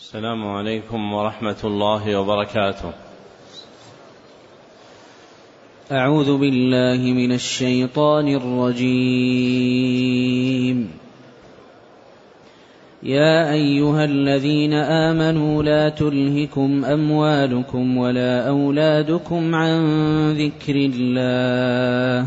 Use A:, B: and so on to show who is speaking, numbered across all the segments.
A: السلام عليكم ورحمة الله وبركاته.
B: أعوذ بالله من الشيطان الرجيم. يا أيها الذين آمنوا لا تلهكم أموالكم ولا أولادكم عن ذكر الله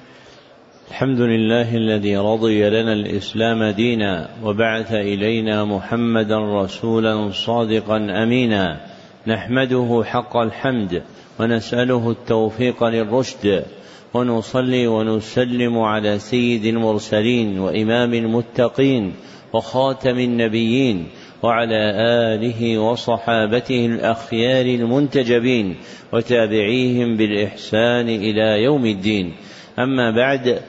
A: الحمد لله الذي رضي لنا الإسلام دينا وبعث إلينا محمدا رسولا صادقا أمينا. نحمده حق الحمد ونسأله التوفيق للرشد ونصلي ونسلم على سيد المرسلين وإمام المتقين وخاتم النبيين وعلى آله وصحابته الأخيار المنتجبين وتابعيهم بالإحسان إلى يوم الدين. أما بعد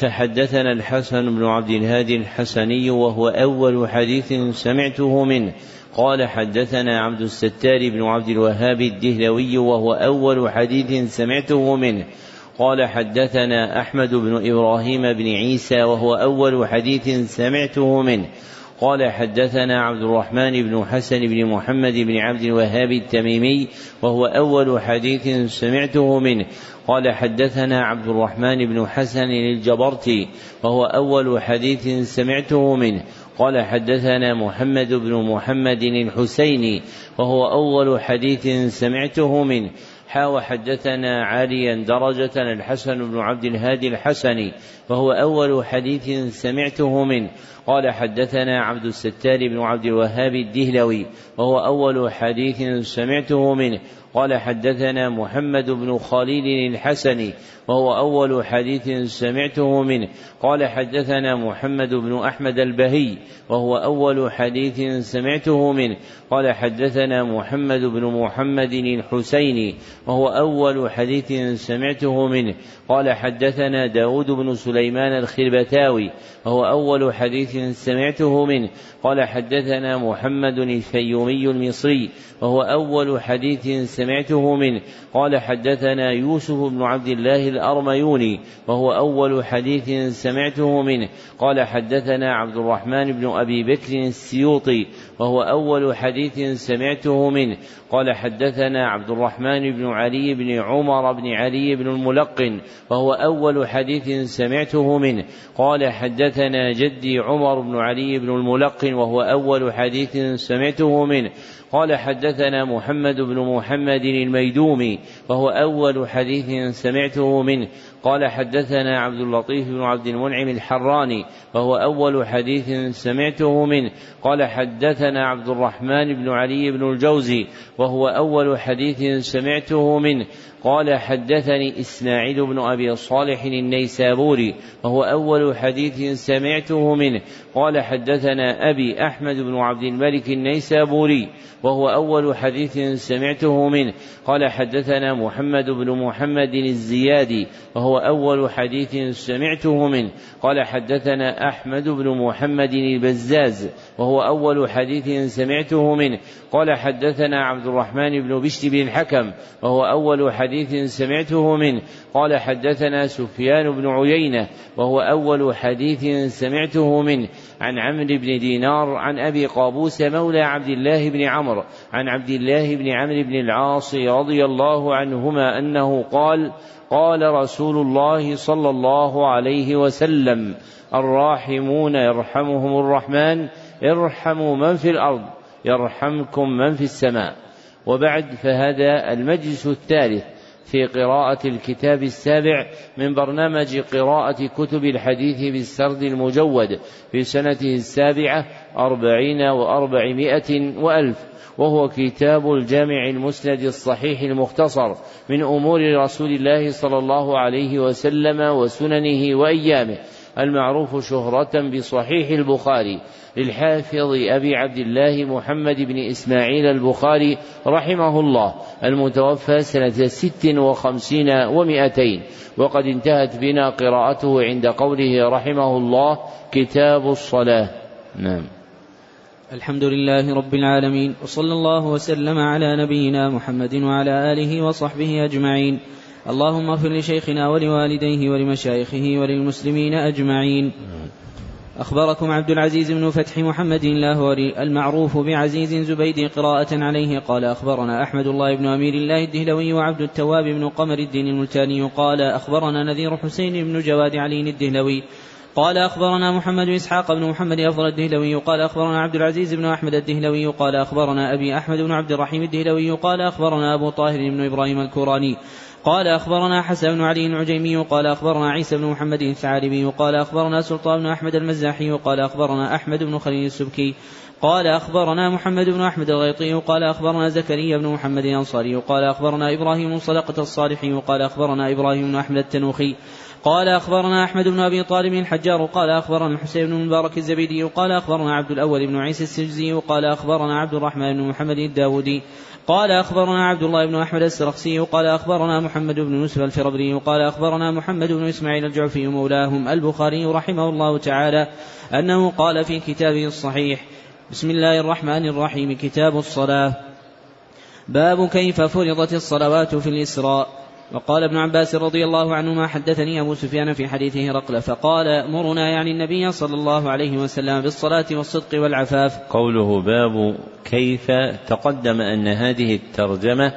A: فحدثنا الحسن بن عبد الهادي الحسني وهو أول حديث سمعته منه. قال حدثنا عبد الستار بن عبد الوهاب الدهلوي وهو أول حديث سمعته منه. قال حدثنا أحمد بن إبراهيم بن عيسى وهو أول حديث سمعته منه. قال حدثنا عبد الرحمن بن حسن بن محمد بن عبد الوهاب التميمي وهو أول حديث سمعته منه. قال حدثنا عبد الرحمن بن حسن الجبرتي وهو أول حديث سمعته منه. قال حدثنا محمد بن محمد الحسيني وهو أول حديث سمعته منه. حا وحدثنا عاليا درجة الحسن بن عبد الهادي الحسني وهو أول حديث سمعته منه. قال حدثنا عبد الستار بن عبد الوهاب الدهلوي وهو أول حديث سمعته منه. قال حدثنا محمد بن خليل الحسني وهو أول حديث سمعته منه. قال حدثنا محمد بن أحمد البهي وهو أول حديث سمعته منه. قال حدثنا محمد بن محمد الحسيني وهو أول حديث سمعته منه. قال حدثنا داود بن سليمان الخربتاوي وهو أول حديث سمعته منه. قال حدثنا محمد الفيومي المصري وهو أول حديث سمعته منه. قال حدثنا يوسف بن عبد الله الأرميوني وهو أول حديث سمعته منه. قال حدثنا عبد الرحمن بن أبي بكر السيوطي وهو أول حديث سمعته منه. قال حدثنا عبد الرحمن بن علي بن عمر بن علي بن الملقن وهو أول حديث سمعته منه. قال حدثنا جدي عمر بن علي بن الملقن وهو أول حديث سمعته منه. قال حدثنا محمد بن محمد الميدومي وهو أول حديث سمعته منه. قال حدثنا عبد اللطيف بن عبد المنعم الحراني وهو أول حديث سمعته منه. قال حدثنا عبد الرحمن بن علي بن الجوزي وهو أول حديث سمعته منه. قال حدثني إسماعيل بن أبي صالح النيسابوري وهو أول حديث سمعته منه. قال حدثنا أبي أحمد بن عبد الملك النيسابوري وهو أول حديث سمعته منه. قال حدثنا محمد بن محمد الزيادي وهو أول حديث سمعته منه. قال حدثنا أحمد بن محمد البزاز وهو أول حديث سمعته منه. قال حدثنا عبد الرحمن بن بشر بن الحكم وهو أول حديث سمعته منه. قال حدثنا سفيان بن عيينة وهو أول حديث سمعته منه. عن عمرو بن دينار عن أبي قابوس مولى عبد الله بن عمرو. عن عبد الله بن عمرو بن العاص رضي الله عنهما أنه قال قال رسول الله صلى الله عليه وسلم الراحمون يرحمهم الرحمن ارحموا من في الأرض. يرحمكم من في السماء. وبعد فهذا المجلس الثالث في قراءة الكتاب السابع من برنامج قراءة كتب الحديث بالسرد المجود في سنته السابعة أربعين وأربعمائة وألف. وهو كتاب الجامع المسند الصحيح المختصر من أمور رسول الله صلى الله عليه وسلم وسننه وأيامه. المعروف شهرة بصحيح البخاري للحافظ أبي عبد الله محمد بن إسماعيل البخاري رحمه الله المتوفى سنة ست وخمسين ومائتين وقد انتهت بنا قراءته عند قوله رحمه الله كتاب الصلاة. نعم.
B: الحمد لله رب العالمين وصلى الله وسلم على نبينا محمد وعلى آله وصحبه أجمعين. اللهم اغفر لشيخنا ولوالديه ولمشايخه وللمسلمين أجمعين. أخبركم عبد العزيز بن فتح محمد اللاهوري المعروف بعزيز زبيد قراءة عليه. قال أخبرنا أحمد الله بن أمير الله الدهلوي وعبد التواب بن قمر الدين الملتاني. قال أخبرنا نذير حسين بن جواد علي الدهلوي. قال أخبرنا محمد إسحاق بن محمد أفضل الدهلوي. قال أخبرنا عبد العزيز بن أحمد الدهلوي. قال أخبرنا أبي أحمد بن عبد الرحيم الدهلوي. قال أخبرنا أبو طاهر بن إبراهيم الكوراني. قال أخبرنا حسن بن علي العجيمي قال أخبرنا عيسى بن محمد الثعالبي قال أخبرنا سلطان بن أحمد المزاحي قال أخبرنا أحمد بن خليل السبكي قال أخبرنا محمد بن أحمد الغيطي قال أخبرنا زكريا بن محمد الأنصاري قال أخبرنا إبراهيم صدقة الصالحي قال أخبرنا إبراهيم بن أحمد التنوخي قال أخبرنا أحمد بن أبي طالب الحجار قال أخبرنا الحسين بن المبارك الزبيدي قال أخبرنا عبد الأول بن عيسى السجزي قال أخبرنا عبد الرحمن بن محمد الداودي قال أخبرنا عبد الله بن أحمد السرخسي قال أخبرنا محمد بن يوسف الفربري قال أخبرنا محمد بن إسماعيل الجعفي مولاهم البخاري رحمه الله تعالى أنه قال في كتابه الصحيح بسم الله الرحمن الرحيم كتاب الصلاة. باب كيف فرضت الصلوات في الإسراء. وقال ابن عباس رضي الله عنهما حدثني أبو سفيان في حديث هرقل فقال مرنا يعني النبي صلى الله عليه وسلم بالصلاة والصدق والعفاف.
A: قوله باب كيف تقدم أن هذه الترجمة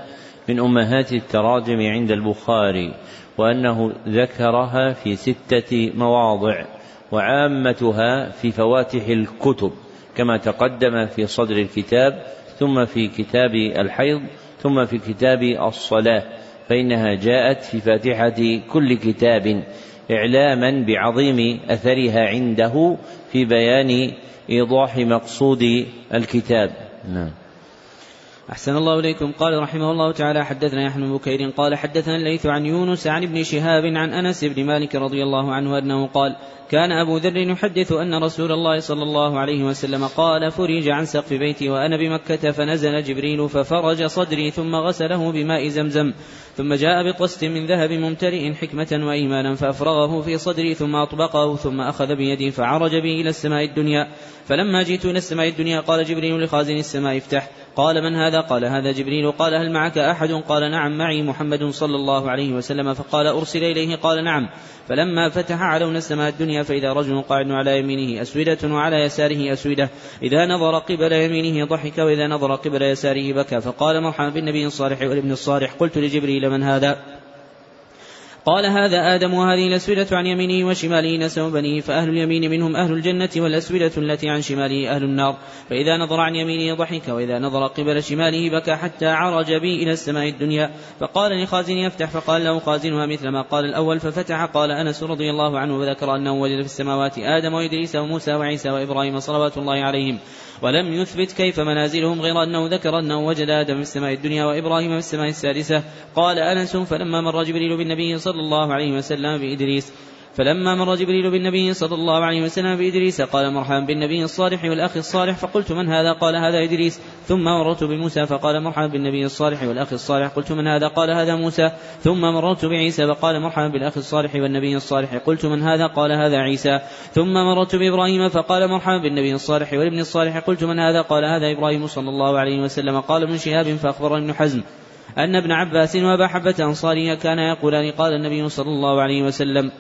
A: من أمهات التراجم عند البخاري وأنه ذكرها في ستة مواضع وعامتها في فواتح الكتب كما تقدم في صدر الكتاب ثم في كتاب الحيض ثم في كتاب الصلاة. فإنها جاءت في فاتحة كل كتاب إعلاما بعظيم أثرها عنده في بيان إيضاح مقصود الكتاب. نعم.
B: أحسن الله إليكم. قال رحمه الله تعالى حدثنا يحيى بن بكير قال حدثنا الليث عن يونس عن ابن شهاب عن أنس بن مالك رضي الله عنه أنه قال كان أبو ذر يحدث أن رسول الله صلى الله عليه وسلم قال فرج عن سقف بيتي وأنا بمكة فنزل جبريل ففرج صدري ثم غسله بماء زمزم. ثم جاء بطست من ذهب ممتلئ حكمة وإيمانا فأفرغه في صدري ثم أطبقه ثم أخذ بيدي فعرج بي إلى السماء الدنيا. فلما جئت إلى السماء الدنيا قال جبريل لخازن السماء افتح. قال من هذا؟ قال هذا جبريل. قال هل معك أحد؟ قال نعم معي محمد صلى الله عليه وسلم. فقال أرسل إليه؟ قال نعم. فلما فتح علون السماء الدنيا فإذا رجل قاعد على يمينه أسودة وعلى يساره أسودة. إذا نظر قبل يمينه ضحك وإذا نظر قبل يساره بكى. فقال مرحبا بالنبي الصالح والابن الصالح. قلت لجبريل من هذا؟ قال هذا آدم وهذه الأسودة عن يمينه وشماله نسب بنيه فأهل اليمين منهم أهل الجنة والأسودة التي عن شماله أهل النار. فإذا نظر عن يمينه ضحك وإذا نظر قبل شماله بكى حتى عرج بي إلى السماء الدنيا. فقال لخازن يفتح فقال له خازنها مثل ما قال الأول ففتح قال أنس رضي الله عنه وذكر أنه وجد في السماوات آدم وإدريس وموسى وعيسى وإبراهيم صلوات الله عليهم. ولم يثبت كيف منازلهم غير أنه ذكر أنه وجد آدم في السماء الدنيا وإبراهيم في السماء السادسة. قال أنس فلما مر جبريل بالنبي صلى الله عليه وسلم بإدريس فلما مر جبريل بالنبي صلى الله عليه وسلم بإدريس قال مرحبا بالنبي الصالح والأخ الصالح فقلت من هذا؟ قال هذا إدريس. ثم مررت بموسى فقال مرحبا بالنبي الصالح والأخ الصالح. قلت من هذا؟ قال هذا موسى. ثم مررت بعيسى فقال مرحبا بالأخ الصالح والنبي الصالح. قلت من هذا؟ قال هذا عيسى. ثم مررت بإبراهيم فقال مرحبا بالنبي الصالح والابن الصالح. قلت من هذا؟ قال هذا إبراهيم صلى الله عليه وسلم. قال ابن شهاب فأخبرني ابن حزم أن ابن عباس وأبا حبة أنصارية كان يقولان قال النبي صلى الله عليه وسلم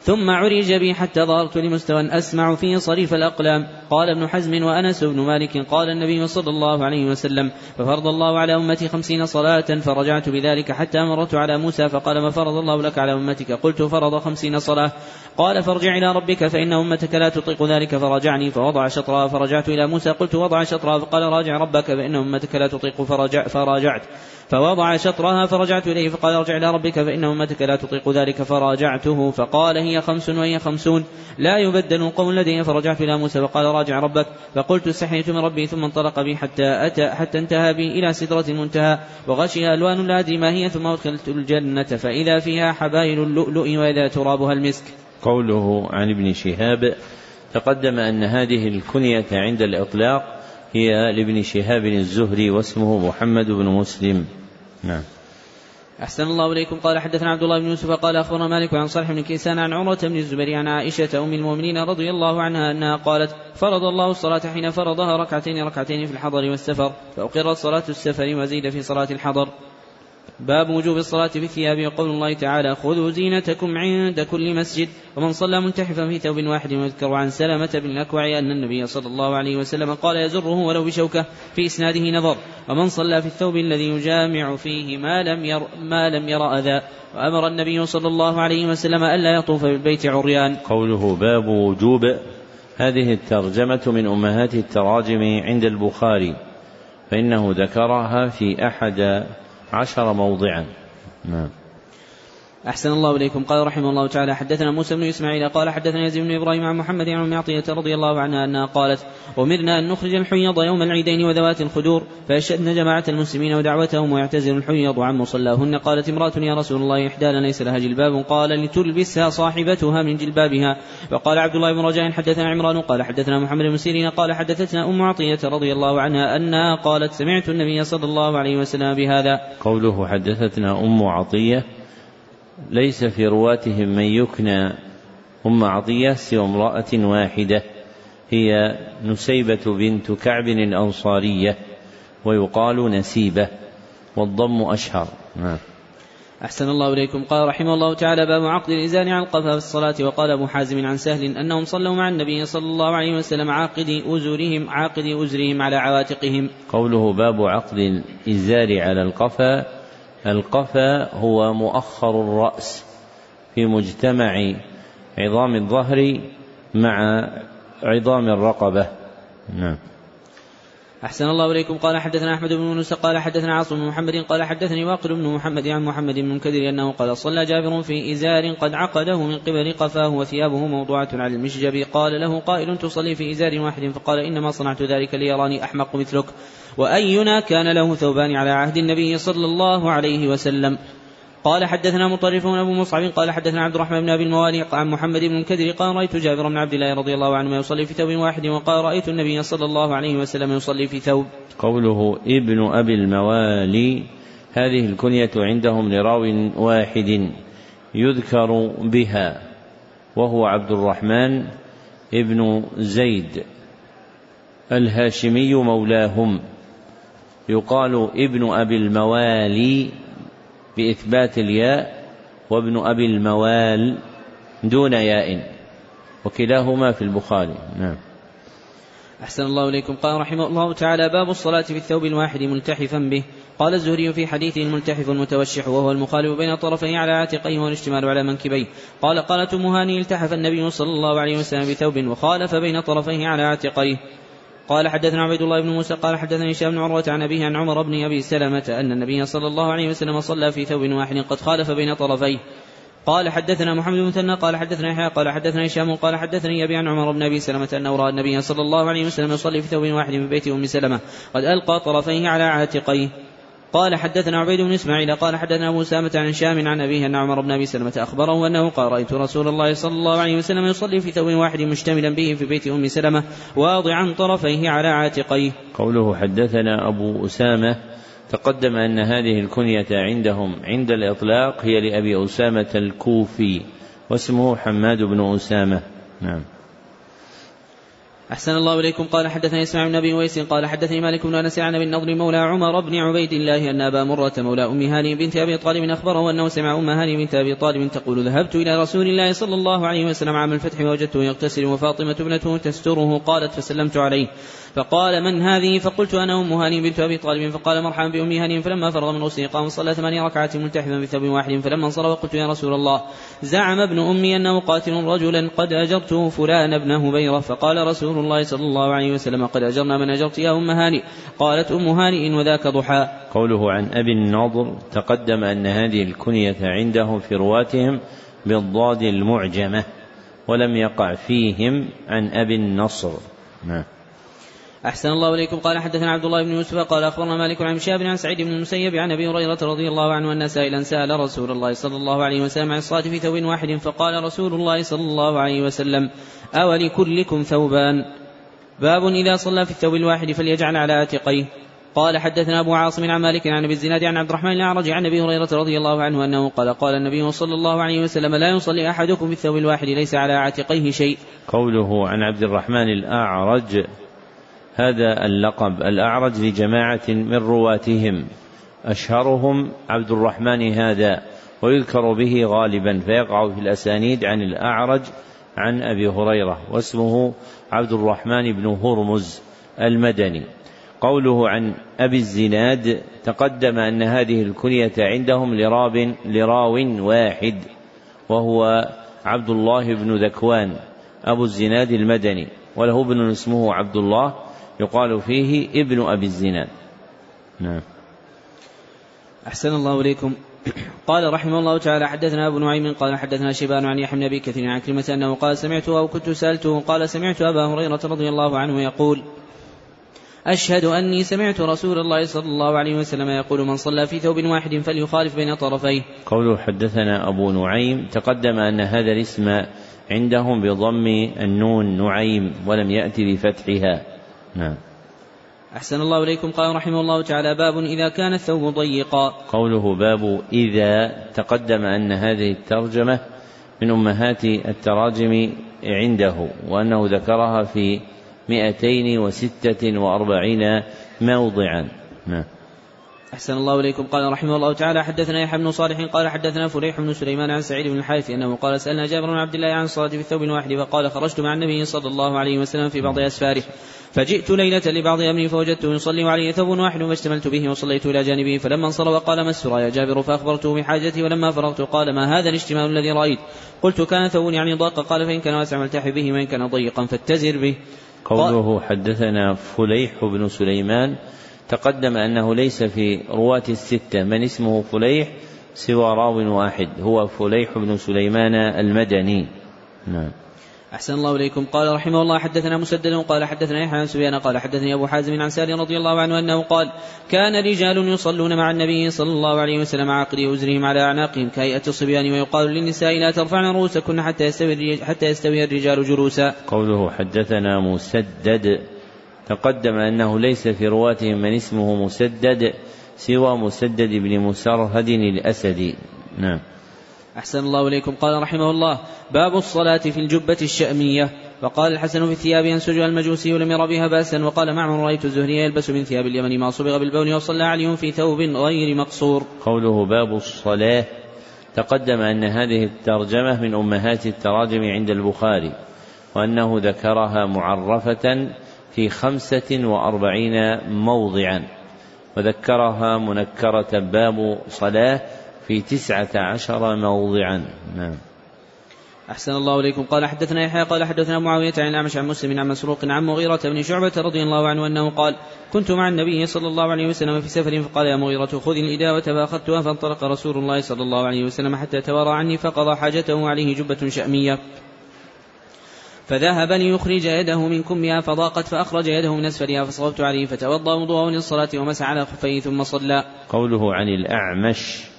B: ثم عرج بي حتى ظهرت لمستوى أسمع فيه صريف الأقلام. قال ابن حزم وأنس بن مالك قال النبي صلى الله عليه وسلم ففرض الله على أمتي خمسين صلاة فرجعت بذلك حتى مررت على موسى فقال ما فرض الله لك على أمتك؟ قلت فرض خمسين صلاة. قال فارجع إلى ربك فإن أمتك لا تطيق ذلك فرجعني فوضع شطرها فرجعت إلى موسى قلت وضع شطرها فقال راجع ربك فإن أمتك لا تطيق فرجع فراجعت فوضع شطرها فرجعت إليه فقال ارجع إلى ربك فإن أمتك لا تطيق ذلك فراجعته فقال هي خمس وهي خمسون لا يبدل القول لدي فرجعت إلى موسى فقال راجع ربك فقلت استحييت من ربي ثم انطلق بي حتى أتى حتى انتهى بي إلى سدرة المنتهى وغشها ألوان لا أدري ما هي ثم أدخلت الجنة فإذا فيها حبايل اللؤلؤ وإذا ترابها المسك.
A: قوله عن ابن شهاب تقدم أن هذه الكنية عند الإطلاق هي لابن شهاب الزهري واسمه محمد بن مسلم. نعم.
B: أحسن الله إليكم. قال حدثنا عبد الله بن يوسف قال أخبرنا مالك عن صالح بن كيسان عن عروة بن الزبير عن عائشة أم المؤمنين رضي الله عنها أنها قالت فرض الله الصلاة حين فرضها ركعتين ركعتين في الحضر والسفر فأقرت صلاة السفر وزيد في صلاة الحضر. باب وجوب الصلاة في الثياب وقول الله تعالى خذوا زينتكم عند كل مسجد ومن صلى ملتحفا في ثوب واحد ويذكر عن سلمة بن الأكوع أن النبي صلى الله عليه وسلم قال يزره ولو بشوكة في إسناده نظر ومن صلى في الثوب الذي يجامع فيه ما لم ير ما لم ير أذى وأمر النبي صلى الله عليه وسلم ألا يطوف بالبيت عريان.
A: قوله باب وجوب هذه الترجمة من أمهات التراجم عند البخاري فإنه ذكرها في أحد عشر موضعا. نعم.
B: أحسن الله إليكم. قال رحمه الله تعالى حدثنا موسى بن إسماعيل قال حدثنا يزيد بن إبراهيم عن محمد عن أم عطية رضي الله عنها أنها قالت أمرنا أن نخرج الحيض يوم العيدين وذوات الخدور فيشهدن جماعة المسلمين ودعوتهم ويعتزل الحيض عن مصلاهن. قالت امرأة يا رسول الله إحدانا ليس لها جلباب. قال لتلبسها صاحبتها من جلبابها. وقال عبد الله بن رجاء حدثنا عمران. قال حدثنا محمد بن سيرين. قال حدثتنا أم عطية رضي الله عنها أنها قالت سمعت النبي صلى الله عليه وسلم بهذا.
A: قوله حدثتنا أم عطية. ليس في رواتهم من يكنى. أم عطية سوى امرأة واحدة هي نسيبة بنت كعب الأنصارية ويقال نسيبة والضم أشهر. نعم.
B: أحسن الله إليكم. قال رحمه الله تعالى باب عقد الإزار عن القفا في الصلاة. وقال أبو حازم عن سهل أنهم صلوا مع النبي صلى الله عليه وسلم عاقد أزورهم عاقد أزرهم على عواتقهم.
A: قوله باب عقد الإزار على القفا القفا هو مؤخر الرأس في مجتمع عظام الظهر مع عظام الرقبة. نعم.
B: أحسن الله إليكم. قال حدثنا أحمد بن يونس قال حدثنا عاصم بن محمد قال حدثني واقل بن محمد عن محمد بن منكدر أنه قال صلى جابر في إزار قد عقده من قبل قفاه وثيابه موضوعة على المشجب. قال له قائل تصلي في إزار واحد فقال إنما صنعت ذلك ليراني أحمق مثلك وأينا كان له ثوبان على عهد النبي صلى الله عليه وسلم قال حدثنا مطرف أبو مصعب قال حدثنا عبد الرحمن بن أبي الموالي عن محمد بن المنكدر قال رأيت جابر بن عبد الله رضي الله عنه يصلي في ثوب واحد وقال رأيت النبي صلى الله عليه وسلم يصلي في ثوب.
A: قوله ابن أبي الموالي هذه الكنية عندهم لراو واحد يذكر بها وهو عبد الرحمن ابن زيد الهاشمي مولاهم يقال ابن أبي الموالي بإثبات الياء وابن أبي الموال دون ياء وكلاهما في البخاري. نعم.
B: أحسن الله إليكم. قال رحمه الله تعالى باب الصلاة في الثوب الواحد ملتحفا به. قال الزهري في حديثه الملتحف المتوشح وهو المخالف بين طرفيه على عاتقيه والاشتمال على منكبيه قال قالت أم هاني التحف النبي صلى الله عليه وسلم بثوب وخالف بين طرفيه على عاتقيه. قال حدثنا عبيد الله بن موسى قال حدثني هشام بن عروة عن أبيه عن عمر بن أبي سلمة أن النبي صلى الله عليه وسلم صلى في ثوب واحد قد خالف بين طرفيه. قال حدثنا محمد بن مثنى قال حدثنا يحيى قال حدثنا هشام قال حدثني أبي عن عمر بن أبي سلمة انه راى النبي صلى الله عليه وسلم يصلي في ثوب واحد في بيت أم سلمة قد ألقى طرفيه على عاتقيه. قال حدثنا عبيد بن إسماعيل قال حدثنا أبو سامة عن هشام عن أبيه أن عمر بن أبي سلمة أخبره أنه قال رأيت رسول الله صلى الله عليه وسلم يصلي في ثوب واحد مشتملا به في بيت أم سلمة واضعا طرفيه على عاتقيه.
A: قوله حدثنا أبو أسامة تقدم أن هذه الكنية عندهم عند الإطلاق هي لأبي أسامة الكوفي واسمه حماد بن أسامة. نعم.
B: أحسن الله إليكم. قال حدثني إسماعيل بن أبي ويس. قال حدثني مالك بن أنس عن أبي النضر مولى عمر بن عبيد الله أن أبا مرة مولى أم هاني بنت أبي طالب أخبره أنه سمع أم هاني بنت أبي طالب تقول ذهبت إلى رسول الله صلى الله عليه وسلم عام الفتح ووجدته يغتسل وفاطمة ابنته تستره. قالت فسلمت عليه. فقال من هذه؟ فقلت أنا أم هاني بنت أبي طالب. فقال مرحبا بأم هاني. فلما فرغ من غسله قام صلى ثماني ركعات ملتحفا بثوب واحد. فلما انصرف قلت يا رسول الله زعم ابن أمي أنه قاتل رجلا قد أجرته فلان ابن هبيرة. فقال رسول الله صلى الله عليه وسلم قد أجرنا من أجرت يا أم هاني. قالت أم هانئ وذاك ضحى.
A: قوله عن أبي النضر تقدم أن هذه الكنية عندهم في رواتهم بالضاد المعجمة ولم يقع فيهم عن أبي النصر. نعم.
B: أحسن الله إليكم. قال حدثنا عبد الله بن يوسف قال أخبرنا مالك عن شهاب عن سعيد بن المسيب عن أبي هريرة رضي الله عنه أن سائلا سأل رسول الله صلى الله عليه وسلم عن الصلاة في ثوب واحد فقال رسول الله صلى الله عليه وسلم أولكلكم ثوبان؟ باب إذا صلى في الثوب الواحد فليجعل على عاتقيه. قال حدثنا أبو عاصم عن مالك عن أبي الزناد عن عبد الرحمن الأعرج عن أبي هريرة رضي الله عنه أنه قال قال النبي صلى الله عليه وسلم لا يصلي أحدكم في الثوب الواحد ليس على عاتقيه شيء.
A: قوله عن عبد الرحمن الأعرج هذا اللقب الأعرج لجماعة من رواتهم. أشهرهم عبد الرحمن هذا ويذكر به غالبا فيقع في الأسانيد عن الأعرج عن أبي هريرة واسمه عبد الرحمن بن هرمز المدني. قوله عن أبي الزناد تقدم أن هذه الكنية عندهم لراب لراو واحد وهو عبد الله بن ذكوان أبو الزناد المدني وله ابن اسمه عبد الله يقال فيه ابن أبي الزناد. نعم.
B: أحسن الله إليكم. قال رحمه الله تعالى حدثنا أبو نعيم قال حدثنا شيبان عن يحيى بن أبي كثير عن كلمة أنه قال سمعته أو كنت سألته قال سمعت أبا هريرة رضي الله عنه يقول أشهد أني سمعت رسول الله صلى الله عليه وسلم يقول من صلى في ثوب واحد فليخالف بين طرفيه.
A: قوله حدثنا أبو نعيم تقدم أن هذا الاسم عندهم بضم النون نعيم ولم يأتي بفتحها. نعم.
B: أحسن الله إليكم. قال رحمه الله تعالى باب إذا كان الثوب ضيقا.
A: قوله باب إذا تقدم أن هذه الترجمة من أمهات التراجم عنده وأنه ذكرها في مئتين وستة وأربعين موضعا. نعم.
B: أحسن الله إليكم. قال رحمه الله تعالى حدثنا يحيى بن صالح قال حدثنا فليح بن سليمان عن سعيد بن الحارث أنه قال سألنا جابر بن عبد الله عن الصلاة في الثوب الواحد فقال خرجت مع النبي صلى الله عليه وسلم في بعض أسفاره. فجئت ليلة لبعض أمري فوجدته يصلي عليه ثوب واحد فاشتملت به وصليت إلى جانبه فلما انصرف قال ما السرى يا جابر؟ فأخبرته بحاجتي ولما فرغت قال ما هذا الاشتمال الذي رأيت؟ قلت كان ثوب يعني ضاق قال فإن كان واسعا فالتحي به وإن كان ضيقا فاتزر به.
A: قوله حدثنا فليح بن سليمان تقدم أنه ليس في رواة الستة من اسمه فليح سوى راو واحد هو فليح بن سليمان المدني. نعم.
B: أحسن الله إليكم. قال رحمه الله حدثنا مسدد قال حدثنا يحيى عن سفيان قال حدثني أبو حازم عن سالم رضي الله عنه أنه قال كان رجال يصلون مع النبي صلى الله عليه وسلم عقد أزرهم على أعناقهم كهيئة الصبيان ويقال للنساء لا ترفعن رؤوسكن حتى يستوي حتى يستوي الرجال جلوسا.
A: قوله حدثنا مسدد. تقدم أنه ليس في رواتهم من اسمه مسدد سوى مسدد بن مسرهد الأسدي. نعم.
B: أحسن الله إليكم. قال رحمه الله باب الصلاة في الجبة الشأمية. وقال الحسن في الثياب ينسجها المجوسي ولم ير بها بأسا. وقال معمر رأيت الزهري يلبس من ثياب اليمن ما صبغ بالبون وصلى علي في ثوب غير مقصور.
A: قوله باب الصلاة تقدم أن هذه الترجمة من أمهات التراجم عند البخاري وأنه ذكرها معرفة في خمسة وأربعين موضعا وذكرها منكرة باب صلاة في تسعة عشر موضعا. نعم.
B: أحسن الله إليكم. قال حدثنا يحيى قال حدثنا معاوية عن الأعمش عن مسلم عن مسروق عن مغيرة بن شعبة رضي الله عنه أنه قال كنت مع النبي صلى الله عليه وسلم في سفر فقال يا مغيرة خذ الإداوة فأخذتها فانطلق رسول الله صلى الله عليه وسلم حتى توارى عني فقضى حاجته عليه جبة شأمية. فذهب ليخرج يده من كمها فضاقت فأخرج يده من أسفلها فصببت عليه فتوضأ وضوءه للصلاة ومسح على خفيه ثم صلى.
A: قوله عن الأعمش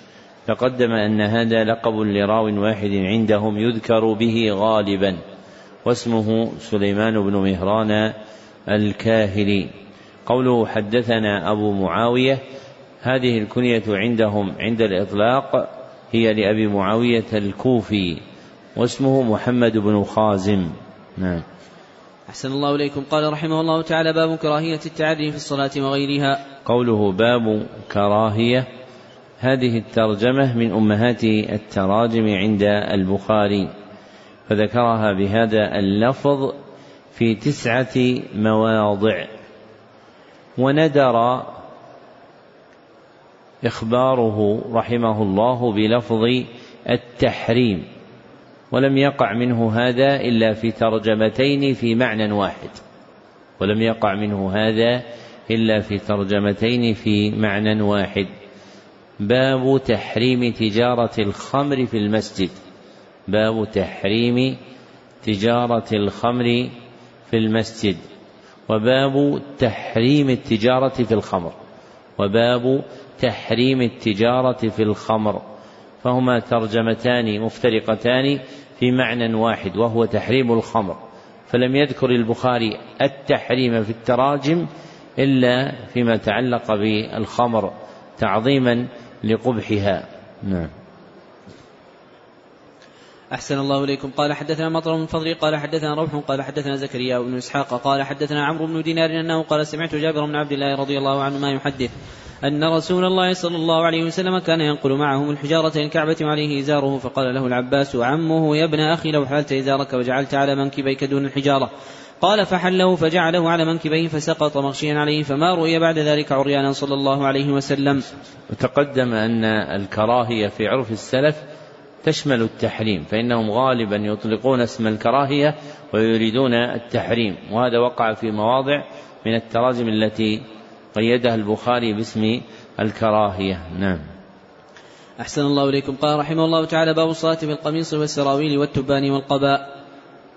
A: تقدم أن هذا لقب لراو واحد عندهم يذكر به غالبا واسمه سليمان بن مهران الكاهلي. قوله حدثنا أبو معاوية هذه الكنية عندهم عند الإطلاق هي لأبي معاوية الكوفي واسمه محمد بن خازم. نعم.
B: أحسن الله إليكم. قال رحمه الله تعالى باب كراهية التعري في الصلاة وغيرها.
A: قوله باب كراهية هذه الترجمة من أمهات التراجم عند البخاري فذكرها بهذا اللفظ في تسعة مواضع. وندر إخباره رحمه الله بلفظ التحريم ولم يقع منه هذا إلا في ترجمتين في معنى واحد. ولم يقع منه هذا إلا في ترجمتين في معنى واحد. باب تحريم تجارة الخمر في المسجد. باب تحريم تجارة الخمر في المسجد. وباب تحريم التجارة في الخمر. وباب تحريم التجارة في الخمر. فهما ترجمتان مفترقتان في معنى واحد وهو تحريم الخمر. فلم يذكر البخاري التحريم في التراجم إلا فيما تعلق بالخمر تعظيما لقبحها. نعم.
B: أحسن الله إليكم. قال حدثنا مطر من فضل قال حدثنا روح قال حدثنا زكريا بن إسحاق قال حدثنا عمرو بن دينار أنه قال سمعت جابر بن عبد الله رضي الله عنه ما يحدث أن رسول الله صلى الله عليه وسلم كان ينقل معهم الحجارة الكعبة وعليه إزاره فقال له العباس عمه يا ابن أخي لو حللت إزارك وجعلت على منكبيك دون الحجارة. قال فحله فجعله على منكبيه فسقط مغشيا عليه فما رؤي بعد ذلك عريانا صلى الله عليه وسلم.
A: وتقدم أن الكراهية في عرف السلف تشمل التحريم فإنهم غالبا يطلقون اسم الكراهية ويريدون التحريم وهذا وقع في مواضع من التراجم التي قيدها البخاري باسم الكراهية. نعم.
B: أحسن الله إليكم. قال رحمه الله تعالى باب الصلاة في القميص والسراويل والتبان والقباء.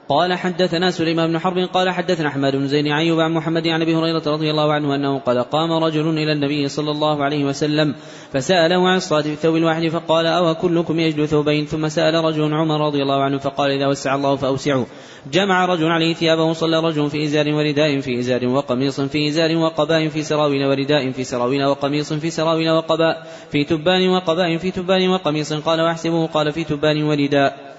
B: قال حدثنا سليمان بن حرب قال حدثنا أحمد بن زين عيوب عن محمد عن أبي هريرة رضي الله عنه أنه قال قام رجل إلى النبي صلى الله عليه وسلم فسأله عن الصلاة في الثوب الواحد فقال أو كلكم يجد ثوبين ثم سأل رجل عمر رضي الله عنه فقال إذا وسع الله فاوسعوا جمع رجل عليه ثيابه صلى رجل في إزار ورداء في إزار وقميص في إزار وقباء في سراويل ورداء في سراويل وقميص في سراويل وقباء في تبان وقباء في تبان وقميص. قال واحسبه قال في تبان ورداء.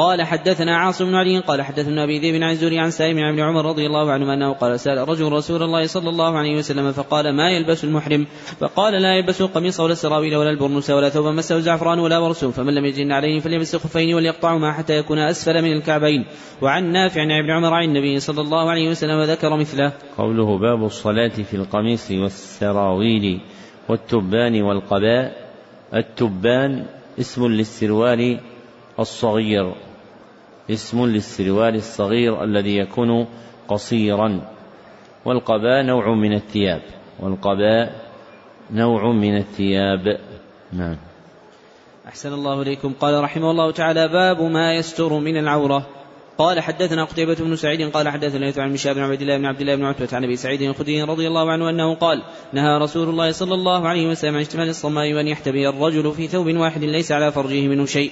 B: قال حدثنا عاصم بن علي قال حدثنا أبي ذئب عن الزهري عن سالم ابن عمر رضي الله عنهما أنه قال سأل رجل رسول الله صلى الله عليه وسلم فقال ما يلبس المحرم؟ فقال لا يلبس القميص ولا السراويل ولا البرنس ولا ثوبا مسه الزعفران ولا ورس فمن لم يجن عليه فليمس خفين وليقطعهما حتى يكون أسفل من الكعبين. وعن نافع عن ابن عمر عن النبي صلى الله عليه وسلم ذكر مثله.
A: قوله باب الصلاة في القميص والسراويل والتبان والقباء. التبان اسم للسروال الصغير. اسم للسروال الصغير الذي يكون قصيرا. والقباء نوع من الثياب. والقباء نوع من الثياب. نعم.
B: أحسن الله إليكم. قال رحمه الله تعالى باب ما يستر من العورة. قال حدثنا قتيبة بن سعيد قال حدثنا ليث عن مشاب بن عبد الله بن عبد الله بن عتبة عن أبي سعيد الخدري رضي الله عنه أنه قال نهى رسول الله صلى الله عليه وسلم عن اشتمال الصماء وأن يحتبي الرجل في ثوب واحد ليس على فرجه منه شيء.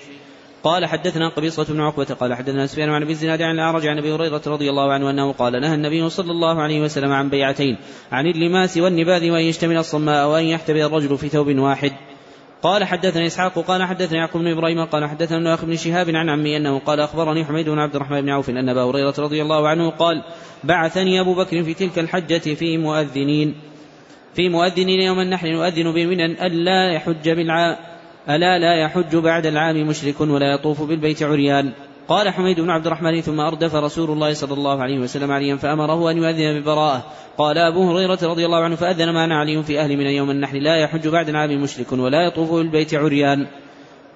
B: قال حدثنا قبيصة بن عقبة قال حدثنا سفيان عن أبي الزناد عن الأعرج عن أبي هريرة رضي الله عنه أنه قال نهى النبي صلى الله عليه وسلم عن بيعتين عن اللماس والنباذ وأن يشتمل الصماء وأن يحتبي الرجل في ثوب واحد. قال حدثنا إسحاق قال حدثنا يعقوب بن إبراهيم قال حدثنا ابن اخ بن شهاب عن عمي أنه قال أخبرني حميد بن عبد الرحمن بن عوف أن أبا هريرة رضي الله عنه قال بعثني أبو بكر في تلك الحجة في مؤذنين في مؤذنين يوم النحر يؤذن بمنى ألا يحج بالعام ألا لا يحج بعد العام مشرك ولا يطوف بالبيت عريان. قال حميد بن عبد الرحمن ثم أردف رسول الله صلى الله عليه وسلم عليا فأمره أن يؤذن ببراءة. قال أبو هريرة رضي الله عنه فأذن معنا علي في أهل من يوم النحر لا يحج بعد العام مشرك ولا يطوف بالبيت عريان.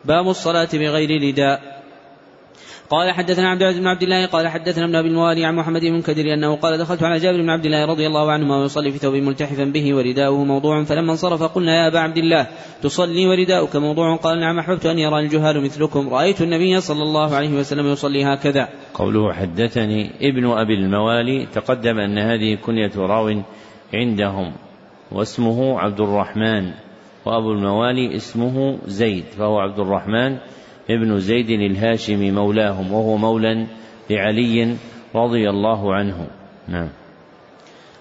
B: باب الصلاة بغير رداء قال حدثنا عبد العزيز بن عبد الله قال حدثنا ابن أبي الموالي عن محمد بن كدر أنه قال دخلت على جابر بن عبد الله رضي الله عنهما ويصلي في ثوب ملتحفا به ورداؤه موضوع فلما انصرف قلنا يا أبا عبد الله تصلي ورداؤك موضوع قال نعم أحببت أن يرى الجهال مثلكم رأيت النبي صلى الله عليه وسلم يصلي هكذا.
A: قوله حدثني ابن أبي الموالي تقدم أن هذه كنية راو عندهم واسمه عبد الرحمن وأبو الموالي اسمه زيد فهو عبد الرحمن ابن زيد الهاشمي مولاهم وهو مولى لعلي رضي الله عنه. نعم.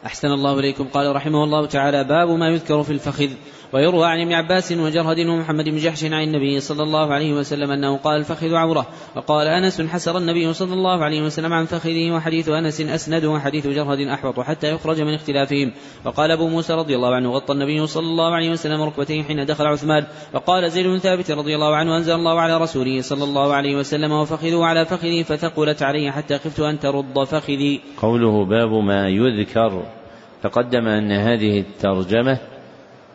B: أحسن الله إليكم. قال رحمه الله تعالى باب ما يذكر في الفخذ. ويروى عن ابن عباس وجرهد ومحمد بن جحش عن النبي صلى الله عليه وسلم أنه قال الفخذ عورة. وقال أنس حسر النبي صلى الله عليه وسلم عن فخذه وحديث أنس أسند وحديث جرهد أحوط حتى يخرج من اختلافهم. وقال أبو موسى رضي الله عنه غطى النبي صلى الله عليه وسلم ركبتيه حين دخل عثمان. وقال زيد بن ثابت رضي الله عنه أنزل الله على رسوله صلى الله عليه وسلم وفخذوا على فخذي فثقلت علي حتى خفت أن ترد فخذي.
A: قوله باب ما يذكر. تقدم أن هذه الترجمة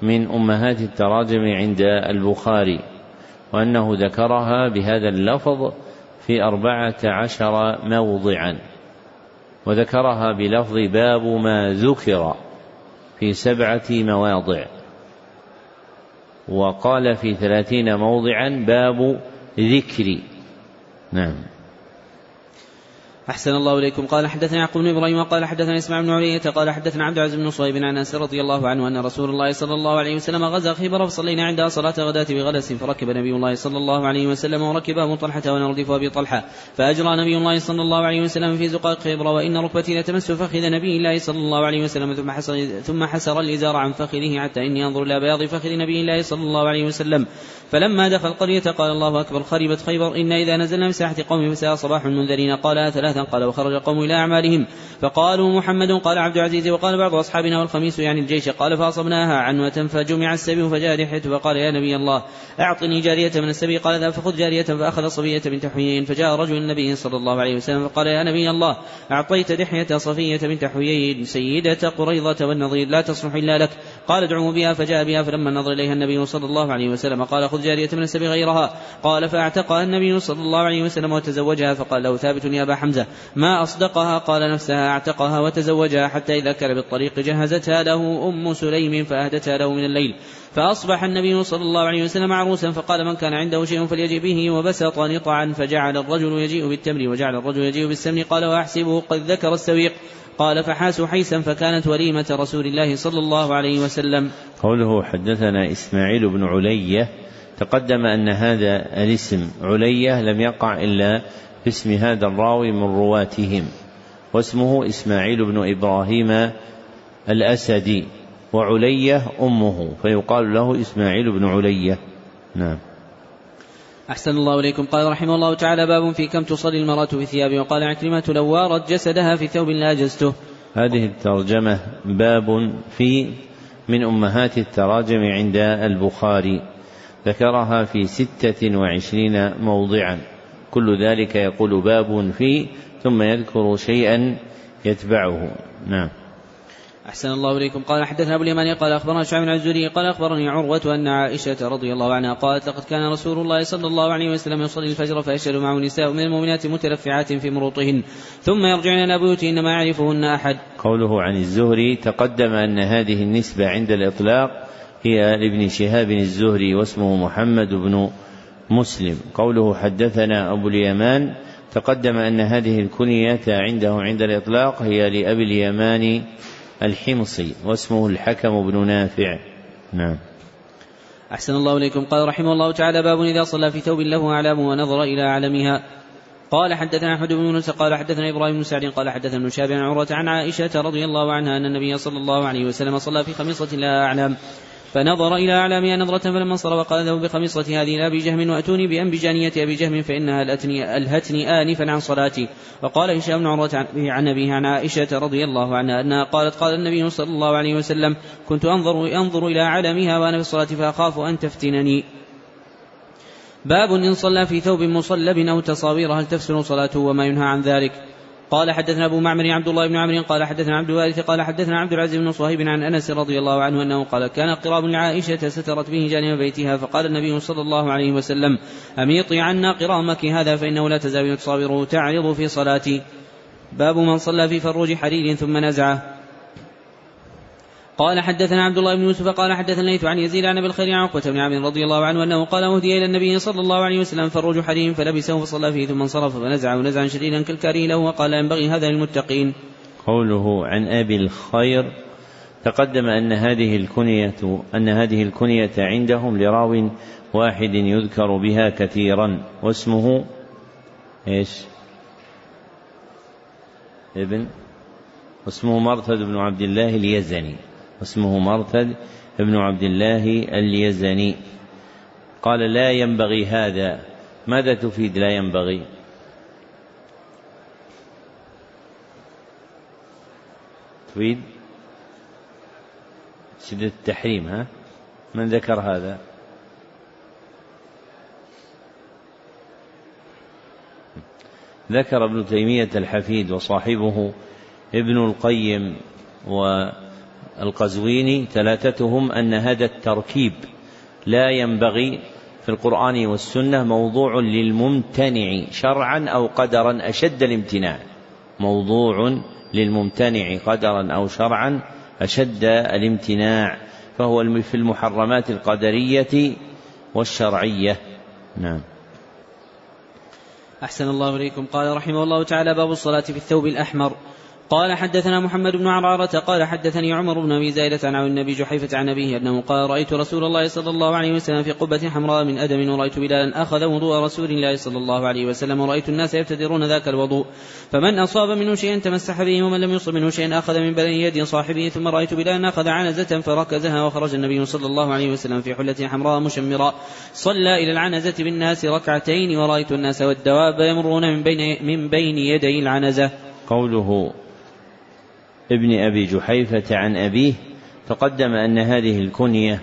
A: من أمهات التراجم عند البخاري وأنه ذكرها بهذا اللفظ في أربعة عشر موضعا وذكرها بلفظ باب ما ذكر في سبعة مواضع وقال في ثلاثين موضعا باب ذكر نعم.
B: أحسن الله إليكم. قال حدثنا يعقوب بن إبراهيم وقال حدثنا إسماعيل بن علية قال حدثنا عبد العزيز بن صهيب عن أنس رضي الله عنه أن رسول الله صلى الله عليه وسلم غزا خيبر فصلينا عندها صلاة غداة بغلس فركب نبي الله صلى الله عليه وسلم وركب أبو طلحة ونردف أبي طلحة. فأجرى نبي الله صلى الله عليه وسلم في زقاق خيبر وإن ركبتي لتمس فخذ نبي الله صلى الله عليه وسلم ثم حسر ثم حسر الإزار عن فخذه حتى إني أنظر إلى بياض فخذ نبي الله صلى الله عليه وسلم. فلما دخل القرية قال الله أكبر خربت خيبر إن إذا نزلنا من ساحة قوم فساء صباح المنذرين قال ثلاثا قال وخرج قوم إلى أعمالهم فقالوا محمد قال عبد العزيز وقال بعض أصحابنا والخميس يعني الجيش قال فأصبناها عنوة فجمع السبي فجاء رحية فقال يا نبي الله أعطني جارية من السبي قال ذا فخذ جارية فأخذ صفية بنت حيي فجاء رجل النبي صلى الله عليه وسلم فقال يا نبي الله أعطيت دحية صفية بنت حيي سيدة قريظة والنضير لا تصلح إلا لك قال ادعوا بها فجاء بها فلما نظر إليها النبي صلى الله عليه وسلم قال خذ جارية من السبي غيرها. قال فاعتقها النبي صلى الله عليه وسلم وتزوجها فقال له ثابت يا أبا حمزة ما أصدقها؟ قال نفسها اعتقها وتزوجها حتى إذا كان بالطريق جهزتها له أم سليم فأهدتها له من الليل. فأصبح النبي صلى الله عليه وسلم عروسا فقال من كان عنده شيء فليجي به وبسط نطعا فجعل الرجل يجيء بالتمر وجعل الرجل يجيء بالسمن. قال وأحسبه قد ذكر السويق. قال فحاسوا حيسا فكانت وليمة رسول الله صلى الله عليه وسلم.
A: قوله حدثنا إسماعيل بن علية تقدم أن هذا الاسم علية لم يقع إلا في اسم هذا الراوي من رواتهم واسمه إسماعيل بن إبراهيم الأسدي وعلية أمه فيقال له إسماعيل بن علية نعم.
B: أحسن الله إليكم. قال رحمه الله تعالى باب في كم تصلي المرأة في ثياب. وقال عكرمة لو وارت جسدها في ثوب لاجزته
A: هذه الترجمة باب في من أمهات التراجم عند البخاري. ذكرها في ستة وعشرين موضعا. كل ذلك يقول باب في ثم يذكر شيئا يتبعه. نعم.
B: أحسن الله إليكم. قال حدثنا أبو اليماني قال أخبرنا شعب بن الزهري قال أخبرني عروة أن عائشة رضي الله عنها قالت لقد كان رسول الله صلى الله عليه وسلم يصلي الفجر فيشهد معه نساء من المؤمنات متلفعات في مروطهن ثم يرجعن إلى بيوتهن ما يعرفهن أحد.
A: قوله عن الزهري تقدم أن هذه النسبة عند الإطلاق هي لابن شهاب الزهري واسمه محمد بن مسلم. قوله حدثنا أبو اليمان تقدم أن هذه الكنية عنده عند الإطلاق هي لأبي اليمان الحمصي واسمه الحكم بن نافع. نعم.
B: أحسن الله إليكم. قال رحمه الله تعالى باب إذا صلى في ثوب له أعلام ونظر إلى أعلمها. قال حدثنا أحمد بن يونس قال حدثنا إبراهيم بن سعد قال حدثنا ابن شهاب عن عروة عن عائشة رضي الله عنها أن النبي صلى الله عليه وسلم صلى في خميصة لها أعلام. فنظر إلى أعلامها نظرة فلما انصر وقال له بخميصة هذه لأبي جهم وأتوني بأنبجانية أبي جهم فإنها ألهتني, ألهتني آنفا عن صلاتي. وقال هشام بن عروة عن أبيه عن عائشة رضي الله عنها أنها قالت قال النبي صلى الله عليه وسلم كنت أنظر أنظر إلى أعلامها وأنا في الصلاة فأخاف أن تفتنني. باب إن صلى في ثوب مصلب أو تصاوير هل تفسر صلاته وما ينهى عن ذلك؟ قال حدثنا أبو معمر عبد الله بن عمرو قال حدثنا عبد الوارث قال حدثنا عبد العزيز بن صهيب عن أنس رضي الله عنه أنه قال كان قراب لعائشة سترت به جانب بيتها فقال النبي صلى الله عليه وسلم أميطي عنا قرامك هذا فإنه لا تزال تصاوره تعرض في صلاتي. باب من صلى في فروج حرير ثم نزعه. قال حدثنا عبد الله بن يوسف قال حدثنا الليث عن يزيد عن أبي الخير عن عقبة بن عامر رضي الله عنه أنه قال اهدي إلى النبي صلى الله عليه وسلم فروج حريم فلبسه فصلى فيه ثم انصرف فنزعه نزعا شديدا كالكاري له وقال ينبغي هذا للمتقين.
A: قوله عن أبي الخير تقدم أن هذه الكنية أن هذه الكنية عندهم لراو واحد يذكر بها كثيرا واسمه إيش؟ ابن واسمه مرثد بن عبد الله اليزني واسمه مرثد بن عبد الله اليزني. قال لا ينبغي هذا. ماذا تفيد لا ينبغي؟ تفيد؟ شدة التحريم ها؟ من ذكر هذا؟ ذكر ابن تيمية الحفيد وصاحبه ابن القيم والقزويني ثلاثتهم أن هذا التركيب لا ينبغي في القرآن والسنة موضوع للممتنع شرعا أو قدرا أشد الامتناع. موضوع للممتنع قدرا أو شرعا أشد الامتناع. فهو في المحرمات القدرية والشرعية. نعم.
B: أحسن الله إليكم. قال رحمه الله تعالى باب الصلاة في الثوب الأحمر. قال حدثنا محمد بن عرارة قال حدثني عمر بن أبي زايدة عن النبي جحيفة عن أبيه أنه قال رأيت رسول الله صلى الله عليه وسلم في قبة حمراء من أدم ورأيت بلالا أخذ وضوء رسول الله صلى الله عليه وسلم ورأيت الناس يبتدرون ذاك الوضوء فمن أصاب منه شيئا تمسح به ومن لم يصب منه شيئا أخذ من بلن يد صاحبه ثم رأيت بلالا أخذ عنزة فركزها وخرج النبي صلى الله عليه وسلم في حلة حمراء مشمراء صلى إلى العنزة بالناس ركعتين ورأيت الناس والدواب يمرون من بين من بين يدي العنزة.
A: قوله ابن أبي جحيفة عن أبيه تقدم أن هذه الكنية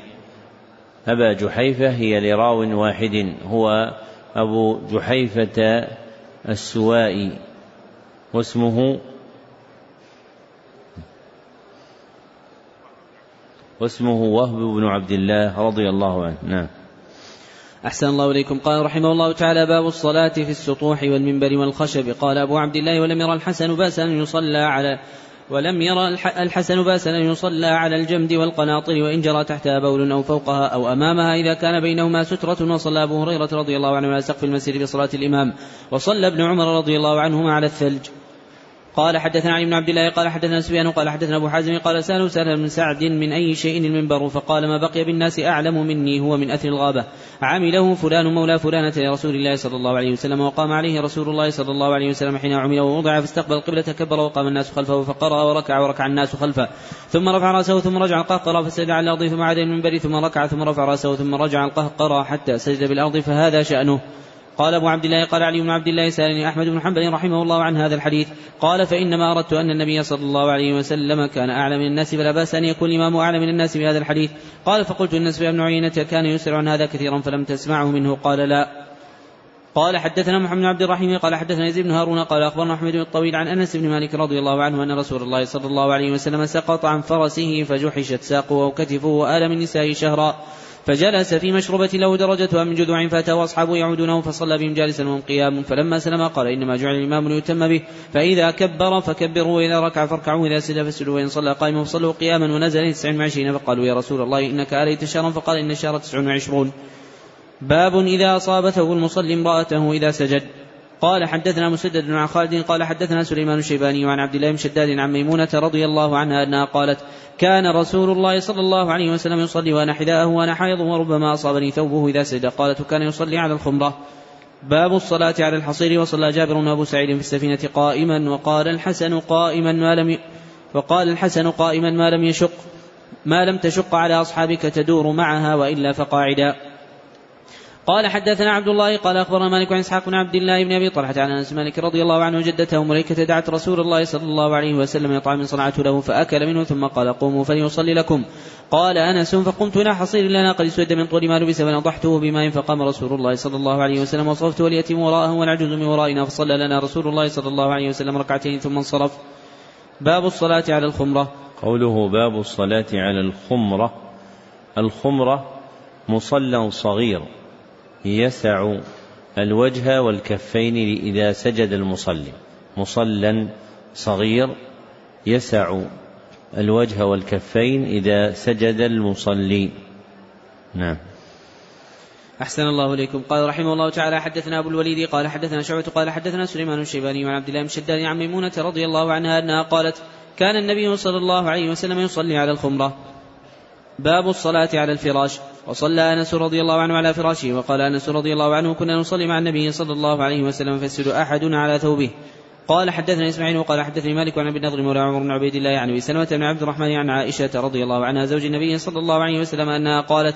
A: أبا جحيفة هي لراو واحد هو أبو جحيفة السوائي واسمه واسمه وهب بن عبد الله رضي الله عنه. نعم.
B: أحسن الله إليكم. قال رحمه الله تعالى باب الصلاة في السطوح والمنبر والخشب. قال أبو عبد الله ولم يرى الحسن بأسا أن يصلى على ولم يرى الحسن بأسا أن يصلى على الجمد والقناطر وإن جرى تحتها بول أو فوقها أو أمامها إذا كان بينهما سترة وصلى أبو هريرة رضي الله عنه على سقف المسجد في صلاة الإمام وصلى ابن عمر رضي الله عنهما على الثلج. قال حدثنا علي بن عبد الله قال حدثنا سفيان قال حدثنا أبو حازم قال سالوا سهل بن سعد من أي شيء المنبر فقال ما بقي بالناس أعلم مني هو من أثر الغابة. عمله فلان مولى فلانة لرسول الله صلى الله عليه وسلم وقام عليه رسول الله صلى الله عليه وسلم حين عمل ووضع فاستقبل القبلة كبر وقام الناس خلفه فقرأ وركع وركع الناس خلفه. ثم رفع رأسه ثم رجع القهقرى فسجد على الأرض ثم عاد المنبر ثم ركع ثم رفع رأسه ثم رجع القهقرى حتى سجد بالأرض فهذا شأنه. قال أبو عبد الله قال علي بن عبد الله سألني أحمد بن حنبل رحمه الله عن هذا الحديث. قال فإنما أردت أن النبي صلى الله عليه وسلم كان أعلم من الناس فلا بأس أن يكون الإمام أعلم من الناس بهذا الحديث. قال فقلت سفيان بن عيينة كان يسرع عن هذا كثيرا فلم تسمعه منه. قال لا. قال حدثنا محمد بن عبد الرحيم قال حدثنا يزيد بن هارون قال أخبرنا أحمد بن الطويل عن أنس بن مالك رضي الله عنه أن رسول الله صلى الله عليه وسلم سقط عن فرسه فجحشت ساقه وكتفه وآل من نسائه شهرا. فجلس في مشربة له درجتها من جذوع فأتاه أصحابه يعودونه فصلى بهم جالسا وهم قيام. فلما سلم قال إنما جعل الإمام ليتم به. فإذا كبر فكبروا وإذا ركع فاركعوا وإذا سجد فاسجدوا وإن صلى قائما فصلوا قياما ونزل تسع وعشرين. فقالوا يا رسول الله إنك آليت شهرا فقال إن الشهر تسع وعشرون. باب إذا أصابته المصلي امرأته إذا سجد. قال حدثنا مسدد عن خالد قال حدثنا سليمان الشيباني وعن عبد الله بن شداد عن ميمونة رضي الله عنها أنها قالت كان رسول الله صلى الله عليه وسلم يصلي وأنا حذاءه وأنا حائض وربما أصابني ثوبه إذا سجد قالت كان يصلي على الخمرة. باب الصلاة على الحصير وصلى جابر وأبو سعيد في السفينة قائما وقال الحسن قائما ما لم ي... وقال الحسن قائما ما لم يشق ما لم تشق على أصحابك تدور معها وإلا فقاعدا. قال حدثنا عبد الله قال أخبرنا مالك عن إسحاق بن عبد الله بن أبي طلحة عن أنس مالك رضي الله عنه جدته مليكه دعت رسول الله صلى الله عليه وسلم يطعم صنعته له فأكل منه ثم قال قوموا فليصلي لكم. قال أنس فقمت إلى حصير لنا قد اسود من طول ما لبس فنضحته بماء فقام رسول الله صلى الله عليه وسلم وصرفت واليتيم وراءه والعجوز من ورائنا فصلى لنا رسول الله صلى الله عليه وسلم ركعتين ثم انصرف. باب الصلاة على الخمرة.
A: قوله باب الصلاة على الخمرة الخمرة مصلى صغير. يسع الوجه والكفين إذا سجد المصلي. مصلى صغير يسع الوجه والكفين إذا سجد المصلي. نعم.
B: أحسن الله إليكم. قال رحمه الله تعالى حدثنا أبو الوليد قال حدثنا شعبة قال حدثنا سليمان الشيباني وعن عبد الله بن شداد عن ميمونة رضي الله عنها أنها قالت كان النبي صلى الله عليه وسلم يصلي على الخمرة. باب الصلاة على الفراش. وصلى أنس رضي الله عنه على فراشه وقال أنس رضي الله عنه كنا نصلي مع النبي صلى الله عليه وسلم فيسجد أحدنا على ثوبه. قال حدثنا إسماعيل وقال حدثني مالك عن أبي النضر مولى عمر بن عبيد الله عن أبي سلمة بن عبد الرحمن عن عائشة رضي الله عنها زوج النبي صلى الله عليه وسلم أنها قالت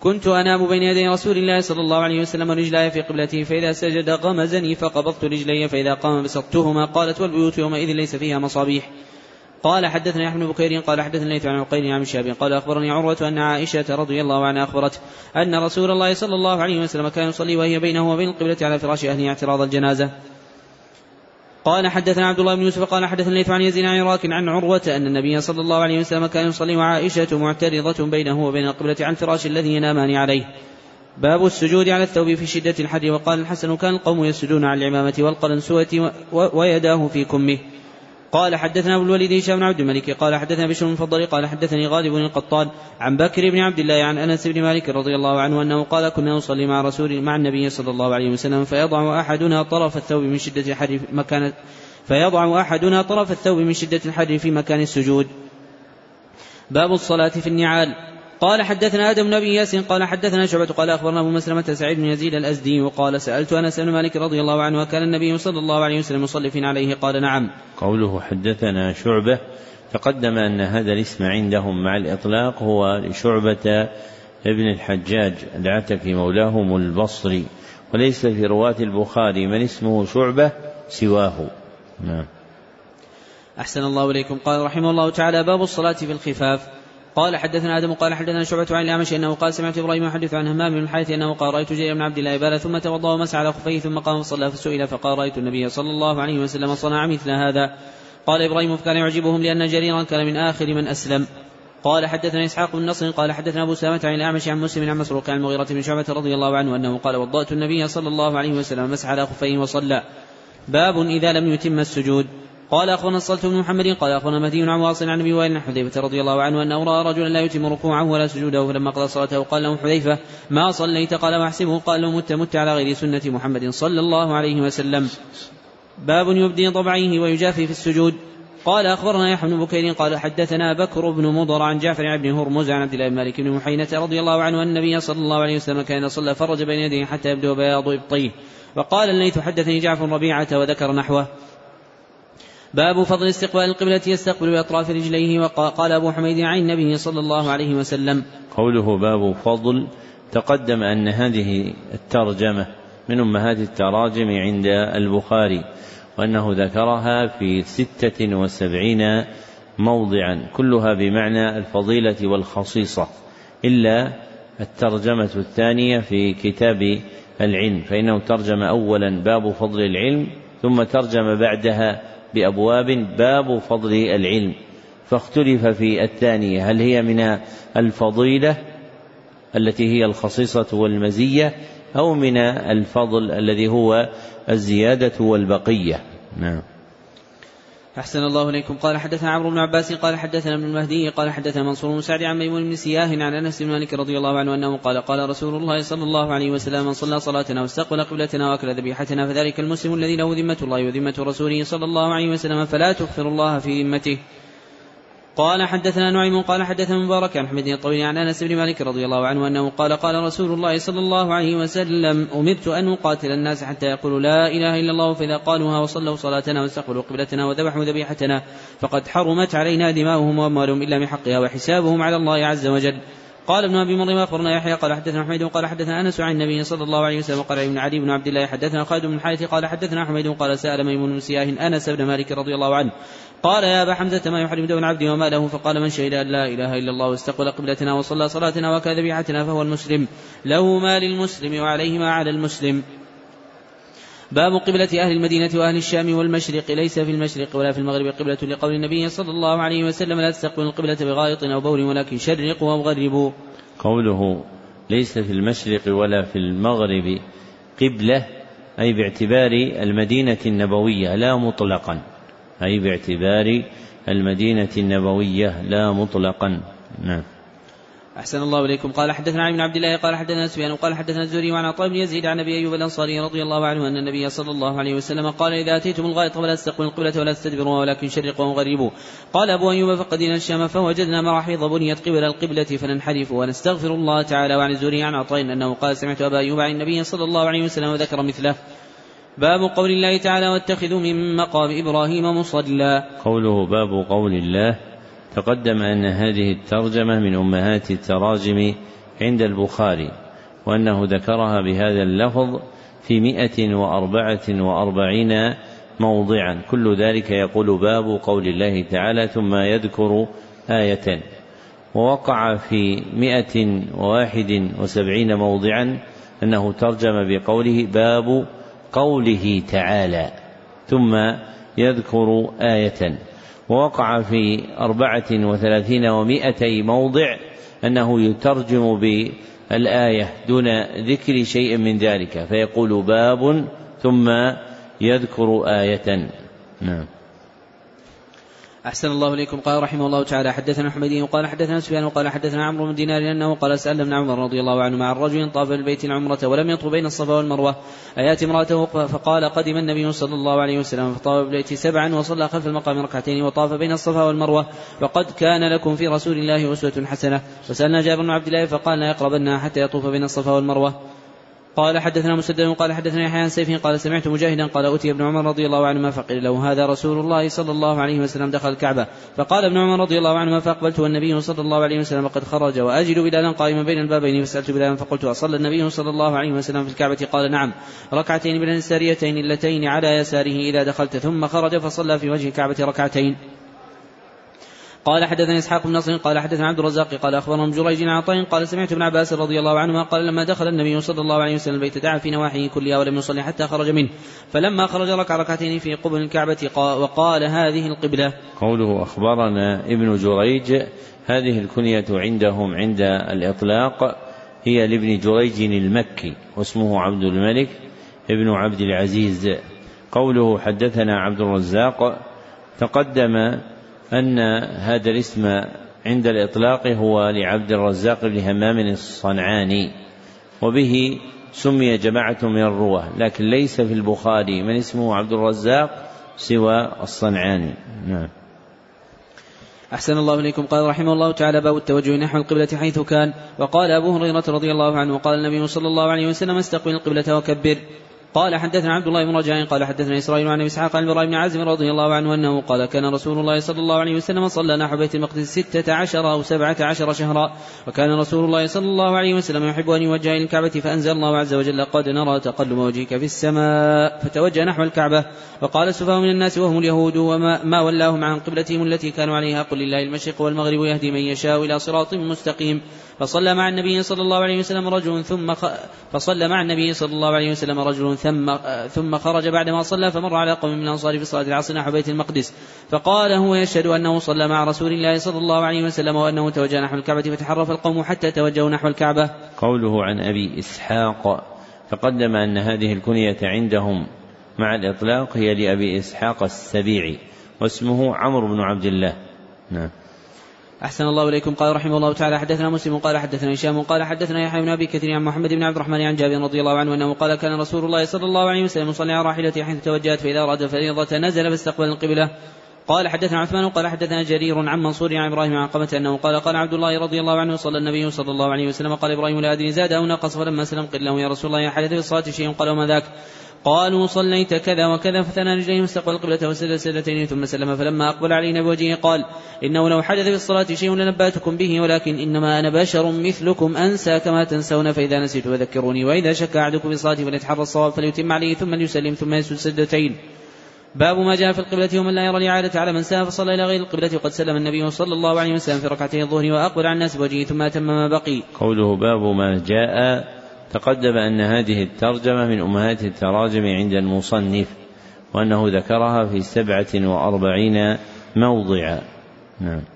B: كنت أنام بين يدي رسول الله صلى الله عليه وسلم رجلاي في قبلته فإذا سجد غمزني فقبضت رجلي فإذا قام بسطتهما قالت والبيوت يومئذ ليس فيها مصابيح. قال حدثنا يحيى بن بكير قال حدثنا ليث عن عقيل عن شهاب قال أخبرني عروة أن عائشة رضي الله عنها أخبرت أن رسول الله صلى الله عليه وسلم كان يصلي وهي بينه وبين القبلة على فراش اهله اعتراض الجنازة. قال حدثنا عبد الله بن يوسف قال حدثنا ليث عن يزيد عن عراك عن عروة أن النبي صلى الله عليه وسلم كان يصلي وعائشة معترضة بينه وبين القبلة عن فراش الذي ينامان عليه. باب السجود على الثوب في شدة الحر وقال الحسن كان القوم يسجدون على العمامة والقلنسوة ويداه في كمه. قال حدثنا أبو الوليد هشام بن عبد الملك قال حدثنا بشر المفضل قال حدثني غالب بن القطان عن بكر بن عبد الله عن أنس بن مالك رضي الله عنه أنه قال كنا نصلي مع رسول مع النبي صلى الله عليه وسلم فيضع أحدنا طرف الثوب من شدة الحر مكان فيضع أحدنا طرف الثوب من شدة الحر في مكان السجود. باب الصلاة في النعال. قال حدثنا آدم بن أبي ياس قال حدثنا شعبة قال أخبرنا أبو مسلمة سعيد بن يزيد الأزدي وقال سألت أنس بن مالك رضي الله عنه وكان النبي صلى الله عليه وسلم يصلي في عليه قال نعم.
A: قوله حدثنا شعبة تقدم أن هذا الاسم عندهم مع الإطلاق هو لشعبة ابن الحجاج العتكي مولاهم البصري وليس في رواة البخاري من اسمه شعبة سواه. نعم.
B: أحسن الله إليكم قال رحمه الله تعالى باب الصلاة في الخفاف قال حدثنا آدم قال حدثنا شعبة عن الأعمش أنه قال سمعت إبراهيم يحدث عن همام بن الحارث أنه قال رأيت جرير بن عبد الله ثم توضأ ومسح على خفيه ثم قام فصلى فسئل فقال رأيت النبي صلى الله عليه وسلم صنع مثل هذا. قال إبراهيم فكان يعجبهم لأن جريرا كان من آخر من أسلم. قال حدثنا إسحاق بن نصر قال حدثنا أبو سلمة عن الأعمش عن مسلم عن مسروق عن المغيرة بن شعبة رضي الله عنه أنه قال وضأت النبي صلى الله عليه وسلم مسح على خفيه وصلى. باب إذا لم يتم السجود. قال اخبرنا الصلت بن محمد قال اخبرنا مهدي عن واصل عن أبي وائل حذيفة رضي الله عنه انه راى رجلا لا يتم ركوعه ولا سجوده فلما قضى صلاته قال له حذيفة ما صليت؟ قال واحسبه قال لو مت مت على غير سنة محمد صلى الله عليه وسلم. باب يبدي ضبعيه ويجافي في السجود. قال أخبرنا يحيى بن بكير قال حدثنا بكر بن مضر عن جعفر بن هرمز عن عبد الله بن مالك بن محينة رضي الله عنه أن النبي صلى الله عليه وسلم كان صلى فرج بين يديه حتى يبدو بياض ابطيه وقال الليث حدثني جعفر ربيعة وذكر نحوه. باب فضل استقبال القبلة يستقبل بأطراف رجليه وقال أبو حميد عن النبي صلى الله عليه وسلم.
A: قوله باب فضل تقدم أن هذه الترجمة من أمهات التراجم عند البخاري وأنه ذكرها في ستة وسبعين موضعا كلها بمعنى الفضيلة والخصيصة إلا الترجمة الثانية في كتاب العلم فإنه ترجم أولا باب فضل العلم ثم ترجم بعدها بأبواب باب فضل العلم. فاختلف في الثانية هل هي من الفضيلة التي هي الخصيصة والمزية أو من الفضل الذي هو الزيادة والبقية؟ نعم.
B: أحسن الله إليكم. قال حدثنا عمرو بن عباس قال حدثنا ابن المهدي قال حدثنا منصور بن سعد عن ميمون بن سياه عن أنس بن مالك رضي الله عنه أنه قال قال رسول الله صلى الله عليه وسلم من صلى صلاتنا واستقبل قبلتنا وأكل ذبيحتنا فذلك المسلم الذي له ذمة الله وذمة رسوله صلى الله عليه وسلم فلا تغفر الله في ذمته. قال حدثنا نعيم قال حدثنا مبارك عن حميد الطويل عن أنس بن مالك رضي الله عنه أنه قال قال رسول الله صلى الله عليه وسلم أمرت أن أقاتل الناس حتى يقولوا لا إله إلا الله فإذا قالوها وصلوا صلاتنا واستقبلوا قبلتنا وذبحوا ذبيحتنا فقد حرمت علينا دماؤهم وأموالهم إلا بحقها وحسابهم على الله عز وجل. قال ابن أبي مريم أخبرنا يحيى قال حدثنا حميد قال حدثنا أنس عن النبي صلى الله عليه وسلم قال ابن علي بن عبد الله حدثنا خالد بن الحارث قال حدثنا حميد قال سأل ميمون بن سياه أنس بن مالك رضي الله عنه قال يا أبا حمزة ما يحرم دون عبد وما له؟ فقال من شهد أن لا إله إلا الله واستقبل قبلتنا وصلى صلاتنا وكذا ذبيحتنا فهو المسلم. له ما للمسلم وعليه ما على المسلم. باب قبلة أهل المدينة وأهل الشام والمشرق. ليس في المشرق ولا في المغرب قبلة لقول النبي صلى الله عليه وسلم لا تستقبلوا القبلة بغائط أو بول ولكن شرقوا أو غربوا.
A: قوله ليس في المشرق ولا في المغرب قبلة أي باعتبار المدينة النبوية لا مطلقا. أي باعتبار المدينة النبوية لا مطلقا. نعم.
B: أحسن الله إليكم. قال حدثنا عن بن عبد الله قال حدثنا سفيان قال حدثنا الزهري وعن عطاء بن يزيد عن أبي أيوب الأنصاري رضي الله عنه أن النبي صلى الله عليه وسلم قال إذا أتيتم الغائط فلا تستقبلوا القبلة ولا تستدبروا ولكن شرقوا وغربوا. قال أبو أيوب فقدنا الشام فوجدنا مراحيض بنيت قبل القبلة فننحرف ونستغفر الله تعالى. وعن الزهري عن عطاء أنه قال سمعت أبا أيوب عن النبي صلى الله عليه وسلم وذكر مثله. باب قول الله تعالى واتخذوا من مقام إبراهيم مصلى.
A: قوله باب قول الله تقدم أن هذه الترجمة من أمهات التراجم عند البخاري وأنه ذكرها بهذا اللفظ في مئة وأربعة وأربعين موضعا. كل ذلك يقول باب قول الله تعالى ثم يذكر آية. ووقع في مئة وواحد وسبعين موضعا أنه ترجم بقوله باب قوله تعالى ثم يذكر آية. ووقع في أربعة وثلاثين ومائتي موضع أنه يترجم بالآية دون ذكر شيء من ذلك فيقول باب ثم يذكر آية. نعم.
B: أحسن الله إليكم. قال رحمه الله تعالى حدثنا حميدي وقال حدثنا سفيان وقال حدثنا عمرو بن دينار أنه قال سأل ابن عمر رضي الله عنه مع الرجل طاف بالبيت العمرة ولم يطف بين الصفا والمروة. أيات امرأته؟ فقال قدم النبي صلى الله عليه وسلم فطاف بالبيت سبعا وصلى خلف المقام ركعتين وطاف بين الصفا والمروة. وقد كان لكم في رسول الله أسوة حسنة. وسألنا جابر بن عبد الله فقال لا يقربن حتى يطوف بين الصفا والمروة. قال حدثنا مسدد قال حدثنا يحيى عن سيف قال سمعت مجاهدا قال أتي ابن عمر رضي الله عنهما فقيل له هذا رسول الله صلى الله عليه وسلم دخل الكعبة. فقال ابن عمر رضي الله عنهما فأقبلت والنبي صلى الله عليه وسلم قد خرج وأجد بلالا قائما بين البابين فسألت بلالا فقلت أصلى النبي صلى الله عليه وسلم في الكعبة؟ قال نعم. ركعتين من الساريتين اللتين على يساره إذا دخلت ثم خرج فصلى في وجه الكعبة ركعتين. قال حدثني إسحاق بن نصر قال حدثنا عبد الرزاق قال أخبرهم جريج عن عطاء قال سمعت ابن عباس رضي الله عنهما قال لما دخل النبي صلى الله عليه وسلم البيت دعا في نواحيه كلها ولم يصلي حتى خرج منه. فلما خرج ركع ركعتين في قبل الكعبة وقال هذه القبلة.
A: قوله أخبرنا ابن جريج هذه الكنية عندهم عند الإطلاق هي لابن جريج المكي واسمه عبد الملك ابن عبد العزيز. قوله حدثنا عبد الرزاق تقدم أن هذا الاسم عند الإطلاق هو لعبد الرزاق بن همام الصنعاني وبه سمي جماعة من الرواة لكن ليس في البخاري من اسمه عبد الرزاق سوى الصنعاني. نعم.
B: أحسن الله إليكم. قال رحمه الله تعالى باب التوجه نحو القبلة حيث كان. وقال أبو هريرة رضي الله عنه وقال النبي صلى الله عليه وسلم استقبل القبلة وكبر. قال حدثنا عبد الله بن رجاء قال حدثنا إسرائيل عن إسحاق عن البراء بن عازم رضي الله عنه أنه قال كان رسول الله صلى الله عليه وسلم صلى نحو بيت المقدس ستة عشر أو سبعة عشر شهرا وكان رسول الله صلى الله عليه وسلم يحب أن يوجه إلى الكعبة فأنزل الله عز وجل قد نرى تقلب وجهك في السماء فتوجه نحو الكعبة وقال السفهاء من الناس وهم اليهود وما ما ولاهم عن قبلتهم التي كانوا عليها قل لله المشرق والمغرب يهدي من يشاء إلى صراط مستقيم فصلى مع النبي صلى الله عليه وسلم رجل ثم خ... فصلى مع النبي صلى الله عليه وسلم رجل ثم ثم خرج بعدما صلى فمر على قوم من الأنصار في صلاة العصر نحو بيت المقدس فقال هو يشهد أنه صلى مع رسول الله صلى الله عليه وسلم وأنه توجه نحو الكعبة فتحرف القوم حتى توجهوا نحو الكعبة.
A: قوله عن أبي إسحاق تقدم أن هذه الكنية عندهم مع الإطلاق هي لأبي إسحاق السبيعي واسمه عمرو بن عبد الله. نعم.
B: أحسن الله إليكم. قال رحمه الله تعالى حدثنا مسلم قال حدثنا هشام قال حدثنا يحيى بن أبي كثير عن محمد بن عبد الرحمن عن جابر رضي الله عنه أنه قال كان رسول الله صلى الله عليه وسلم يصلي على راحلته حيث توجهت فإذا أراد فريضة نزل فاستقبل القبلة. قال حدثنا عثمان قال حدثنا جرير عن منصور عن إبراهيم عن قمة أنه قال قال عبد الله رضي الله عنه صلى النبي صلى الله عليه وسلم قال إبراهيم لا ادري زاد أو نقص فلما سلم قل له يا رسول الله حدث في الصلاة شيء؟ قال وما ذاك؟ قالوا صليت كذا وكذا فثنى رجليه واستقبل القبلة وسجد سجدتين ثم سلم فلما أقبل علينا بوجهه قال إنه لو حدث في الصلاة شيء لنبأتكم به ولكن إنما أنا بشر مثلكم أنسى كما تنسون فإذا نسيت فذكروني وإذا شك أحدكم في صلاته فليتحرى الصواب فليتم عليه ثم ليسلم ثم يسجد سجدتين باب ما جاء في القبلة ومن لا يرى الإعادة على من ساء فصلى إلى غير القبلة وقد سلم النبي صلى الله عليه وسلم في ركعتي الظهر وأقبل على الناس بوجهه ثم أتم ما بقي.
A: قوله باب ما جاء تقدم أن هذه الترجمة من أمهات التراجم عند المصنف وأنه ذكرها في سبعة وأربعين موضعا. نعم.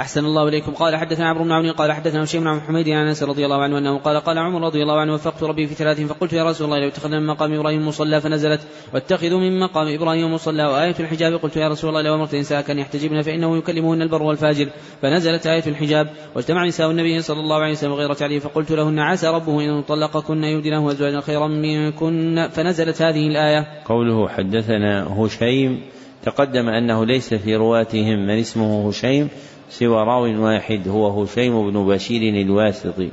B: أحسن الله إليكم. قال حدثنا عمرو بن عون قال حدثنا هشيم بن حميد عن أنس رضي الله عنه أنه قال قال عمر رضي الله عنه وفقت ربي في ثلاث فقلت يا رسول الله لو اتخذنا من مقام إبراهيم مصلى فنزلت واتخذوا من مقام إبراهيم مصلى وآية الحجاب قلت يا رسول الله لو أمرت النساء أن يحتجبن فإنه يكلمهن البر والفاجر. فنزلت آية الحجاب واجتمع نساء النبي صلى الله عليه وسلم غيرة عليه فقلت لهن عسى ربه إن طلقكن يبدله أزواجا خيرا منكن. فنزلت هذه الآية.
A: قوله حدثنا هشيم تقدم أنه ليس في رواتهم من اسمه هشيم سوى راو واحد هو هشيم بن بشير الواسطي.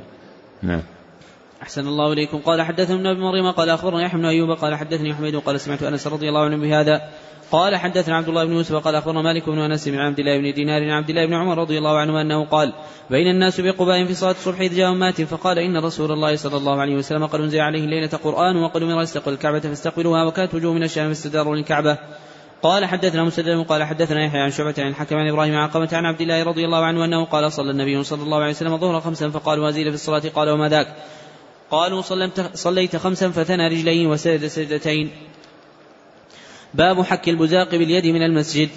A: نعم.
B: أحسن الله إليكم. قال حدثنا ابن أبي مريم قال أخبرنا يحيى بن أيوب قال حدثني حميد قال سمعت أنس رضي الله عنه بهذا. قال حدثنا عبد الله بن يوسف قال أخبرنا مالك بن أنس بن عبد الله بن دينار عن عبد الله بن عمر رضي الله عنه أنه قال بين الناس بقباء في صلاة الصبح إذ جاء مات فقال إن رسول الله صلى الله عليه وسلم قد أنزل عليه الليلة قرآن وقد أمر يستقبل الكعبة فاستقبلوها وكانت وجوه من الشام فاستداروا للكعبة. قال حدثنا مسدد قال حدثنا يحيى عن شعبة عن الحكم عن إبراهيم عن قامة عن عبد الله رضي الله عنه أنه قال صلى النبي صلى الله عليه وسلم الظهر خمسا فقال وازيل في الصلاة قال وما ذاك؟ قالوا صليت خمسا فثنى رجلين وسجد سجدتين باب حك البزاق باليد من المسجد.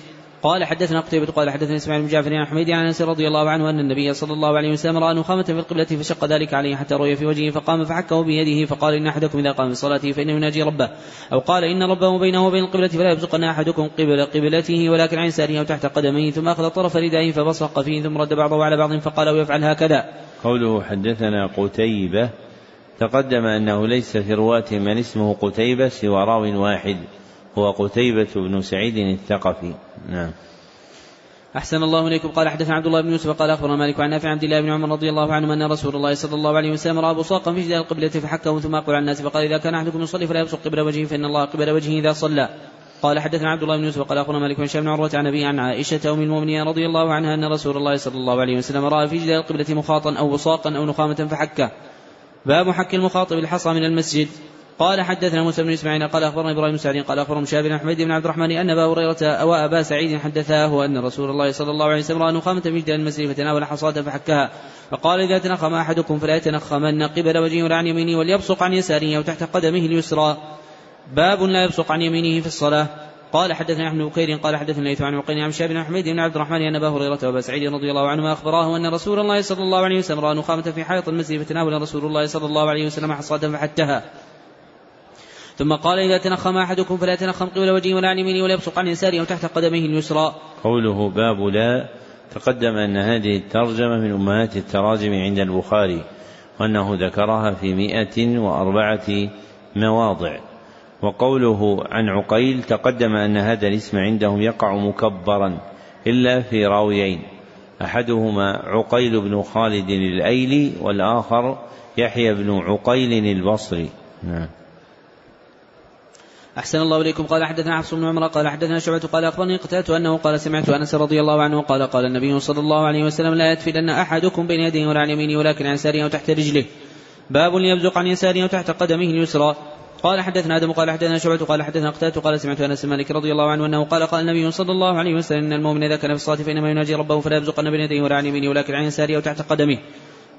B: قال حدثنا قتيبة قال حدثنا إسماعيل بن جعفر عن حميد عن أنس رضي الله عنه أن النبي صلى الله عليه وسلم رأى نخامة في القبلة فشق ذلك عليه حتى رؤي في وجهه فقام فحكه بيده فقال إن أحدكم إذا قام في صلاته فإنه يناجي ربه. أو قال إن ربه بينه وبين القبلة فلا يبصقن أحدكم قبل قبلته ولكن عن ساره أو تحت قدميه ثم أخذ طرف ردائه فبصق فيه ثم رد بعضه على بعض فقال ويفعل هكذا.
A: قوله حدثنا قتيبة. تقدم أنه ليس في رواة من اسمه قتيبة سوى راو واحد. هو قتيبة بن سعيد الثقفي. نعم.
B: أحسن الله إليكم. قال حدثنا عبد الله بن يوسف قال أخبرنا مالك عن نافع عبد الله بن عمر رضي الله عنه أن رسول الله صلى الله عليه وسلم رأى بصاقا في جدار القبلة فحكه ثم أقبل على الناس فقال إذا كان أحدكم يصلي فلا يبصق قبل وجهه فإن الله قبل وجهه إذا صلى. قال حدثنا عبد الله بن يوسف قال أخبرنا مالك بن عروة عن ابي عن عائشة أم المؤمنين رضي الله عنها أن رسول الله صلى الله عليه وسلم رأى في جدار القبلة مخاطا أو وصاقا أو نخامة فحكه باب حك المخاطب الحصى من المسجد. قال حدثنا موسى بن إسماعيل قال أخبرنا إبراهيم سعد قال أخبرنا مشابه بن حميد بن عبد الرحمن أن أبا هريرة أو أبا سعيد حدثاه أن رسول الله صلى الله عليه وسلم رأى نخامه في جدار المسجد فتناول حصاة فحكها. فقال إذا تنخم أحدكم فلا يتنخمن قبل وجهه ولا عن يمينه وليبصق عن يساره أو تحت قدمه اليسرى. باب لا يبصق عن يمينه في الصلاة. قال حدثنا أحمد بكير قال حدثنا ليث عن عقيل عن شاب بن حميد بن عبد الرحمن أن أبا هريرة وابا سعيد رضي الله عنهما أخبراه أن رسول الله صلى الله عليه وسلم رأى نخامه في حائط المسجد فتناول رسول الله صلى الله عليه وسلم حصاة فحتها ثم قال إذا تنخم أحدكم فلا يتنخم قبل وجهه ولا عن يمينه ولا يبصق عن يساره أو تحت قدمه اليسرى.
A: قوله باب لا تقدم أن هذه الترجمة من أمهات التراجم عند البخاري وأنه ذكرها في مئة وأربعة مواضع. وقوله عن عقيل تقدم أن هذا الاسم عندهم يقع مكبرا إلا في راويين. أحدهما عقيل بن خالد الأيلي والآخر يحيى بن عقيل البصري. نعم.
B: أحسن الله إليكم. قال حدثنا حفص بن عمر قال حدثنا شعبة قال أخبرني قتادة أنه قال سمعت أنس رضي الله عنه قال قال النبي صلى الله عليه وسلم لا يدفلن أحدكم بين يديه ولا عن يمينه ولكن عن يساره أو تحت رجله. باب ليبزق عن يساره أو تحت قدمه اليسرى. قال حدثنا آدم قال حدثنا شعبة قال حدثنا قتادة قال سمعت أنس مالك رضي الله عنه أنه قال قال النبي صلى الله عليه وسلم إن المؤمن إذا كان في الصلاة فإنما يناجي ربه فلا يبزقن بين يديه ولا عن يمينه ولكن عن يساره أو تحت قدمه.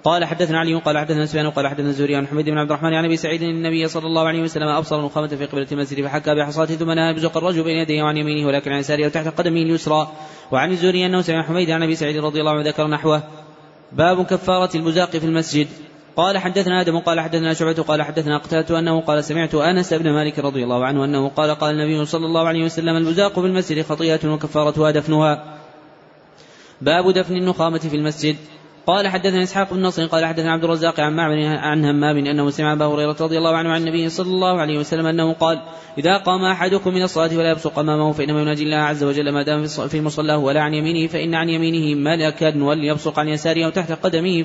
B: قال حدثنا علي قال حدثنا سفيان قال حدثنا الزهري عن حميد بن عبد الرحمن عن أبي سعيد النبي صلى الله عليه وسلم أبصر نخامه في قبلة المسجد فحكى بحصاته ثم نهى بزق الرجل بين يديه وعن يمينه ولكن عن يساره وتحت قدمه اليسرى. وعن الزهري أنه سمع حميد عن أبي سعيد رضي الله عنه ذكر نحوه. باب كفارة البزاق في المسجد. قال حدثنا آدم قال حدثنا شعبة قال حدثنا قتادة أنه قال سمعت أنس بن مالك رضي الله عنه أنه قال قال النبي صلى الله عليه وسلم البزاق في المسجد خطيئة وكفارتها دفنها. باب دفن النخامة في المسجد. قال حدثنا إسحاق بن نصر قال حدثنا عبد الرزاق عن معمر عن همام أنه سمع أبا هريرة رضي الله عنه عن النبي صلى الله عليه وسلم أنه قال إذا قام أحدكم من الصلاة ولا يبصق أمامه فإنما يناجي الله عز وجل ما دام في مصلاه ولا عن يمينه فإن عن يمينه ملكا وليبصق عن يساره أو تحت قدمه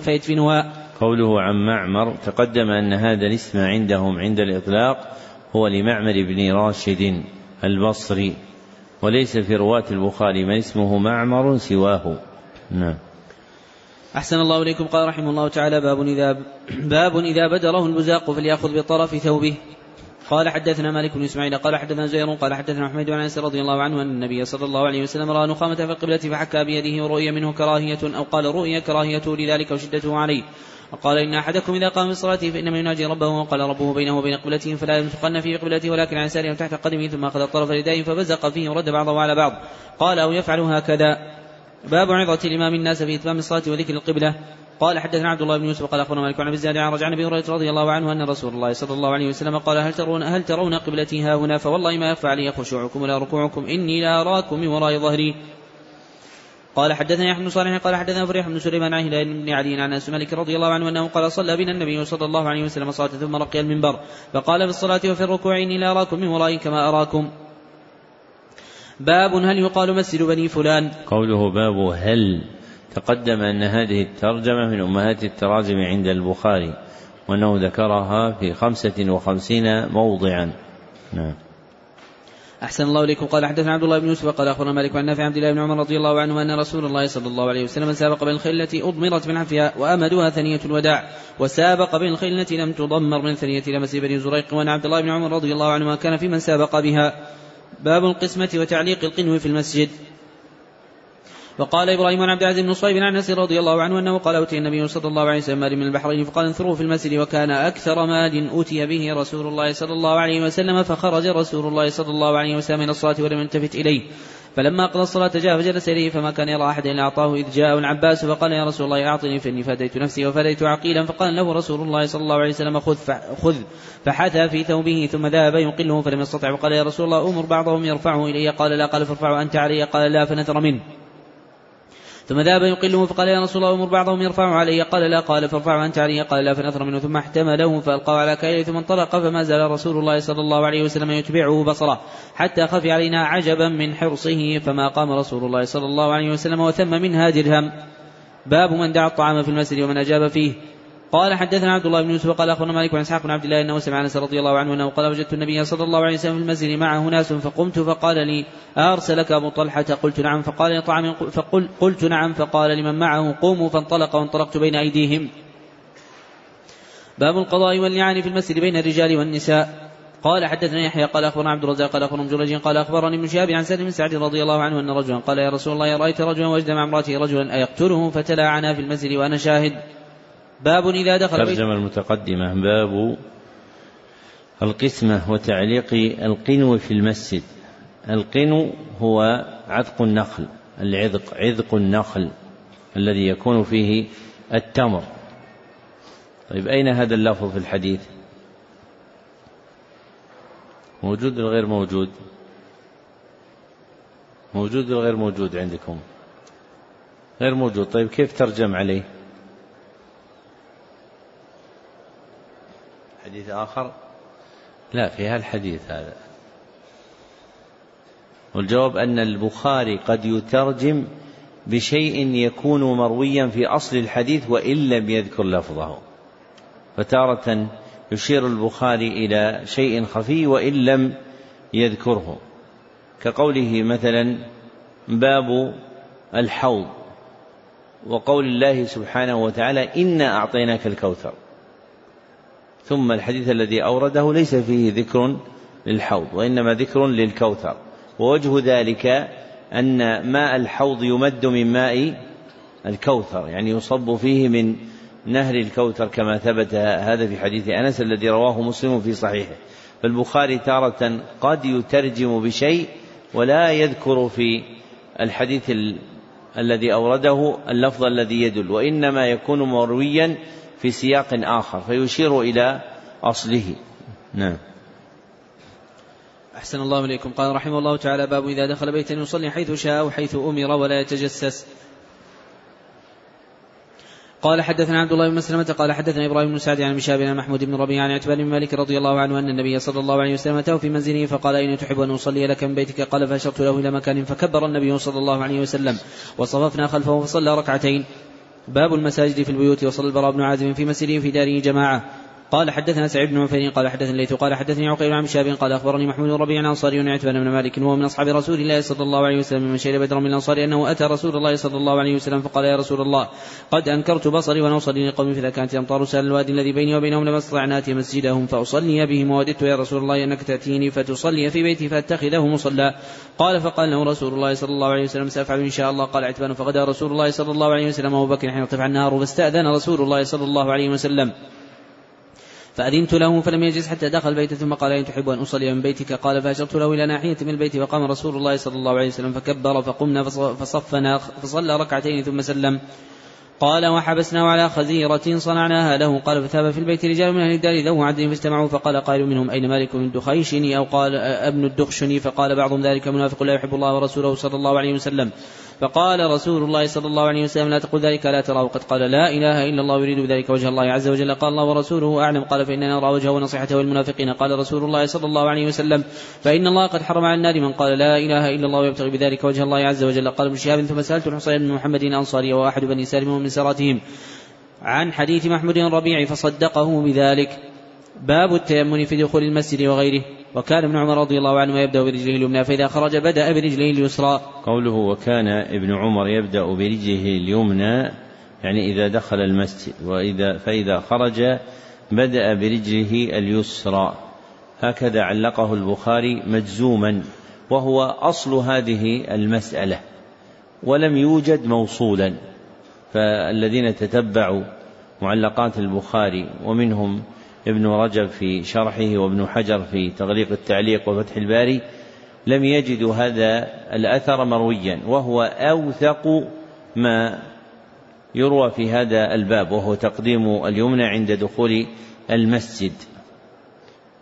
B: فيدفنها.
A: قوله عن معمر تقدم أن هذا الاسم عندهم عند الإطلاق هو لمعمر بن راشد البصري وليس في رواة البخاري من اسمه معمر سواه. نعم.
B: أحسن الله إليكم. قال رحمه الله تعالى باب إذا باب إذا بدره البزاق فليأخذ بطرف ثوبه. قال حدثنا مالك بن إسماعيل قال حدثنا زير قال حدثنا احمد بن انس رضي الله عنه أن النبي صلى الله عليه وسلم رأى نخامة في القبلة فحكى بيده ورؤي منه كراهية أو قال رؤي كراهيته لذلك وشدته عليه. وقال إن أحدكم إذا قام بصلاته صلاته فإنما يناجي ربه وقال ربه بينه وبين قبلته فلا ينفقن في قبلته ولكن عن ساره تحت قدمه ثم أخذ الطرف ردائه فبزق فيه ورد بعضه على بعض. قال أو يفعل هكذا. باب عظة الإمام الناس في إتمام الصلاة وذكر القبلة. قال حدثنا عبد الله بن يوسف قال أخبرنا مالك عن أبي الزاد عن رجع أبي هريرة رضي الله عنه أن رسول الله صلى الله عليه وسلم قال هل ترون هل ترون قبلتي ها هنا؟ فوالله ما يخفى علي خشوعكم ولا ركوعكم. إني لا أراكم من وراء ظهري. قال حدثنا يحيى بن صالح قال حدثنا فريح بن سليمان عن هلال بن علي عن أنس مالك رضي الله عنه أنه قال صلى بنا النبي صلى الله عليه وسلم صلاة ثم رقي المنبر. فقال في الصلاة وفي الركوع إني لا أراكم من ورائي كما أراكم. باب هل يقال مسجد بني فلان؟
A: قوله باب هل تقدم أن هذه الترجمة من أمهات التراجم عند البخاري وأنه ذكرها في خمسة وخمسين موضعا. نعم.
B: أحسن الله إليكم. قال حدثنا عبد الله بن يوسف قال أخبرنا مالك عن نافع عبد الله بن عمر رضي الله عنه أن رسول الله صلى الله عليه وسلم سابق بين الخيل التي أضمرت من عفها وأمدها ثنية الوداع وسابق بين الخيل التي لم تضمر من ثنية لمس بني زريق وأن عبد الله بن عمر رضي الله عنهما كان في من سابق بها. باب القسمة وتعليق القنو في المسجد. وقال إبراهيم عن عبد العزيز بن صهيب عن أنس رضي الله عنه أنه قال أوتي النبي صلى الله عليه وسلم من البحرين فقال انثروه في المسجد وكان أكثر مال أوتي به رسول الله صلى الله عليه وسلم فخرج رسول الله صلى الله عليه وسلم من الصلاة ولم يلتفت إليه. فلما قضى الصلاة جاء فجلس إليه فما كان يرى أحدا إلا أعطاه إذ جاءه العباس فقال يا رسول الله أعطني فإني فديت نفسي وفديت عقيلا فقال له رسول الله صلى الله عليه وسلم خذ خذ فحثى في ثوبه ثم ذهب يقله فلم يستطع وقال يا رسول الله أمر بعضهم يرفعه إلي قال لا قال فارفعه أنت علي قال لا فنثر منه ثم ذهب يقله فقال يا رسول الله أمر بعضهم يرفعه علي. قال لا قال فارفعه انت علي. قال لا فنثر منه. ثم احتمله فالقاه على كيله ثم انطلق. فما زال رسول الله صلى الله عليه وسلم يتبعه بصره حتى خفي علينا عجبا من حرصه. فما قام رسول الله صلى الله عليه وسلم وثم منها درهم. باب من دعا الطعام في المسجد ومن أجاب فيه. قال حدثنا عبد الله بن يوسف قال أخبرنا مالك عن إسحاق بن عبد الله أنه سمع أنس رضي الله عنه أنه قال وجدت النبي صلى الله عليه وسلم في المسجد معه ناس فقمت فقال لي أرسلك أبو طلحة؟ قلت نعم. فقال طعام فقل قلت نعم. فقال لمن معه قوموا. فانطلق وانطلقت بين أيديهم. باب القضاء واللعان في المسجد بين الرجال والنساء. قال حدثنا يحيى قال أخبرنا عبد الرزاق قال أخبرنا جريج قال أخبرني ابن شهاب عن سالم بن سعد رضي الله عنه أن رجلا قال يا رسول الله رايت رجلا وجد مع امراته رجلا ايقتله فتلاعنا في المسجد وأنا شاهد. باب إذا دخل
A: ترجمة المتقدمة. باب القسمة وتعليق القنو في المسجد. القنو هو عذق النخل العذق عذق النخل الذي يكون فيه التمر. طيب أين هذا اللفظ في الحديث؟ موجود ولا غير موجود؟ موجود ولا غير موجود عندكم؟ غير موجود. طيب كيف ترجم عليه؟ حديث آخر؟ لا في الحديث هذا. والجواب أن البخاري قد يترجم بشيء يكون مرويا في أصل الحديث وإن لم يذكر لفظه. فتارة يشير البخاري إلى شيء خفي وإن لم يذكره. كقوله مثلا باب الحوض وقول الله سبحانه وتعالى إنا أعطيناك الكوثر. ثم الحديث الذي أورده ليس فيه ذكر للحوض وإنما ذكر للكوثر. ووجه ذلك أن ماء الحوض يمد من ماء الكوثر يعني يصب فيه من نهر الكوثر كما ثبت هذا في حديث أنس الذي رواه مسلم في صحيحه. فالبخاري تارة قد يترجم بشيء ولا يذكر في الحديث الذي أورده اللفظ الذي يدل وإنما يكون مرويا في سياق آخر فيشير إلى أصله. نعم.
B: أحسن الله إليكم. قال رحمه الله تعالى باب إذا دخل بيتا يصلي حيث شاء أو حيث أمر ولا يتجسس. قال حدثنا عبد الله بن مسلمة قال حدثنا إبراهيم بن سعد عن مشاب عن محمود بن ربيعه عن عتبان بن مالك رضي الله عنه أن النبي صلى الله عليه وسلم أتاه في منزله فقال أين تحب أن أصلي لك من بيتك؟ قال فأشرت له إلى مكان فكبر النبي صلى الله عليه وسلم وصففنا خلفه فصلى ركعتين. باب المساجد في البيوت وصلى البراء بن عازم في مسجده في داره جماعة. قال حدثنا سعيد بن عفير قال حدثني الليث قال حدثني عقيل عن شاب قال أخبرني محمود ربيع الأنصاري عتبان بن مالك وهو من أصحاب رسول الله صلى الله عليه وسلم من شهد بدر من الأنصار أنه أتى رسول الله صلى الله عليه وسلم فقال يا رسول الله قد أنكرت بصري وأنا اصلي لقوم فاذا كانت الامطار سال الوادي الذي بيني وبينهم لما استطعنا آتي مسجدهم فأصلي بهم ووددت يا رسول الله أنك تأتيني فتصلي في بيتي فأتخذه مصلى قال فقال له رسول الله صلى الله عليه وسلم سأفعل إن شاء الله قال عتبان فغدا رسول الله صلى الله عليه وسلم وأبو بكر حين ارتفع النهار فاستاذن رسول الله صلى الله عليه وسلم فأذنت له فلم يجلس حتى دخل البيت ثم قال إن تحب أن أصلي من بيتك؟ قال فأشرت له إلى ناحية من البيت فقام رسول الله صلى الله عليه وسلم فكبر فقمنا فصفنا فصلى ركعتين ثم سلم. قال وحبسناه على خزيرة صنعناها له. قال فثاب في البيت رجال من أهل الدار ذو عدل فاجتمعوا فقال قائل منهم أين مالك من الدخيشني أو قال أبن الدخشني؟ فقال بعضهم ذلك منافق لا يحب الله ورسوله صلى الله عليه وسلم. فقال رسول الله صلى الله عليه وسلم لا تقل ذلك لا تراه قد قال لا إله إلا الله يريد بذلك وجه الله عز وجل. قال الله ورسوله أعلم. قال فإننا نرى وجهه ونصيحته والمنافقين قال رسول الله صلى الله عليه وسلم فإن الله قد حرم على النار من قال لا إله إلا الله ويبتغي بذلك وجه الله عز وجل. قال ابن شهاب ثم سألت الحصين بن محمد الأنصاري وأحد بني سالم من سراتهم عن حديث محمود الربيع فصدقه بذلك. باب التيمم في دخول المسجد وغيره. وكان ابن عمر رضي الله عنه يبدأ برجله اليمنى فإذا خرج بدأ برجله اليسرى.
A: قوله وكان ابن عمر يبدأ برجله اليمنى يعني إذا دخل المسجد وإذا فإذا خرج بدأ برجله اليسرى. هكذا علقه البخاري مجزوما وهو أصل هذه المسألة. ولم يوجد موصولا فالذين تتبعوا معلقات البخاري ومنهم ابن رجب في شرحه وابن حجر في تغليق التعليق وفتح الباري لم يجدوا هذا الأثر مرويا وهو أوثق ما يروى في هذا الباب وهو تقديم اليمنى عند دخول المسجد.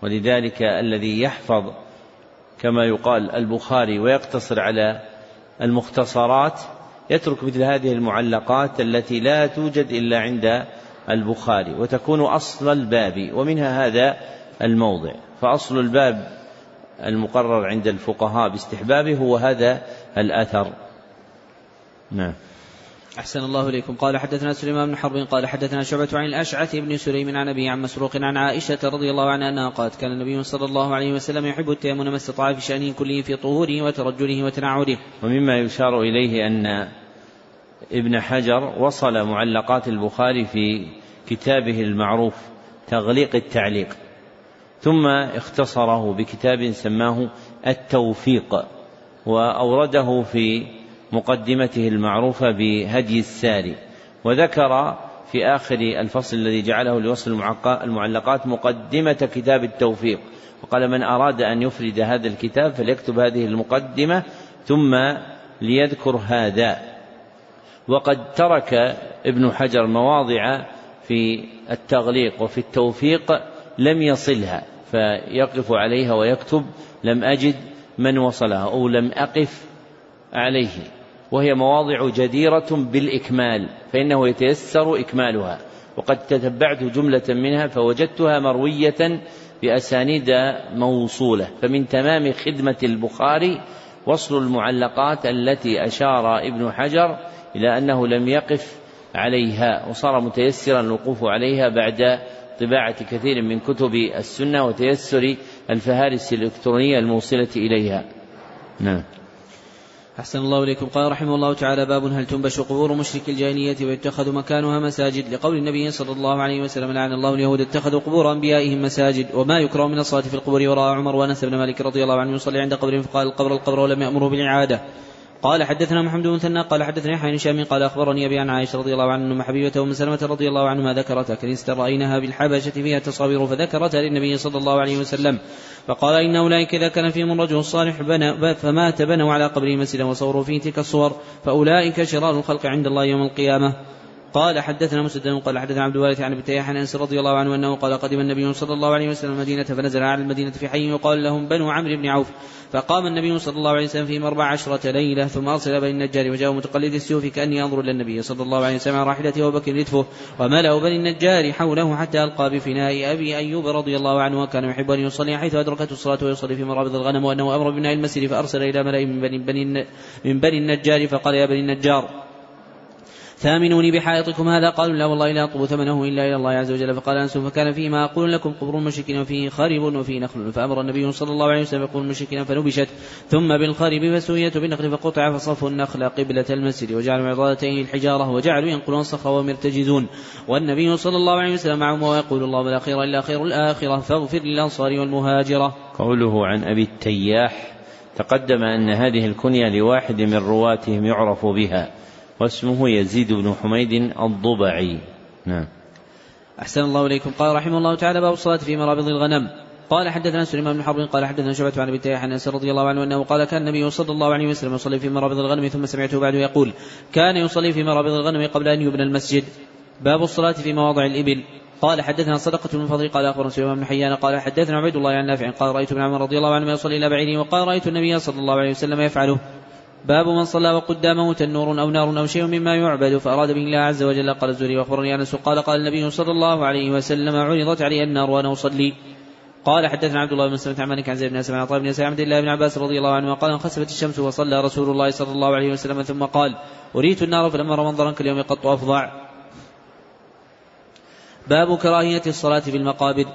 A: ولذلك الذي يحفظ كما يقال البخاري ويقتصر على المختصرات يترك مثل هذه المعلقات التي لا توجد إلا عند البخاري وتكون أصل الباب ومنها هذا الموضع. فأصل الباب المقرر عند الفقهاء باستحبابه هو هذا الأثر. نعم.
B: أحسن الله إليكم. قال حدثنا سليمان بن حرب قال حدثنا شعبة عن الأشعث بن سليم عن أبي عن مسروق عن عائشة رضي الله عنها أنها قالت كان النبي صلى الله عليه وسلم يحب التيمم ما استطاع في شأنه كله في طهوره وترجله وتنعله.
A: ومما يشار إليه أن ابن حجر وصل معلقات البخاري في كتابه المعروف تغليق التعليق. ثم اختصره بكتاب سماه التوفيق وأورده في مقدمته المعروفة بهدي الساري. وذكر في آخر الفصل الذي جعله لوصل المعلقات مقدمة كتاب التوفيق. وقال من أراد أن يفرد هذا الكتاب فليكتب هذه المقدمة ثم ليذكر هذا. وقد ترك ابن حجر مواضع في التغليق وفي التوفيق لم يصلها فيقف عليها ويكتب لم أجد من وصلها أو لم أقف عليه. وهي مواضع جديرة بالإكمال فإنه يتيسر إكمالها. وقد تتبعت جملة منها فوجدتها مروية بأسانيد موصولة. فمن تمام خدمة البخاري وصل المعلقات التي أشار ابن حجر إلى أنه لم يقف عليها وصار متيسرا الوقوف عليها بعد طباعة كثير من كتب السنة وتيسر الفهارس الإلكترونية الموصلة إليها. نعم.
B: أحسن الله إليكم. قال رحمه الله تعالى باب هل تنبش قبور مشرك الجاهلية ويتخذ مكانها مساجد لقول النبي صلى الله عليه وسلم لعن الله اليهود اتخذوا قبور أنبيائهم مساجد وما يكره من الصلاة في القبور. وراء عمر وأنس بن مالك رضي الله عنه يصلي عند قبر فقال القبر القبر ولم يأمره بالإعادة. قال حدثنا محمد بن مثنى قال حدثني يحيى بن هشام قال أخبرني أبي عن عائشة رضي الله أن حبيبة أم سلمة رضي الله عنهما ذكرت كنيسه رايناها بالحبشة فيها تصاوير فذكرتها للنبي صلى الله عليه وسلم فقال إن أولئك إذا كان فيهم الرجل الصالح بنى فمات بنوا على قبره مسجدا وصوروا فيه تلك الصور فأولئك شرار الخلق عند الله يوم القيامة. قال حدثنا مسدد قال حدثنا عبد الوارث عن ابي عن أنس رضي الله عنه أنه قال قدم النبي صلى الله عليه وسلم المدينة فنزل على المدينة في حي يقال لهم بنو عمرو بن عوف. فقام النبي صلى الله عليه وسلم فيهم أربع عشرة ليلة ثم أرسل بني النجار وجاء متقلد السيوف كأني أنظر إلى النبي صلى الله عليه وسلم على راحلته وبكر لتفه وملأ بني النجار حوله حتى ألقى بفناء أبي أيوب رضي الله عنه وكان يحب أن يصلي حيث أدركته الصلاة ويصلي في مرابض الغنم وأنه أمر ببناء المسجد فأرسل إلى ملأ من بني, بني من بني النجار فقال يا بني النجار ثامنوني بحائطكم هذا؟ قالوا لا والله لا أطلب ثمنه إلا إلى الله عز وجل. فقال أنس فكان فيه ما أقول لكم قبر المشركين وفيه خرب وفيه نخل. فأمر النبي صلى الله عليه وسلم يقول المشركين فنبشت. ثم بالخرب فسويت بالنخل فقطع فصفوا النخل قبلة المسجد وجعلوا عضادتين الحجارة وجعلوا ينقلون الصخر وهم يرتجزون. والنبي صلى الله عليه وسلم معهم ويقول الله بلا خير إلا خير الآخرة فاغفر للأنصار والمهاجرة.
A: قوله عن أبي التياح تقدم أن هذه الكنية لواحد من رواتهم يعرف بها. واسمه يزيد بن حميد الضبعي. نعم.
B: أحسن الله إليكم. قال رحمه الله تعالى باب الصلاة في مرابض الغنم. قال حدثنا سليمان بن حرب قال حدثنا شعبة عن أبي عن أنس رضي الله عنه أنه قال كان النبي صلى الله عليه وسلم يصلي في مرابض الغنم ثم سمعته بعد يقول كان يصلي في مرابض الغنم قبل أن يبنى المسجد. باب الصلاة في مواضع الإبل. قال حدثنا صدقة بن فضل قال أخبرنا سليمان بن حيان قال حدثنا عبيد الله عن نافع قال رأيت ابن عمر رضي الله عنه يصلي إلى بعيره وقال رأيت النبي صلى الله عليه وسلم يفعله. باب من صلى وقدامه تنور أو نار أو شيء مما يعبد فأراد به الله عز وجل. قال الزهري وأخبرني أنس قال قال النبي صلى الله عليه وسلم عرضت علي النار وأنا أصلي. قال حدثنا عبد الله بن مسلمة عن مالك عن زيد بن أسلم عن بن سعيد عبد الله بن عباس رضي الله عنه وقال انخسفت الشمس وصلى رسول الله صلى الله عليه وسلم. ثم قال أريت النار فلما رمى منظرا كاليوم قط أفظع باب كراهية الصلاة في المقابر.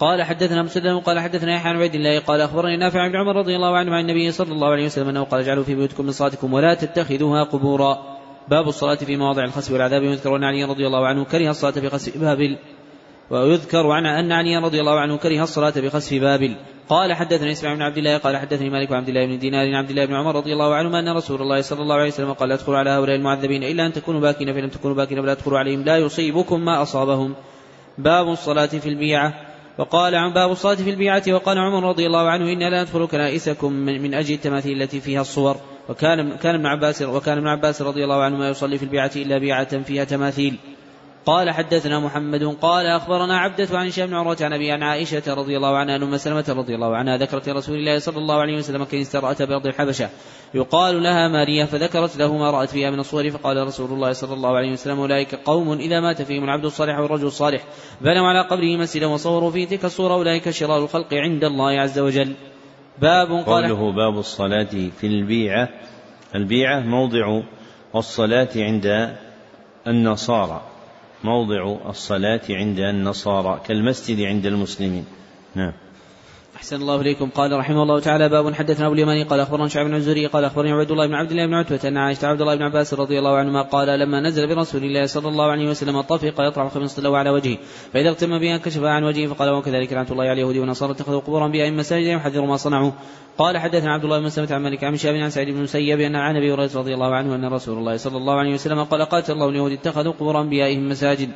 B: قال حدثنا مسلم قال حدثنا يحيى عن عبيد الله قال أخبرني نافع بن عمر رضي الله عنه عن النبي صلى الله عليه وسلم أنه قال اجعلوا في بيوتكم من صلاتكم ولا تتخذوها قبورا. باب الصلاة في مواضع الخسف والعذاب يذكر عن علي رضي الله عنه كره الصلاة في خسف بابل. ويذكر عن أن علي رضي الله عنه كره الصلاة بخسف بابل. قال حدثني إسماعيل بن عبد الله قال حدثني مالك وعبد الله بن دينار عن عبد الله بن عمر رضي الله عنهما أن رسول الله صلى الله عليه وسلم قال لا تدخلوا على هؤلاء المعذبين إلا أن تكونوا باكين فإن لم تكونوا باكين فلا تدخلوا عليهم لا يصيبكم ما أصابهم. باب الصلاة في البيعة وقال عن باب الصلاة في البيعة وقال عمر رضي الله عنه إنا لا ندخل كنائسكم من, من أجل التماثيل التي فيها الصور. وكان كان ابن عباس وكان ابن عباس رضي الله عنه ما يصلي في البيعة إلا بيعة فيها تماثيل. قال حدثنا محمد قال أخبرنا عبدة عن هشام بن عروة عن أبي عن عائشة رضي الله عنها ان أم سلمة رضي الله عنها ذكرت لرسول الله صلى الله عليه وسلم كنيسة رأت بأرض الحبشة. يقال لها ماريا فذكرت له ما رأت فيها من الصور فقال رسول الله صلى الله عليه وسلم أولئك قوم إذا مات فيهم العبد الصالح والرجل الصالح. بنوا على قبره مسجدا وصوروا فيه تلك الصورة أولئك شرار الخلق عند الله عز وجل.
A: باب قال قوله باب الصلاة في البيعة. البيعة موضع الصلاة عند النصارى. موضع الصلاة عند النصارى كالمسجد عند المسلمين. نعم.
B: أحسن الله إليكم. قال رحمه الله تعالى باب حدثنا أبو اليماني قال أخبرنا شعب بن الزهري قال أخبرني عبد الله بن عبد الله بن عتبة أن عائشة عبد الله بن عباس رضي الله عنهما قال لما نزل برسول الله صلى الله عليه وسلم طفق يطرح خميصة له على وجهه فإذا اغتم بها كشف عن وجهه فقال وكذلك لعنة الله على اليهود والنصارى اتخذوا قبورا بها مساجد يحذر ما صنعوا. قال حدثنا عبد الله بن سلمة عن مالك عن شاب عن سعيد بن المسيب أن عن أبي هريرة رضي الله عنه أن رسول الله صلى الله عليه وسلم قال قاتل الله اليهود اتخذوا قبور أنبيائهم مساجد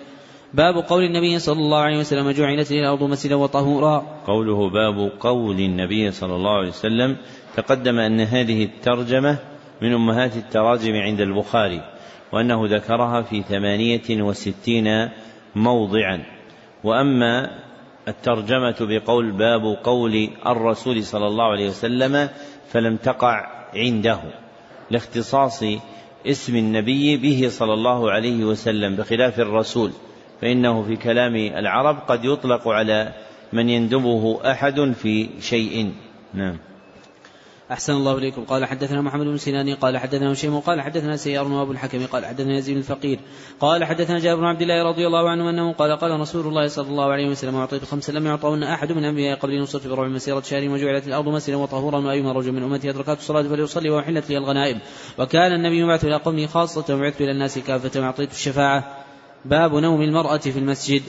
B: باب قول النبي صلى الله عليه وسلم جعلت لي الأرض مسجدا وطهورا.
A: قوله باب قول النبي صلى الله عليه وسلم تقدم أن هذه الترجمة من أمهات التراجم عند البخاري وأنه ذكرها في ثمانية وستين موضعا. وأما الترجمة بقول باب قول الرسول صلى الله عليه وسلم فلم تقع عنده لاختصاص اسم النبي به صلى الله عليه وسلم بخلاف الرسول. فإنه في كلام العرب قد يطلق على من يندبه أحد في شيء. نعم.
B: أحسن الله إليكم. قال حدثنا محمد بن سنان قال حدثنا هشيم قال حدثنا سيار وأبو الحكم قال حدثنا يزيد الفقير قال حدثنا جابر بن عبد الله رضي الله عنه أنه قال قال رسول الله صلى الله عليه وسلم أعطيت خمسا لم يعطهن أحد من أنبياء قبل نصرت بربع مسيرة شهر وجعلت الأرض مسجدا وطهورا وأيما رجل من أمتي أدركت الصلاة فليصلي وأحلت لي الغنائم. وكان النبي يبعث إلى قومه خاصة وبعثت إلى الناس كافة وأعطيت الشفاعة. باب نوم المرأة في المسجد.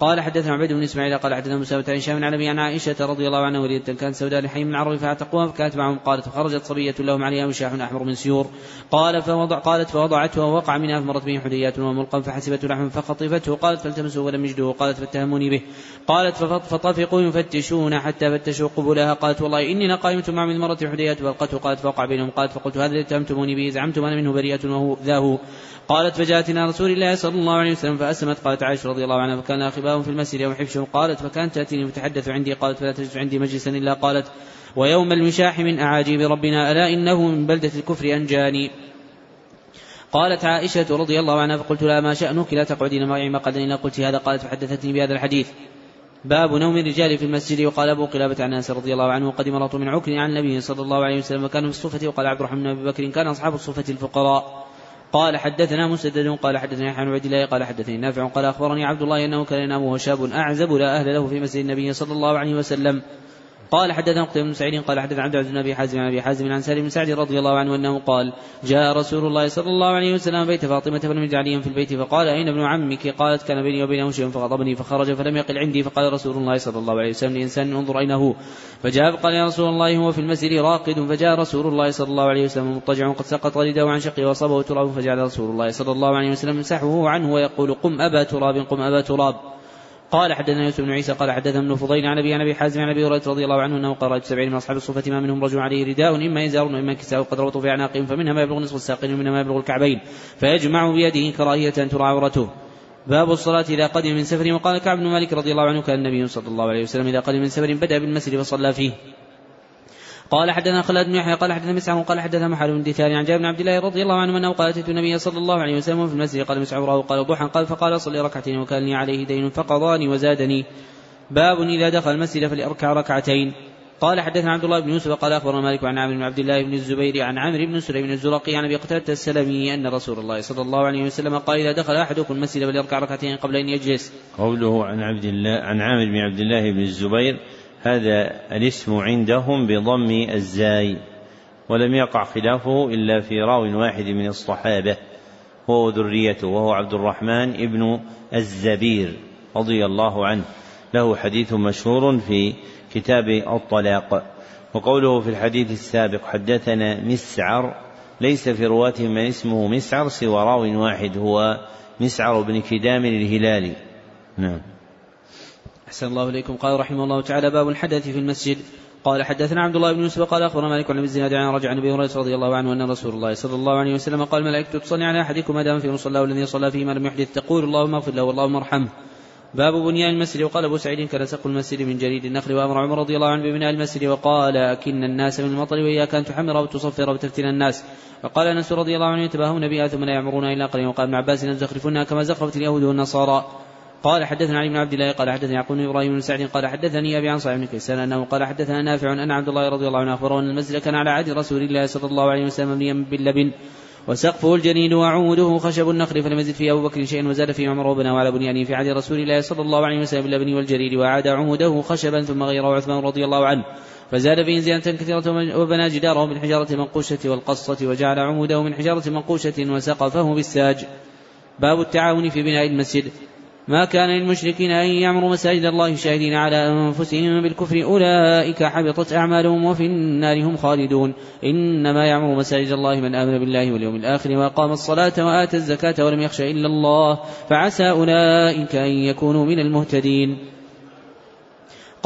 B: قال حدثنا عبيد بن إسماعيل قال حدثنا موسى بن هشام عن أبي عن عائشة رضي الله عنها وليدة كانت سوداء لحي من العرب فاعتقوها فكانت معهم. قالت فخرجت صبية لهم عليها مشاح أحمر من سيور. قال فوضع قالت فوضعته ووقع منها فمرت به حديات وملقا فحسبته لحما فخطفته. قالت فالتمسوه ولم يجدوه قالت فاتهموني به. قالت فطفقوا يفتشون حتى فتشوا قبولها قالت والله إني لقائمة مع من مرت حديات فألقته. قالت فوقع بينهم. قالت فقلت هذا الذي اتهمتموني به. زعمتم أنا منه بريئة وهو ذا قالت فجاءت إلى رسول الله صلى الله عليه وسلم فأسلمت. قالت عائشة رضي الله عنها فكان اخباهم في المسجد يوم حفشهم قالت فكانت تأتيني فتحدث عندي قالت فلا تجد عندي مجلسا إلا قالت ويوم المشاح من أعاجيب ربنا ألا إنه من بلدة الكفر أنجاني؟ قالت عائشة رضي الله عنها فقلت لها ما شأنك؟ لا تقعدين معي مقعدا إلا قلت هذا. قالت فحدثتني بهذا الحديث. باب نوم الرجال في المسجد وقال أبو قلابة عن أنس رضي الله عنه قدم رط من عكر عن النبي صلى الله عليه وسلم وكانوا في الصفة. وقال عبد الرحمن بن أبي بكر كان أصحاب الصفة الفقراء. قال حدثنا مسدد قال حدثني عن عبد الله قال حدثني نافع قال أخبرني عبد الله أنه كان ينام وهو شاب أعزب لا أهل له في مسجد النبي صلى الله عليه وسلم. قال حدثنا قتيبة بن سعيد قال حدثنا عبد العزيز بن أبي حازم عن أبي حازم عن سالم بن سعد رضي الله عنه أنه قال جاء رسول الله صلى الله عليه وسلم بيت فاطمة فلم يجد في البيت فقال أين ابن عمك؟ قالت كان بيني وبينه شيء فغضبني فخرج فلم يقل عندي فقال رسول الله صلى الله عليه وسلم لانسان انظر أين هو. فجاء فقال يا رسول الله هو في المسجد راقد. فجاء رسول الله صلى الله عليه وسلم مضطجع قد سقط رداءه عن شقه وصابه تراب فجعل رسول الله صلى الله عليه وسلم يمسحه عنه ويقول قم أبا تراب قم أبا تراب. قال حدثنا يوسف بن عيسى قال حدثنا ابن فضيل عن ابي عن أبي حازم عن أبي هريرة رضي الله عنه أنه قال سبعين من أصحاب الصفة ما منهم رجل عليه رداء إما ازار وإما كساء قد ربطوا في أعناقهم فمنها ما يبلغ نصف الساقين ومنها ما يبلغ الكعبين فيجمع بيده كراهية أن ترى عورته باب الصلاة إذا قدم من سفر وقال كعب بن مالك رضي الله عنه كان النبي صلى الله عليه وسلم إذا قدم من سفر بدأ بالمسجد فصلى فيه. قال حدثنا خالد بن يحيى قال حدثنا مسعر قال حدثنا محل بن دثار عن جابر بن عبد الله رضي الله عنه أنه قال أتيت النبي صلى الله عليه وسلم في المسجد قال مسعر قال ضحى قال فقال صلي ركعتين وكان لي عليه دين فقضاني وزادني باب إذا دخل المسجد فليركع ركعتين قال حدثنا عبد الله بن يوسف قال أخبرنا مالك عن عامر بن عبد الله بن الزبير عن عامر بن سليم الزرقي عن أبي قتادة السلمي أن رسول الله صلى الله عليه وسلم قال إذا دخل أحدكم المسجد فليركع ركعتين قبل أن يجلس.
A: قوله عن عبد الله عن عامر بن عبد الله بن الزبير هذا الاسم عندهم بضم الزاي ولم يقع خلافه إلا في راو واحد من الصحابة هو وذريته وهو عبد الرحمن ابن الزبير رضي الله عنه. له حديث مشهور في كتاب الطلاق. وقوله في الحديث السابق حدثنا مسعر ليس في رواته من اسمه مسعر سوى راو واحد هو مسعر بن كدام الهلالي. نعم.
B: أحسن الله إليكم. قال رحمه الله تعالى باب الحدث في المسجد. قال حدثنا عبد الله بن يوسف قال أخبرنا مالك عن الزناد عن رجع عن أبي هريرة رضي الله عنه أن رسول الله صلى الله عليه وسلم قال الملائكه تصلي على أحدكم ما دام في مصلاه الذي صلى فيه ما لم يحدث. تقول اللهم اغفر له واللهم ارحمه باب بنيان المسجد. وقال أبو سعيد كان سق المسجد من جريد النخل. وأمر عمر رضي الله عنه ببناء المسجد. وقال أكن الناس من المطر وإياك أن تحمر وتصفر وتفتن الناس. وقال أنس رضي الله عنه يتباهون بها ثم لا يعمرون إلا قليلا. وقال ابن عباس زخرفونها كما زخرفت اليهود والنصارى. قال حدثنا علي بن عبد الله قال حدثني يعقوب بن إبراهيم بن سعد قال حدثني أبي عن صاحب بن كيسان انه قال حدثنا نافع أن عبد الله رضي الله عنه أخبره أن المسجد كان على عهد رسول الله صلى الله عليه وسلم مبنيا باللبن وسقفه الجنين وعوده خشب النخل فلم يزد فيه أبو بكر شيئا وزاد فيه عمر وبنى على بنيانه في عهد رسول الله صلى الله عليه وسلم باللبن والجرير وعاد عوده خشبا ثم غيره عثمان رضي الله عنه فزاد فيه زيادة كثيرة وبنى جداره بالحجارة المنقوشة والقصة وجعل عموده من حجارة منقوشة وسقفه بالساج. باب التعاون في بناء المسجد. ما كان للمشركين أن يعمروا مساجد الله شاهدين على أنفسهم بالكفر أولئك حبطت أعمالهم وفي النار هم خالدون. إنما يعمر مساجد الله من آمن بالله واليوم الآخر وأقام الصلاة وآتى الزكاة ولم يخش إلا الله فعسى أولئك أن يكونوا من المهتدين.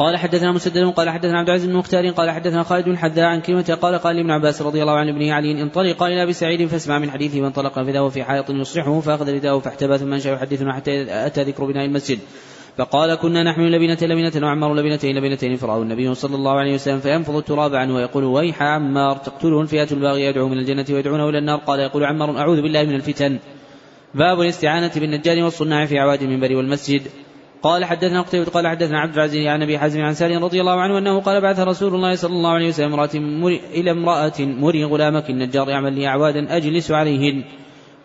B: قال حدثنا مسدد قال حدثنا عبد العزيز بن مختار قال حدثنا خالد بن حذاء عن كلمة قال قال ابن عباس رضي الله عنه ابنه علي انطلق إلى أبي سعيد فاسمع من حديثه وانطلق فذا في حائط يصلحه فأخذ رداءه فاحتبى ثم انشأ يحدثنا حتى أتى ذكر بناء المسجد. فقال كنا نحمل لبنة لبنة وعمار لبنتين لبنتين فرأى النبي صلى الله عليه وسلم فينفض التراب عنه ويقول ويح عمار تقتله الفئة الباغية يدعو من الجنة ويدعونه إلى النار؟ قال يقول عمار أعوذ بالله من الفتن. باب الاستعانة بالنجار والصناع في عواد المنبر والمسجد. قال حدثنا قتيبة قال حدثنا عبد العزيز عن أبي حازم عن سالم رضي الله عنه أنه قال بعث رسول الله صلى الله عليه وسلم امرأة إلى امرأة مري غلامك النجار يعمل لي أعوادا أجلس عليهن.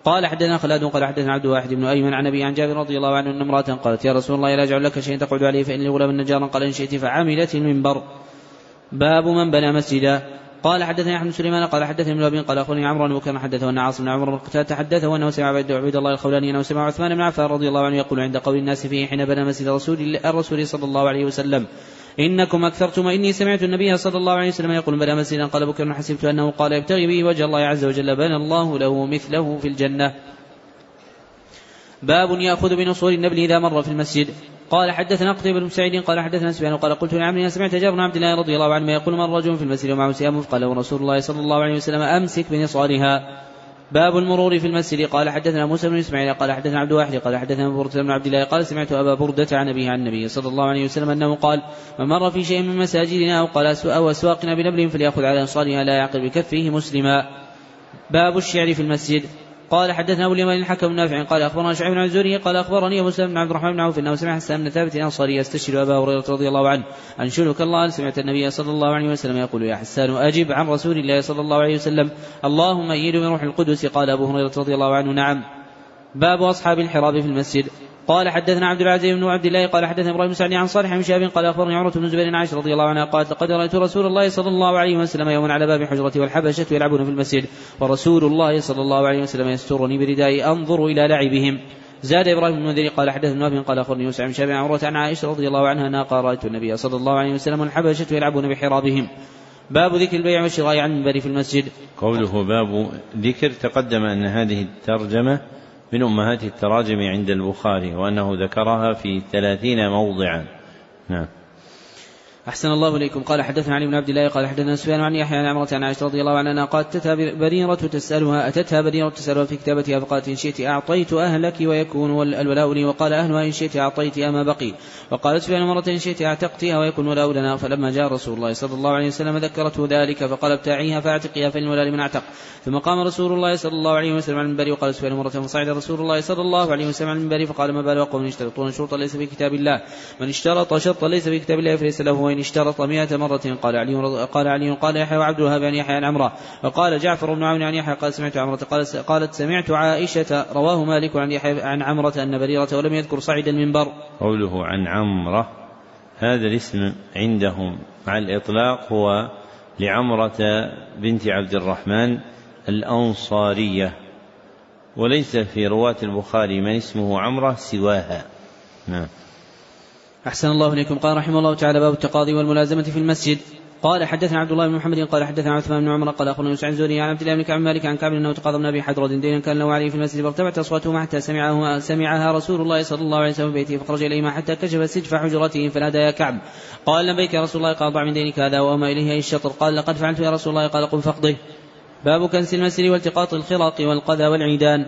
B: قال حدثنا خلاد قال حدثنا عبد واحد بن أيمن عن أبي عن جابر رضي الله عنه أن امرأة قالت يا رسول الله لا أجعل لك شيئا تقعد عليه فان لي غلام نجارا قال إن شئت فعملت المنبر. باب من بنى مسجدا. قال حدثني أحمد سليمان قال حدثني ابن أبي قال أخبرني عمرو بكر حدثه أن عاصم بن عمر بن قتادة حدثه أنه سمع عبيد الله الخولاني أنه سمع عثمان بن عفان رضي الله عنه يقول عند قول الناس فيه حين بنى مسجد رسول الرسول صلى الله عليه وسلم إنكم أكثرتم وإني سمعت النبي صلى الله عليه وسلم يقول بنى مسجدا قال بكر حسبت أنه قال يبتغي به وجه الله عز وجل بنى الله له مثله في الجنة. باب يأخذ بنصور النبل إذا مر في المسجد. قال حدثنا قتيبة بن سعيد قال حدثنا سفيان قال قلت لعمري سمعت جابر بن عبد الله رضي الله عنه يقول من رجل في المسجد ومعه سيام قال رسول الله صلى الله عليه وسلم أمسك بنصارها. باب المرور في المسجد. قال حدثنا موسى بن إسماعيل قال حدثنا عبد واحد قال حدثنا بردة بن عبد الله قال سمعت أبا بردة عن أبيه عن النبي صلى الله عليه وسلم أنه قال من مر في شيء من مساجدنا أو قال أو أسواقنا بنبل فليأخذ على أنصارها لا يعقل بكفه مسلما. باب الشعر في المسجد. قال حدثنا أبو اليمان الحكم النافع قال أخبرنا شعيب بن الزهري قال أخبرني أبو سلمة بن عبد الرحمن بن عوف أنه سمع حسان بن ثابت الأنصاري يستشهد أبا هريرة رضي الله عنه. انشدك الله؟ سمعت النبي صلى الله عليه وسلم يقول يا حسان أجب عن رسول الله صلى الله عليه وسلم. اللهم أيد من روح القدس. قال أبو هريرة رضي الله عنه. نعم. باب أصحاب الحراب في المسجد. قال حدثنا عبد العزيز بن عبد الله قال حدثنا إبراهيم بن عن صالح بن شهاب قال أخبرني عمره بن زبير عائشة رضي الله عنها قالت لقد رأيت رسول الله صلى الله عليه وسلم يوما على باب حجرته والحبشة يلعبون في المسجد ورسول الله صلى الله عليه وسلم يسترني بردائي أنظر إلى لعبهم. زاد إبراهيم بن المنذر قال حدثنا نافع قال أخبرني يوسف بن شهاب عن عروة عن عائشة رضي الله عنها أنها قال رأيت النبي صلى الله عليه وسلم والحبشه يلعبون بحرابهم. باب ذكر البيع والشراء عن المنبر في المسجد.
A: قوله باب ذكر تقدم أن هذه الترجمة من أمهات التراجم عند البخاري وأنه ذكرها في ثلاثين موضعا. نعم.
B: أحسن الله إليكم. قال حدثنا علي بن عبد الله قال حدثنا سفيان عن يحيى عن عمرة عن عائشة رضي الله عنها قالت أتتها بريرة تسألها أتتها بريرة تسألها في كتابتها فقالت إن شئت أعطيت أهلك ويكون الولاء لي. وقال أهلها إن شئت أعطيت ما بقي. وقالت سفيان مرة إن شئت أعتقتها ويكون ولاء لنا. فلما جاء رسول الله صلى الله عليه وسلم ذكرته ذلك فقال ابتاعيها فاعتقيها فإن الولاء لمن أعتق. ثم قام رسول الله صلى الله عليه وسلم على المنبر وقال سفيان مرة فصعد رسول الله صلى الله عليه وسلم على المنبر فقال ما بال قوم يشترطون شرطا ليس في كتاب الله. من اشترط شرطا ليس في كتاب الله فليس له وإن اشترط مئة مرة قال علي قال علي قال يحيى وعبد الوهاب عن يحيى عن عمرة. وقال جعفر بن عون عن يحيى قال سمعت عمرة قال قالت سمعت عائشة رواه مالك عن يحيى عن عمرة أن بريرة ولم يذكر صعد المنبر.
A: قوله عن عمرة هذا الاسم عندهم مع الإطلاق هو لعمرة بنت عبد الرحمن الأنصارية. وليس في رواة البخاري من اسمه عمرة سواها. نعم.
B: أحسن الله إليكم. قال رحمه الله تعالى باب التقاضي والملازمة في المسجد. قال حدثنا عبد الله بن محمد قال حدثنا عثمان بن عمر قال أخبرنا يوسف زوري عن عبد الله بن كعب مالك عن كعب إنه تقاضى من أبي حضرة دينا كان له عليه في المسجد فارتفعت اصواتهما حتى سمعه سمعها رسول الله صلى الله عليه وسلم في بيته فخرج اليهما حتى كشف سجف حجرته فنادى يا كعب. قال لبيك يا رسول الله قال ضع من دينك هذا وما إليه أي الشطر. قال لقد فعلت يا رسول الله قال قم فاقضه. باب كنس المسجد والتقاط الخرق والقذى والعيدان.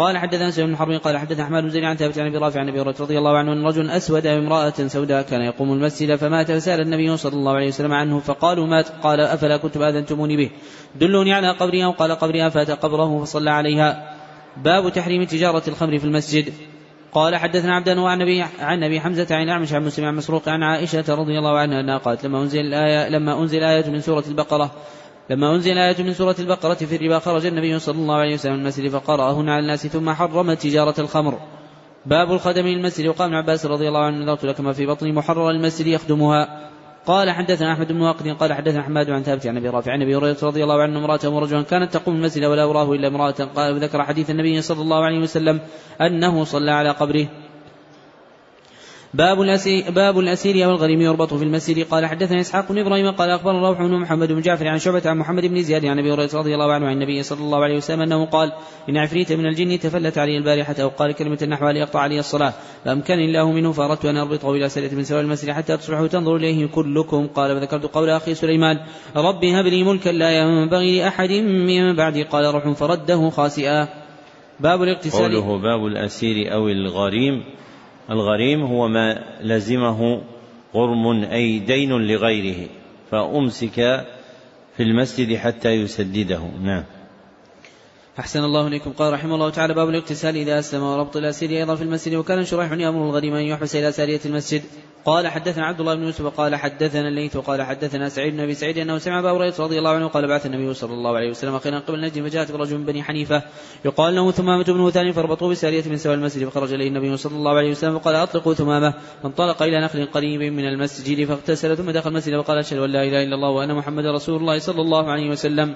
B: قال حدثنا سعيد بن حرب قال حدثنا أحمد بن زيد عن ثابت عن أبي رافع عن أبي هريرة رضي الله عنه أن رجلا أسود امرأة سوداء كان يقوم المسجد فمات فسأل النبي صلى الله عليه وسلم عنه فقالوا مات قال أفلا كنتم آذنتموني به دلوني على قبرها وقال قبرها فاتى قبره فصلى عليها باب تحريم تجارة الخمر في المسجد قال حدثنا عبدا وعن نبي عن ابي حمزة عن أعمش عن مسلم عن مسروق عن عائشة رضي الله عنها أنها قالت لما أنزل الآية لما أنزل إيه من سورة البقرة لما أنزل آية من سورة البقرة في الربا خرج النبي صلى الله عليه وسلم المسجد فقرأهن على الناس ثم حرم تجارة الخمر. باب الخدم للمسجد وقال ابن عباس رضي الله عنه نذرت لك ما في بطني محرر المسجد يخدمها. قال حدثنا أحمد بن واقد قال حدثنا حماد عن ثابت عن أبي رافع عن أبي هريرة رضي الله عنه امراته ورجلا كانت تقوم المسجد ولا أراه إلا امرأة قال وذكر حديث النبي صلى الله عليه وسلم أنه صلى على قبره. باب الأسير, باب الأسير أو الغريم يربط في المسجد قال حدثنا إسحاق بن إبراهيم قال أخبرنا روح بن محمد بن جعفر عن شعبة عن محمد بن زياد عن أبي هريرة رضي الله عنه عن النبي صلى الله عليه وسلم أنه قال إن عفريت من الجن تفلت علي البارحة أو قال كلمة نحو ليقطع علي الصلاة. فأمكنني الله منه فأردت أن أربطه إلى سرية من سوى المسجد حتى تصبحوا تنظر إليه كلكم. قال فذكرت قول أخي سليمان ربي هب لي ملكا لا ينبغي لأحد من بعدي. قال روح فرده خاسئا.
A: باب الاغتسال قوله باب الأسير أو الغريم الغريم هو ما لزمه غرم أي دين لغيره فأمسك في المسجد حتى يسدده. نعم.
B: أحسن الله إليكم. قال رحمه الله تعالى باب الاغتسال إذا أسلم وربط الأسير أيضا في المسجد. وكان شريح يأمر الغريم أن يحبس إلى سارية المسجد. قال حدثنا عبد الله بن يوسف قال حدثنا الليث وقال حدثنا سعيد بن أبي سعيد أنه سمع أبا هريرة رضي الله عنه قال بعث النبي صلى الله عليه وسلم خيرا قبل نجد فجاءت برجل من بني حنيفة يقال له ثمامة بن ثاني فربطوه بسارية من سوى المسجد. فخرج إليه النبي صلى الله عليه وسلم وقال أطلقوا ثمامة. فانطلق إلى نخل قريب من المسجد فاغتسل ثم دخل المسجد وقال أشهد أن لا إله إلا الله وان محمد رسول الله صلى الله عليه وسلم.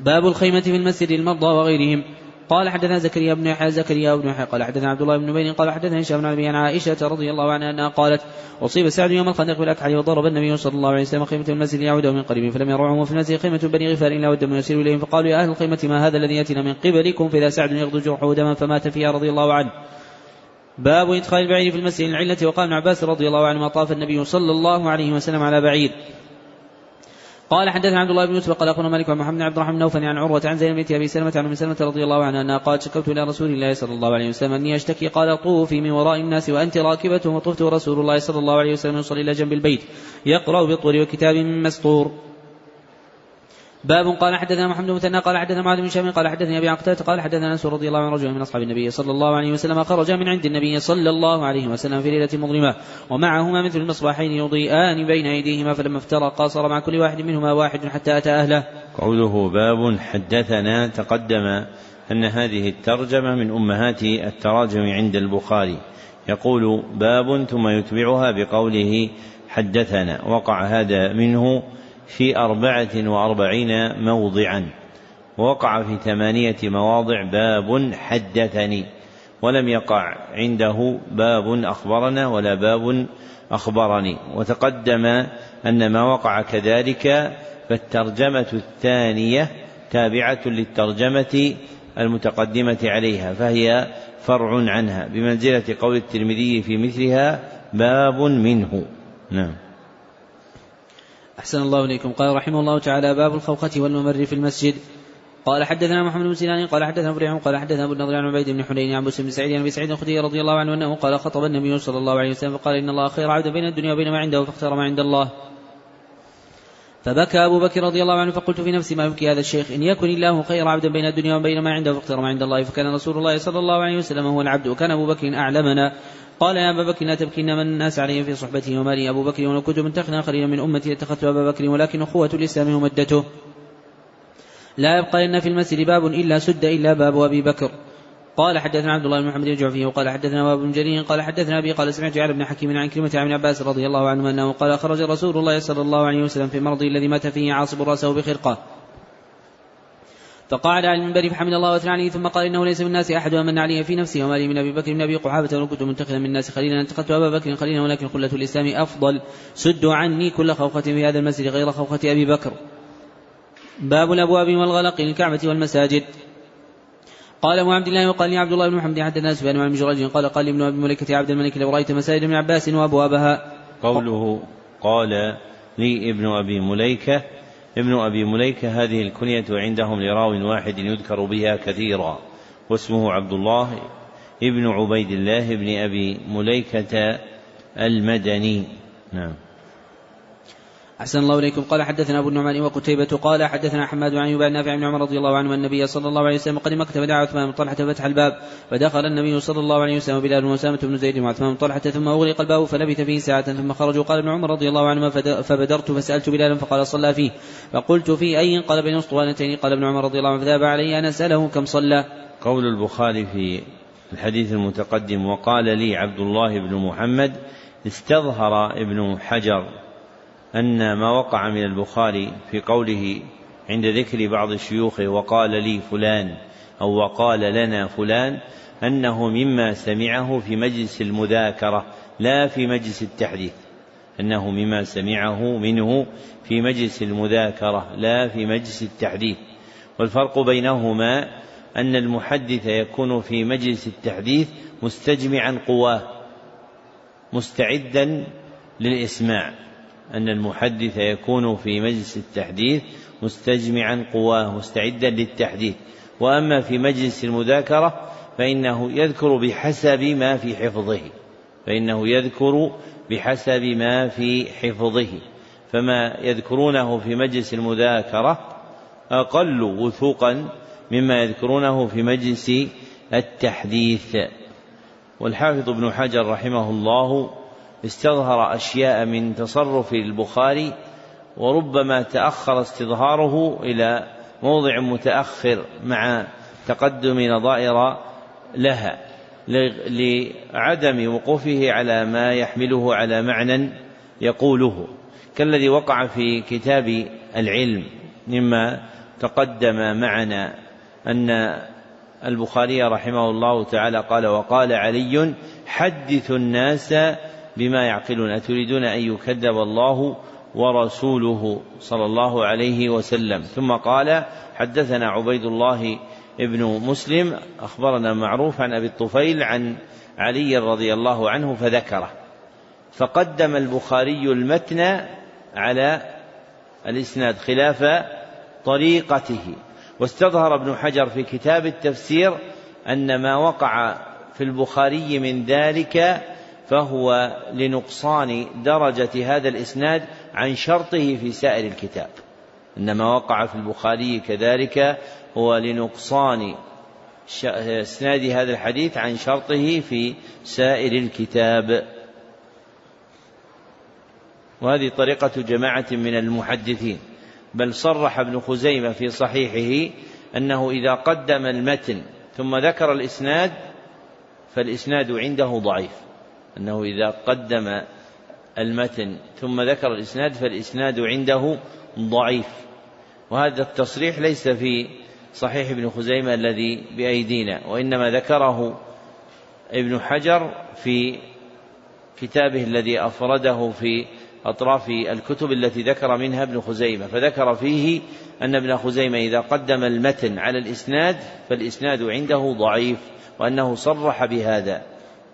B: باب الخيمة في المسجد المرضى وغيرهم. قال حدثنا زكريا بن يحيى زكريا بن يحيى قال حدثنا عبد الله بن نبيل قال حدثنا هشام بن عن عائشة رضي الله عنها أنها قالت أصيب سعد يوم الخندق بالأكحل وضرب النبي صلى الله عليه وسلم خيمة المسجد يعوده من قريب فلم يروعهم وفي المسجد خيمة بني غفار إلا والدم يسير إليهم فقالوا يا أهل الخيمة ما هذا الذي يأتينا من قبلكم؟ فإذا سعد يغدو جرحه دما فمات فيها رضي الله عنه. باب إدخال البعير في المسجد العله وقال ابن عباس رضي الله عنهما طاف النبي صلى الله عليه وسلم على بعير. قال حدثنا عبد الله بن يوسف قال أخونا مالك ومحمد بن عبد الرحمن نوفل عن عروة عن زينب بنت أبي سلمة عن أم سلمة رضي الله عنها أنها قالت شكوت إلى رسول الله صلى الله عليه وسلم أني أشتكي. قال طوفي من وراء الناس وأنت راكبة وطفت ورسول الله صلى الله عليه وسلم يصلي إلى جنب البيت. يقرأ بالطور وكتاب مسطور. باب قال حدثنا محمد بن قال حدثنا معاذ بن شام قال حدثني أبي عقتاد قال حدثنا أنس رضي الله عنه رجل من أصحاب النبي صلى الله عليه وسلم خرج من عند النبي صلى الله عليه وسلم في ليلة مظلمة ومعهما مثل المصباحين يضيئان بين أيديهما فلما افترقا صار مع كل واحد منهما واحد حتى أتى أهله.
A: قوله باب حدثنا تقدم أن هذه الترجمة من أمهات التراجم عند البخاري يقول باب ثم يتبعها بقوله حدثنا وقع هذا منه في أربعة وأربعين موضعا. ووقع في ثمانية مواضع باب حدثني ولم يقع عنده باب أخبرنا ولا باب أخبرني. وتقدم أن ما وقع كذلك فالترجمة الثانية تابعة للترجمة المتقدمة عليها فهي فرع عنها. بمنزلة قول الترمذي في مثلها باب منه. نعم.
B: أحسن الله إليكم. قال رحمه الله تعالى باب الخوخة والممر في المسجد. قال حدثنا محمد بن سنان قال حدثنا أبو قال حدثنا أبو النضر عن عبيد بن حنين عن مسلم بن سعيد عن أبي سعيد الخدري رضي الله عنه أنه قال خطب النبي صلى الله عليه وسلم فقال إن الله خير عبد بين الدنيا وبين ما عنده فاختار ما عند الله. فبكى أبو بكر رضي الله عنه فقلت في نفسي ما يبكي هذا الشيخ؟ إن يكن الله خير عبدا بين الدنيا وبين ما عنده فاختار ما عند الله. فكان رسول الله صلى الله عليه وسلم هو العبد وكان أبو بكر أعلمنا. قال يا أبا بكر لا تبكين من الناس عليه في صحبته ومالي. أبو بكر ولو كنت منتخنا قليلا من أمتي اتخذت أبا بكر ولكن أخوة الإسلام ومدته لا يبقى لنا في المسجد باب إلا سد إلا باب أبي بكر. قال حدثنا عبد الله بن محمد الجعفي وقال حدثنا وابن بن جرير قال حدثنا أبي قال سمعت على ابن حكيم عن كلمة عن عباس رضي الله عنه أنه قال خرج رسول الله صلى الله عليه وسلم في مرضه الذي مات فيه عاصب رأسه بخرقة. فقعد على المنبر فحمد الله واثنى عليه ثم قال إنه ليس من الناس أحد امن علي في نفسه وما لي من أبي بكر من أبي قحافة ولو كنت منتخذا من الناس خليلا انتقدت أبا بكر خليلا ولكن خله الإسلام أفضل. سدوا عني كل خوخة في هذا المسجد غير خوخة أبي بكر. باب الأبواب والغلق للكعبة والمساجد. قال أبو عبد الله وقال لي عبد الله بن محمد حدثنا سفيان عن جريج قال قال لي ابن أبي مليكه عبد الملك لو رأيت مساجد ابن عباس وأبوابها.
A: قوله قال لي ابن أبي مليكة ابن أبي مليكة هذه الكنية عندهم لراو واحد يذكر بها كثيرا واسمه عبد الله ابن عبيد الله بن أبي مليكة المدني. نعم.
B: أحسن الله إليكم. قال حدثنا أبو النعمان وقتيبة. قال حدثنا حماد عن يبان نافع بن عمر رضي الله عنه النبي صلى الله عليه وسلم قدم مكة فدعا عثمان بن طلحة فتح الباب فدخل النبي صلى الله عليه وسلم بلال وأسامة بن زيد وعثمان بن طلحة ثم أغلق الباب فلبث فيه ساعة ثم خرجوا. قال ابن عمر رضي الله عنهما فبدرت فسألت بلالا فقال صلى فيه. فقلت في أي قال بين اسطوانتين قال ابن عمر رضي الله عنه فذهب علي أن أسأله كم صلى.
A: قول البخاري في الحديث المتقدم وقال لي عبد الله بن محمد استظهر ابن حجر. أن ما وقع من البخاري في قوله عند ذكر بعض شيوخه وقال لي فلان أو وقال لنا فلان أنه مما سمعه في مجلس المذاكرة لا في مجلس التحديث. أنه مما سمعه منه في مجلس المذاكرة لا في مجلس التحديث. والفرق بينهما أن المحدث يكون في مجلس التحديث مستجمعا قواه مستعدا للإسماع. أن المحدث يكون في مجلس التحديث مستجمعا قواه مستعدا للتحديث. وأما في مجلس المذاكرة فإنه يذكر بحسب ما في حفظه. فإنه يذكر بحسب ما في حفظه. فما يذكرونه في مجلس المذاكرة أقل وثوقا مما يذكرونه في مجلس التحديث. والحافظ ابن حجر رحمه الله استظهر أشياء من تصرف البخاري وربما تأخر استظهاره إلى موضع متأخر مع تقدم نظائر لها لعدم وقوفه على ما يحمله على معنى يقوله. كالذي وقع في كتاب العلم مما تقدم معنا أن البخاري رحمه الله تعالى قال وقال علي حدث الناس بما يعقلون. أتريدون أن يكذب الله ورسوله صلى الله عليه وسلم. ثم قال حدثنا عبيد الله ابن مسلم أخبرنا معروف عن أبي الطفيل عن علي رضي الله عنه فذكره. فقدم البخاري المتن على الإسناد خلاف طريقته. واستظهر ابن حجر في كتاب التفسير أن ما وقع في البخاري من ذلك فهو لنقصان درجة هذا الإسناد عن شرطه في سائر الكتاب. إنما وقع في البخاري كذلك هو لنقصان إسناد هذا الحديث عن شرطه في سائر الكتاب. وهذه طريقة جماعة من المحدثين. بل صرح ابن خزيمة في صحيحه أنه إذا قدم المتن ثم ذكر الإسناد فالإسناد عنده ضعيف. أنه إذا قدم المتن ثم ذكر الإسناد فالإسناد عنده ضعيف. وهذا التصريح ليس في صحيح ابن خزيمة الذي بأيدينا وإنما ذكره ابن حجر في كتابه الذي أفرده في أطراف الكتب التي ذكر منها ابن خزيمة. فذكر فيه أن ابن خزيمة إذا قدم المتن على الإسناد فالإسناد عنده ضعيف وأنه صرح بهذا.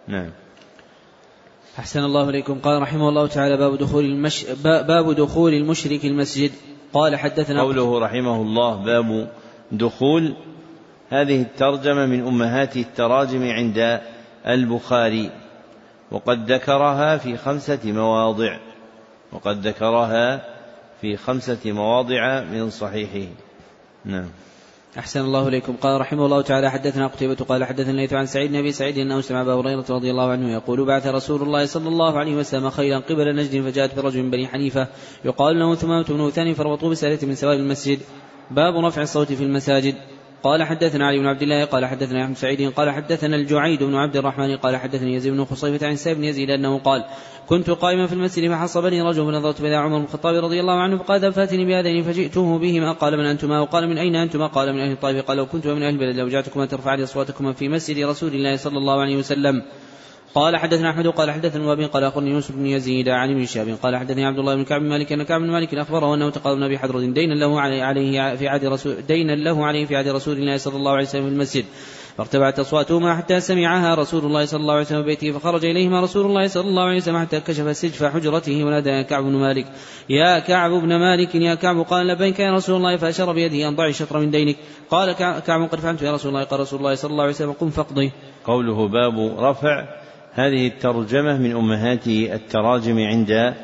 A: نعم.
B: أحسن الله إليكم. قال رحمه الله تعالى باب دخول المش باب دخول المشرك المسجد. قال حدثنا
A: قوله رحمه الله باب دخول. هذه الترجمة من أمهات التراجم عند البخاري وقد ذكرها في خمسة مواضع. وقد ذكرها في خمسة مواضع من صحيحه. نعم.
B: أحسن الله إليكم. قال رحمه الله تعالى حدثنا قتيبة قال حدثنا الليث عن سعيد بن أبي سعيد أنه سمع أبا هريرة رضي الله عنه يقول بعث رسول الله صلى الله عليه وسلم خيرا قبل نجد فجاءت برجل من بني حنيفة يقال له ثمامة بن ثاني فربطوه بسالة من سواد المسجد. باب رفع الصوت في المساجد. قال حدثنا علي بن عبد الله قال حدثنا أحمد سعيد قال حدثنا الجعيد بن عبد الرحمن قال حدثني يزيد بن خصيفة عن سيد بن يزيد أنه قال كنت قائما في المسجد فحصبني رجل فنظرت إلى عمر بن الخطاب رضي الله عنه فقال فأتني بهذين فجئته بهما قال من أنتما؟ وقال من أين أنتما؟ قال من أهل الطائف قال لو كنت من أهل البلد لوجعتكما ترفعان أصواتكما في مسجد رسول الله صلى الله عليه وسلم قال حدثنا أحمد قال حدثنا وابي قال أخبرني يوسف بن يزيد عن ابن شهاب قال حدثني عبد الله بن كعب بن مالك أن كعب بن مالك أخبره أنه تقاضى أبي حضرة دينا له عليه في عهد رسول دينا له عليه في عهد رسول الله صلى الله عليه وسلم في المسجد فارتفعت أصواتهما حتى سمعها رسول الله صلى الله عليه وسلم بيته فخرج إليهما رسول الله صلى الله عليه وسلم حتى كشف سجف حجرته ونادى كعب بن مالك يا كعب بن مالك يا كعب قال لبيك يا رسول الله فأشار بيده أن ضعي شطر من دينك. قال كعب قد فهمت يا رسول الله قال رسول الله صلى الله عليه وسلم قم فاقضي
A: قوله باب رفع هذه الترجمة من أمهات التراجم عند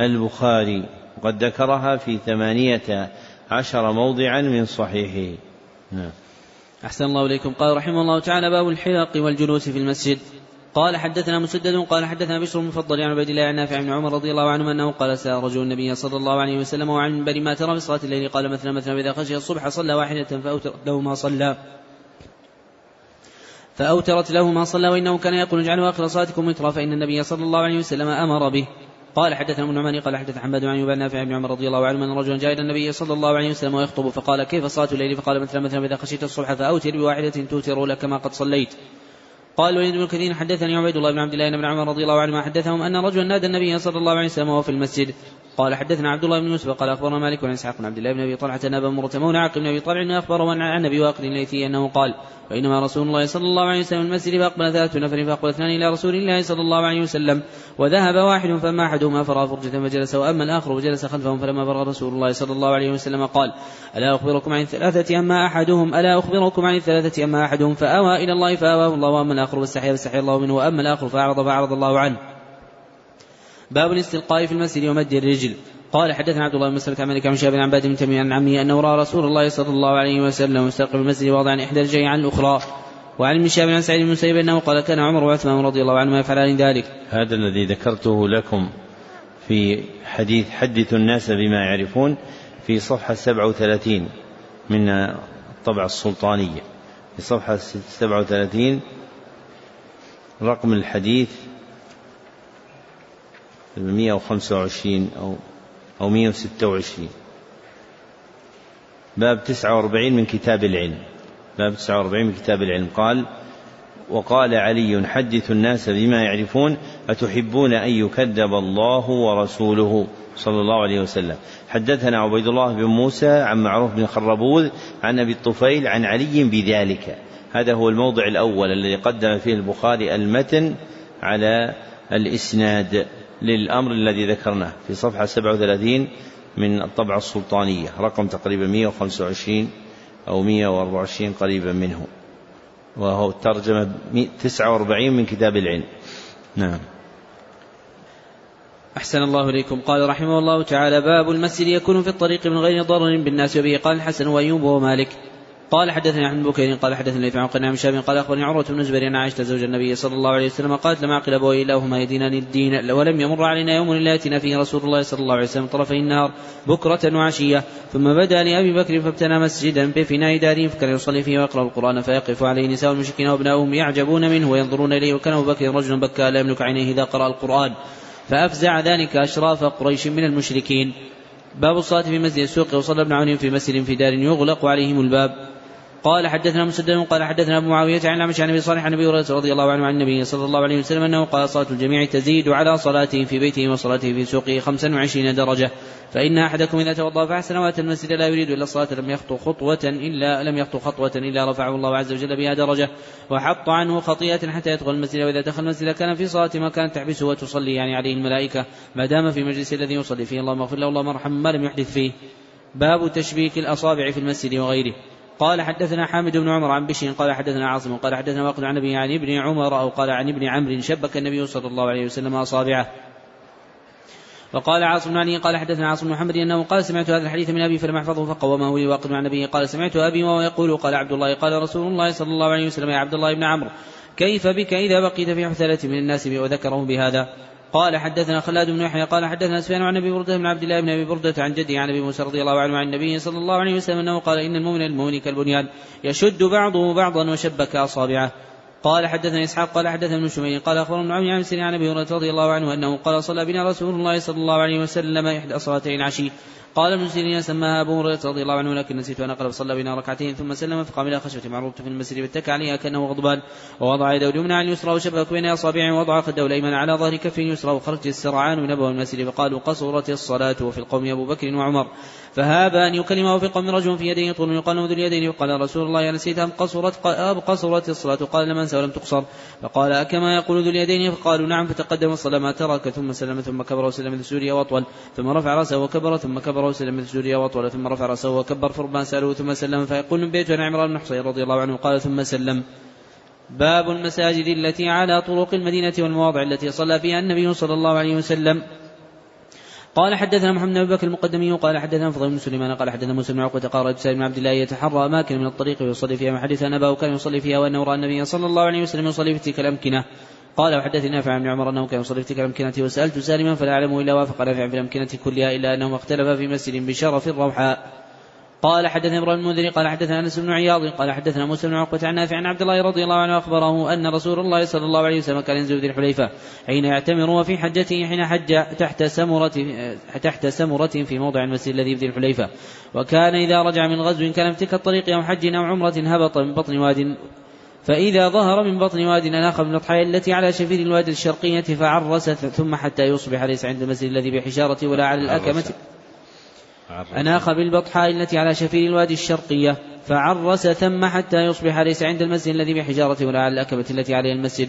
A: البخاري وقد ذكرها في ثمانية عشر موضعا من صحيحه. نعم.
B: أحسن الله إليكم. قال رحمه الله تعالى باب الحلق والجلوس في المسجد. قال حدثنا مسدد قال حدثنا بشر المفضل عن عبيد الله عن نافع بن عمر رضي الله عنه أنه قال سأل رجل النبي صلى الله عليه وسلم وعن منبر ما ترى في صلاة الليل قال مثلا مثلا إذا خشي الصبح صلى واحدة فأوتر له ما صلى. فأوترت له ما صلى وإنه كان يقول اجعلوا آخر صلاتكم وترا فإن النبي صلى الله عليه وسلم أمر به. قال حدثنا ابن نعمان قال حدث حماد عن يبان نافع بن عمر رضي الله عنه أن رجلا جاء إلى النبي صلى الله عليه وسلم ويخطب فقال كيف صلاة الليل؟ فقال مثلا مثلا إذا خشيت الصبح فأوتر بواحدة توتر لك ما قد صليت. قال وليد بن كثير حدثني عبيد الله بن عبد الله بن عمر رضي الله عنهما حدثهم أن رجلا نادى النبي صلى الله عليه وسلم وهو في المسجد. قال حدثنا عبد الله بن يوسف قال أخبرنا مالك عن إسحاق بن عبد الله بن أبي طلحة أن أبا مرة مولى عاقل بن أبي طلحة اخبره عن أبي واقد الليثي أنه قال وإنما رسول الله صلى الله عليه وسلم المسجد فأقبل ثلاثة نفر فأقبل اثنان إلى رسول الله صلى الله عليه وسلم وذهب واحد فما أحدهما فرأى فرجة فجلس وأما الآخر وجلس خلفهم فلما فرغ رسول الله صلى الله عليه وسلم قال ألا أخبركم عن الثلاثة أما أحدهم؟ ألا أخبركم عن الثلاثة أما أحدهم؟ فأوى إلى الله فأواه الله وأما الآخر فاستحيا فاستحيا الله منه وأما الآخر فأعرض فأعرض الله عنه. باب الاستلقاء في المسجد ومد الرجل. قال حدثنا عبد الله بن مسلمة عن مالك عن شاب عن بن تميم عن عمه أنه رأى رسول الله صلى الله عليه وسلم مستقبل المسجد واضعا إحدى رجليه عن الأخرى. وعن ابن شهاب عن سعيد بن المسيب أنه قال كان عمر وعثمان رضي الله عنهما يفعلان ذلك.
A: هذا الذي ذكرته لكم في حديث حدث الناس بما يعرفون في صفحة 37 من الطبعة السلطانية. في صفحة 37 رقم الحديث 125 أو أو 126 باب 49 من كتاب العلم. باب 49 من كتاب العلم. قال وقال علي حدث الناس بما يعرفون أتحبون أن يكذب الله ورسوله؟ صلى الله عليه وسلم. حدثنا عبيد الله بن موسى عن معروف بن خربوذ عن أبي الطفيل عن علي بذلك. هذا هو الموضع الأول الذي قدم فيه البخاري المتن على الإسناد للأمر الذي ذكرناه في صفحة 37 من الطبعة السلطانية رقم تقريبا 125 أو 124 قريبا منه. وهو الترجمة 49 من كتاب العلم. نعم.
B: أحسن الله إليكم. قال رحمه الله تعالى باب المسجد يكون في الطريق من غير ضرر بالناس وبه. قال الحسن وأيوب ومالك. قال حدثني عن بكير قال حدثني ليث عن عن شاب قال أخبرني عروة بن الزبير أن عائشة زوج النبي صلى الله عليه وسلم قالت لما عقل أبوي الهما يدينان الدين ولم يمر علينا يوم الا يأتينا فيه رسول الله صلى الله عليه وسلم طرفي النهار بكرة وعشية ثم بدا لأبي بكر فابتنى مسجدا بفناء داره فكان يصلي فيه ويقرأ القرآن فيقف عليه نساء المشركين وأبناؤهم يعجبون منه وينظرون إليه وكان أبو بكر رجلا بكى لا يملك عينيه إذا قرأ القرآن فأفزع ذلك أشراف قريش من المشركين. باب الصلاة في مسجد السوق وصلى ابن عون في مسجد في دار يغلق عليهم الباب. قال حدثنا مسدد قال حدثنا أبو معاوية عن الأعمش عن أبي صالح عن أبي هريرة رضي الله عنه عن النبي صلى الله عليه وسلم أنه قال صلاة الجميع تزيد على صلاته في بيته وصلاته في سوقه خمسا وعشرين درجة فإن أحدكم إذا توضأ فاحسن واتى المسجد لا يريد إلا الصلاة لم يخطو خطوة الا لم يخطو خطوة إلا رفعه الله عز وجل بها درجة وحط عنه خطيئة حتى يدخل المسجد وإذا دخل المسجد كان في صلاة ما كانت تحبسه وتصلي يعني عليه الملائكة ما دام في مجلس الذي يصلي فيه اللهم اغفر له اللهم ارحمه ما لم يحدث فيه. باب تشبيك الأصابع في المسجد وغيره. قال حدثنا حامد بن عمر عن بشير قال حدثنا عاصم قال حدثنا واقد عن أبي عن ابن عمر أو قال عن ابن عمرو شبك النبي صلى الله عليه وسلم أصابعه. وقال عاصم بن علي قال حدثنا عاصم بن محمد إنه قال سمعت هذا الحديث من أبي فلم احفظه فقومه لي. واقد عن النبي قال سمعت أبي وهو يقول قال عبد الله قال رسول الله صلى الله عليه وسلم يا عبد الله بن عمرو كيف بك إذا بقيت في حثلة من الناس وذكره بهذا؟ قال حدثنا خلاد بن يحيى قال حدثنا سفيان عن أبي بردة بن عبد الله بن أبي بردة عن جده عن أبي موسى رضي الله عنه عن النبي صلى الله عليه وسلم أنه قال إن المؤمن المؤمن كالبنيان يشد بعضه بعضا وشبك أصابعه. قال حدثنا إسحاق قال حدثنا ابن شميل قال أخبرنا ابن عمرو عن عن أبي هريرة رضي الله عنه أنه قال صلى بنا رسول الله صلى الله عليه وسلم إحدى صلاتين عشي قال ابن سيرين سماها أبو هريرة رضي الله عنه لكن نسيت أن أقرب صلى بنا ركعتين ثم سلم فقام إلى خشبة معروفة في المسجد فاتكى عليها كأنه غضبان ووضع يده اليمنى على اليسرى وشبك بين أصابعه ووضع خده الأيمن على ظهر كفه اليسرى وخرج السرعان من ابواب المسجد فقالوا قصرت الصلاة وفي القوم أبو بكر وعمر. فهاب أن يكلمه في قوم رجل في يديه طول يقال ذو اليدين وقال رسول الله نسيت أم قصرت أم قصرت الصلاة؟ قال لم أنسى ولم تقصر. فقال أكما يقول ذو اليدين؟ فقالوا نعم. فتقدم الصلاة ما ترك ثم سلم ثم كبر وسلم من سوريا وأطول ثم رفع رأسه وكبر ثم كبر وسلم من سوريا وأطول ثم رفع رأسه وكبر فربما سألوه ثم سلم فيقول من بيت عمران بن حصين رضي الله عنه؟ قال ثم سلم. باب المساجد التي على طرق المدينة والمواضع التي صلى فيها النبي صلى الله عليه وسلم. قال حدثنا محمد بن بكر المقدمي قال حدثنا فضل بن سليمان قال حدثنا موسى بن عقبة قال رجل بن عبد الله يتحرى أماكن من الطريق ويصلي فيها حدث أن أباه كان يصلي فيها وأنه رأى النبي صلى الله عليه وسلم يصلي في تلك الأمكنة. قال وحدثني نافع عن عمر أنه كان يصلي في تلك الأمكنة وسألت سالما فلا أعلم إلا وافق نافع في الامكنه كلها إلا انهما اختلفا في مسجد بشرف الروحاء. قال حدثنا إبراهيم المنذري قال حدثنا أنس بن عياض قال حدثنا موسى بن عقبة عن نافع عن عبد الله رضي الله عنه أخبره أن رسول الله صلى الله عليه وسلم كان ينزل ذي الحليفة حين يعتمر وفي حجته حين حج تحت سمرة تحت سمرة في موضع المسجد الذي بذي الحليفة. وكان إذا رجع من غزو كان تلك الطريق أو حج أو عمرة هبط من بطن واد فإذا ظهر من بطن واد أناخ من الأضحية التي على شفير الوادي الشرقية فعرس ثم حتى يصبح ليس عند المسجد الذي بحجارة ولا على الأكمة. أناخ بالبطحاء التي على شفير الوادي الشرقية فعرس ثم حتى يصبح ليس عند المسجد الذي بحجارة ولا على الأكمة التي عليه المسجد.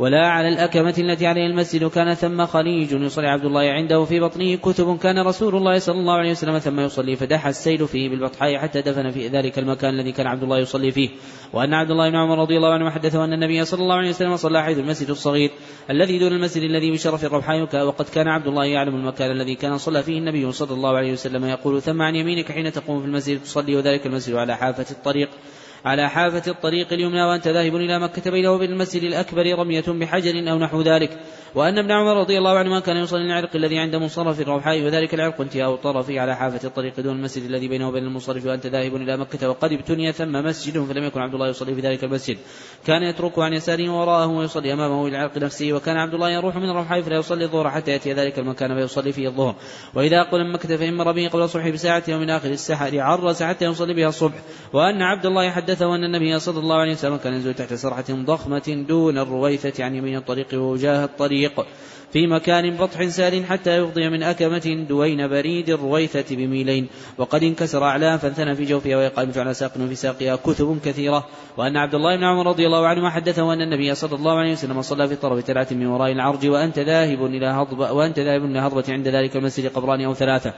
B: ولا على الأكمة التي عليه المسجد. كان ثم خليج يصلي عبد الله عنده في بطنه. كتب كان رسول الله صلى الله عليه وسلم ثم يصلي. فدح السيل فيه بالبطحاء حتى دفن في ذلك المكان الذي كان عبد الله يصلي فيه. وأن عبد الله بن عمر رضي الله عنه حدثه أن النبي صلى الله عليه وسلم صلى حيث المسجد الصغير الذي دون المسجد الذي بشرف الروحاء وقد كان عبد الله يعلم المكان الذي كان صلى فيه النبي صلى الله عليه وسلم. يقول ثم عن يمينك حين تقوم في المسجد تصلي. وذلك المسجد على حافة الطريق. على حافة الطريق اليمنى وأنت ذاهب إلى مكة بينه وبين المسجد الأكبر رمية بحجر أو نحو ذلك. وأن ابن عمر رضي الله عنهما كان يصلي العرق الذي عند منصرف الروحاء وذلك العرق انتهاء الطرف على حافة الطريق دون المسجد الذي بينه وبين المنصرف وأنت ذاهب إلى مكة وقد ابتني ثم مسجد فلم يكن عبد الله يصلي في ذلك المسجد. كان يتركه عن يساره وراءه ويصلي أمامه إلى العرق نفسه وكان عبد الله يروح من الروحاء فلا يصلي الظهر حتى يأتي ذلك المكان فيصلي فيه الظهر. وإذا قل مكة فإن مر به قبل الصبح بساعة ومن آخر السحر عرس حتى يصلي بها الصبح. وأن عبد الله حدثه أن النبي صلى الله عليه وسلم كان ينزل تحت سرحة ضخمة دون الرويثة عن يمين الطريق ووجاه الطريق في مكان بطح سال حتى يفضي من أكمة دوين بريد الرويثة بميلين. وقد انكسر أعلاه فانثنى في جوفها ويقال على ساق في ساقها كتب كثيرة. وأن عبد الله بن عمر رضي الله عنهما حدثه أن النبي صلى الله عليه وسلم صلى في طرف ترعة من وراء العرج وأنت ذاهب إلى هضبة وأنت ذاهب إلى هضبة عند ذلك المسجد قبران أو ثلاثة.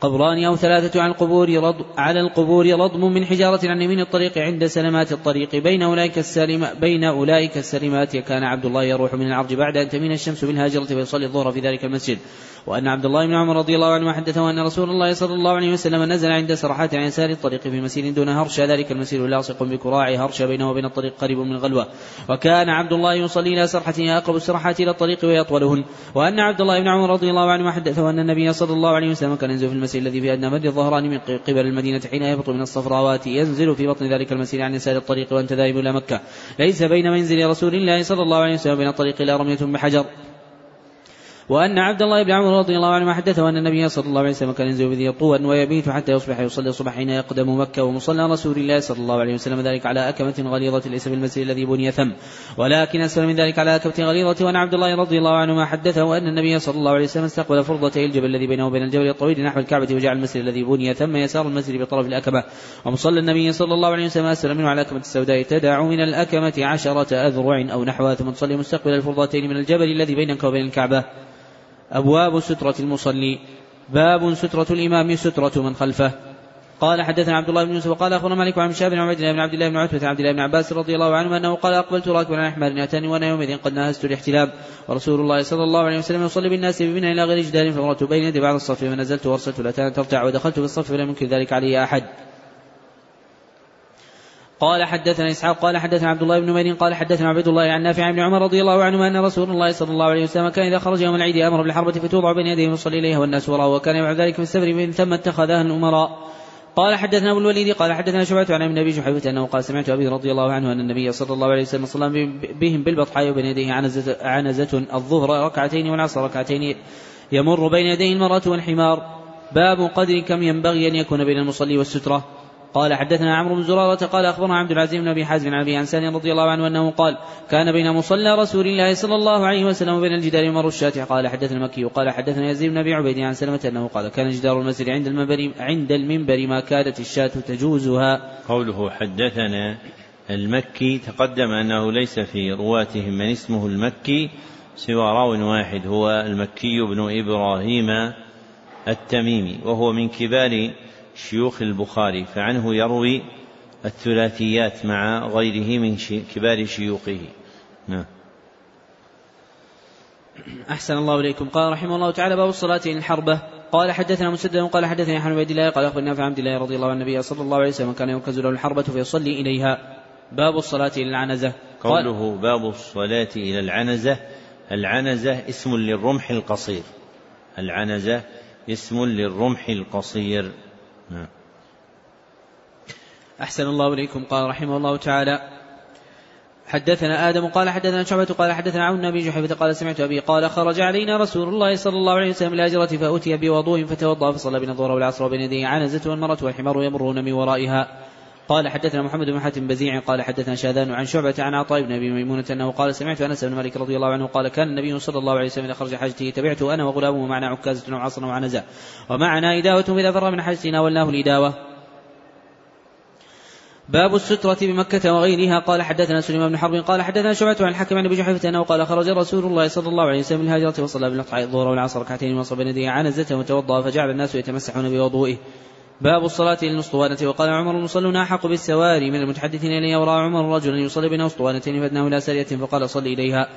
B: قبران أو ثلاثة عن القبور رض على القبور رضم من حجارة عن يمين الطريق عند سلمات الطريق. بين أولئك السالم بين أولئك السلمات كان عبد الله يروح من العرج بعد أن تمين الشمس بالهاجرة فيصلي الظهر في ذلك المسجد. وأن عبد الله بن عمر رضي الله عنه حدثه أن رسول الله صلى الله عليه وسلم نزل عند سرحات عن يسار الطريق في مسير دون هرش. ذلك المسير لاصق بكراع هرش بينه وبين الطريق قريب من غلوة. وكان عبد الله يصلي إلى سرحته أقرب السرحات إلى الطريق ويطولهن. وأن عبد الله بن عمر رضي الله عنه حدثه أن النبي صلى الله عليه وسلم كان ينزل في المسير الذي في أدنى مد الظهران من قبل المدينة حين يهبط من الصفراوات ينزل في بطن ذلك المسير عن يسار الطريق وأنت ذاهب إلى مكة. ليس بين منزل رسول الله صلى الله عليه وسلم وبين الطريق إلى رمية بحجر. وأن عبد الله بن عمر رضي الله عنه حدثه أن النبي صلى الله عليه وسلم كان ينزل بذي طوى ويبيت حتى يصبح يصلي الصبح حين يقدم مكة ومصلى رسول الله صلى الله عليه وسلم ذلك على أكمة غليظة ليس بالمسجد الذي بني ثم. ولكن أسفل من ذلك على أكمة غليظة وأن عبد الله رضي الله عنه حدثه أن النبي صلى الله عليه وسلم استقبل فرضتي الجبل الذي بينه وبين الجبل الطويل نحو الكعبة وجعل المسجد الذي بني ثم يسار المسجد بطرف الأكمة. ومصلى النبي صلى الله عليه وسلم أسفل منه على أكمة السوداء. تدع من الأكمة عشرة أذرع أو نحوها ثم تصلي مستقبل الفرضتين من الجبل الذي بينك وبين الكعبة. أبواب سترة المصلي باب سترة الإمام سترة من خلفه قال حدثنا عبد الله بن يوسف وقال أخبرنا مالك عن شاب بن عبد الله بن عبد الله بن عتبة عبد الله بن عباس رضي الله عنهما أنه قال أقبلت راكبا على حمار اتاني وأنا يومئذ قد ناهزت الاحتلام ورسول الله صلى الله عليه وسلم يصلي بالناس بمنى إلى غير جدار فمرت بين يدي بعض الصف فنزلت ورسلت الاتان ترتع ودخلت في الصف فلم ينكر ذلك علي أحد. قال حدثنا إسحاق قال حدثنا عبد الله بن نمير قال حدثنا عبد الله عن نافع بن عمر رضي الله عنهما أن رسول الله صلى الله عليه وسلم كان إذا خرج يوم العيد أمر بالحربة فتوضع بين يديه ويصلي اليها والناس وراءه وكان يفعل ذلك في السفر من ثم اتخذها الأمراء. قال حدثنا أبو الوليد قال حدثنا شعبة عن ابن ابي جحيفة أنه قال سمعت أبي رضي الله عنه أن النبي صلى الله عليه وسلم صلى بهم بالبطحاء وبين يديه عنزة, عنزة الظهر ركعتين والعصر ركعتين يمر بين يديه المرأة والحمار. باب قدر كم ينبغي أن يكون بين المصلي والسترة. قال حدثنا عمرو بن زرارة قال أخبرنا عبد العزيز بن أبي حازم عن أبي عن رضي الله عنه أنه قال كان بين مصلى رسول الله صلى الله عليه وسلم وبين الجدار مر الشاة. قال حدثنا مكي وقال حدثنا يزيد بن أبي عبيد عن سلمة أنه قال كان جدار المسجد عند المنبر عند المنبر ما كادت الشاة تجوزها.
A: قوله حدثنا المكي تقدم أنه ليس في رواتهم من اسمه المكي سوى راو واحد هو المكي بن إبراهيم التميمي وهو من كبار شيوخ البخاري فعنه يروي الثلاثيات مع غيره من كبار شيوخه. نعم.
B: أحسن الله إليكم. قال رحمه الله تعالى باب الصلاة إلى الحربة. قال حدثنا مسدد قال حدثني عن عبيد الله قال أخبرنا في عبد الله رضي الله عن النبي صلى الله عليه وسلم كان يركز له الحربة فيصلي إليها. باب الصلاة إلى العنزة.
A: قوله باب الصلاة إلى العنزة العنزة اسم للرمح القصير. العنزة اسم للرمح القصير. نعم.
B: أحسن الله إليكم. قال رحمه الله تعالى حدثنا آدم قال حدثنا شعبة قال حدثنا عون بن جحيفة قال سمعت أبي قال خرج علينا رسول الله صلى الله عليه وسلم الهجرة فأتي بوضوء فتوضأ فصلى بنا الظهر والعصر وبين يديه عنزة والمرأة والحمار يمرون من ورائها. قال حدثنا محمد بن حاتم بزيع قال حدثنا شاذان عن شعبة عن عطاء بن أبي ميمونة أنه قال سمعت أنس بن مالك رضي الله عنه قال كان النبي صلى الله عليه وسلم إذا خرج حاجته تبعته أنا وغلامه معنا عكازة وعصر وعنزة. ومعنا إداوة إذا فر من حاجته ناولناه الإداوة. باب السترة بمكة وغيرها. قال حدثنا سليمان بن حرب قال حدثنا شعبة عن الحكم عن أبي جحيفة أنه قال خرج رسول الله صلى الله عليه وسلم الهاجرة وصلى بالقطع الظهر والعصر ركعتين وصل بين يديه عنزته وتوضأ فجعل الناس يتمسحون بوضوئه. باب الصلاة للأسطوانة وقال عمر المصلون أحق بالسواري من المتحدثين إليه ورأى عمر رجلا يصلي بين أسطوانتين فأدناه إلى سارية فقال صل إليها.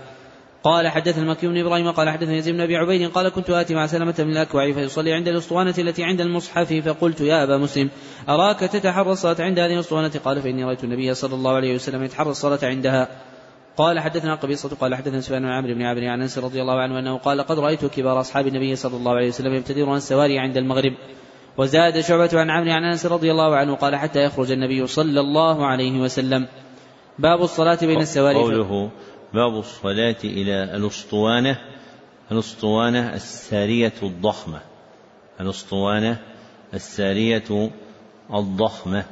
B: قال حدثنا المكي بن إبراهيم قال حدثنا يزيد بن أبي عبيد قال كنت آتي مع سلمة بن الأكوع فيصلي عند الأسطوانة التي عند المصحف فقلت يا أبا مسلم أراك تتحرى الصلاة عند هذه الأسطوانة؟ قال فإني رأيت النبي صلى الله عليه وسلم يتحرى الصلاة عندها. قال حدثنا قبيصة قال حدثنا سفيان بن عمرو بن عامر عن أنس رضي الله عنه أنه قال قد رأيت كبار أصحاب النبي صلى الله عليه وسلم يبتدرون السواري عند المغرب. وزاد شعبة عن عمرو عن أنس رضي الله عنه قال حتى يخرج النبي صلى الله عليه وسلم. باب الصلاة بين السواري
A: قوله باب الصلاة إلى الأسطوانة الأسطوانة السارية الضخمة. الأسطوانة السارية الضخمة.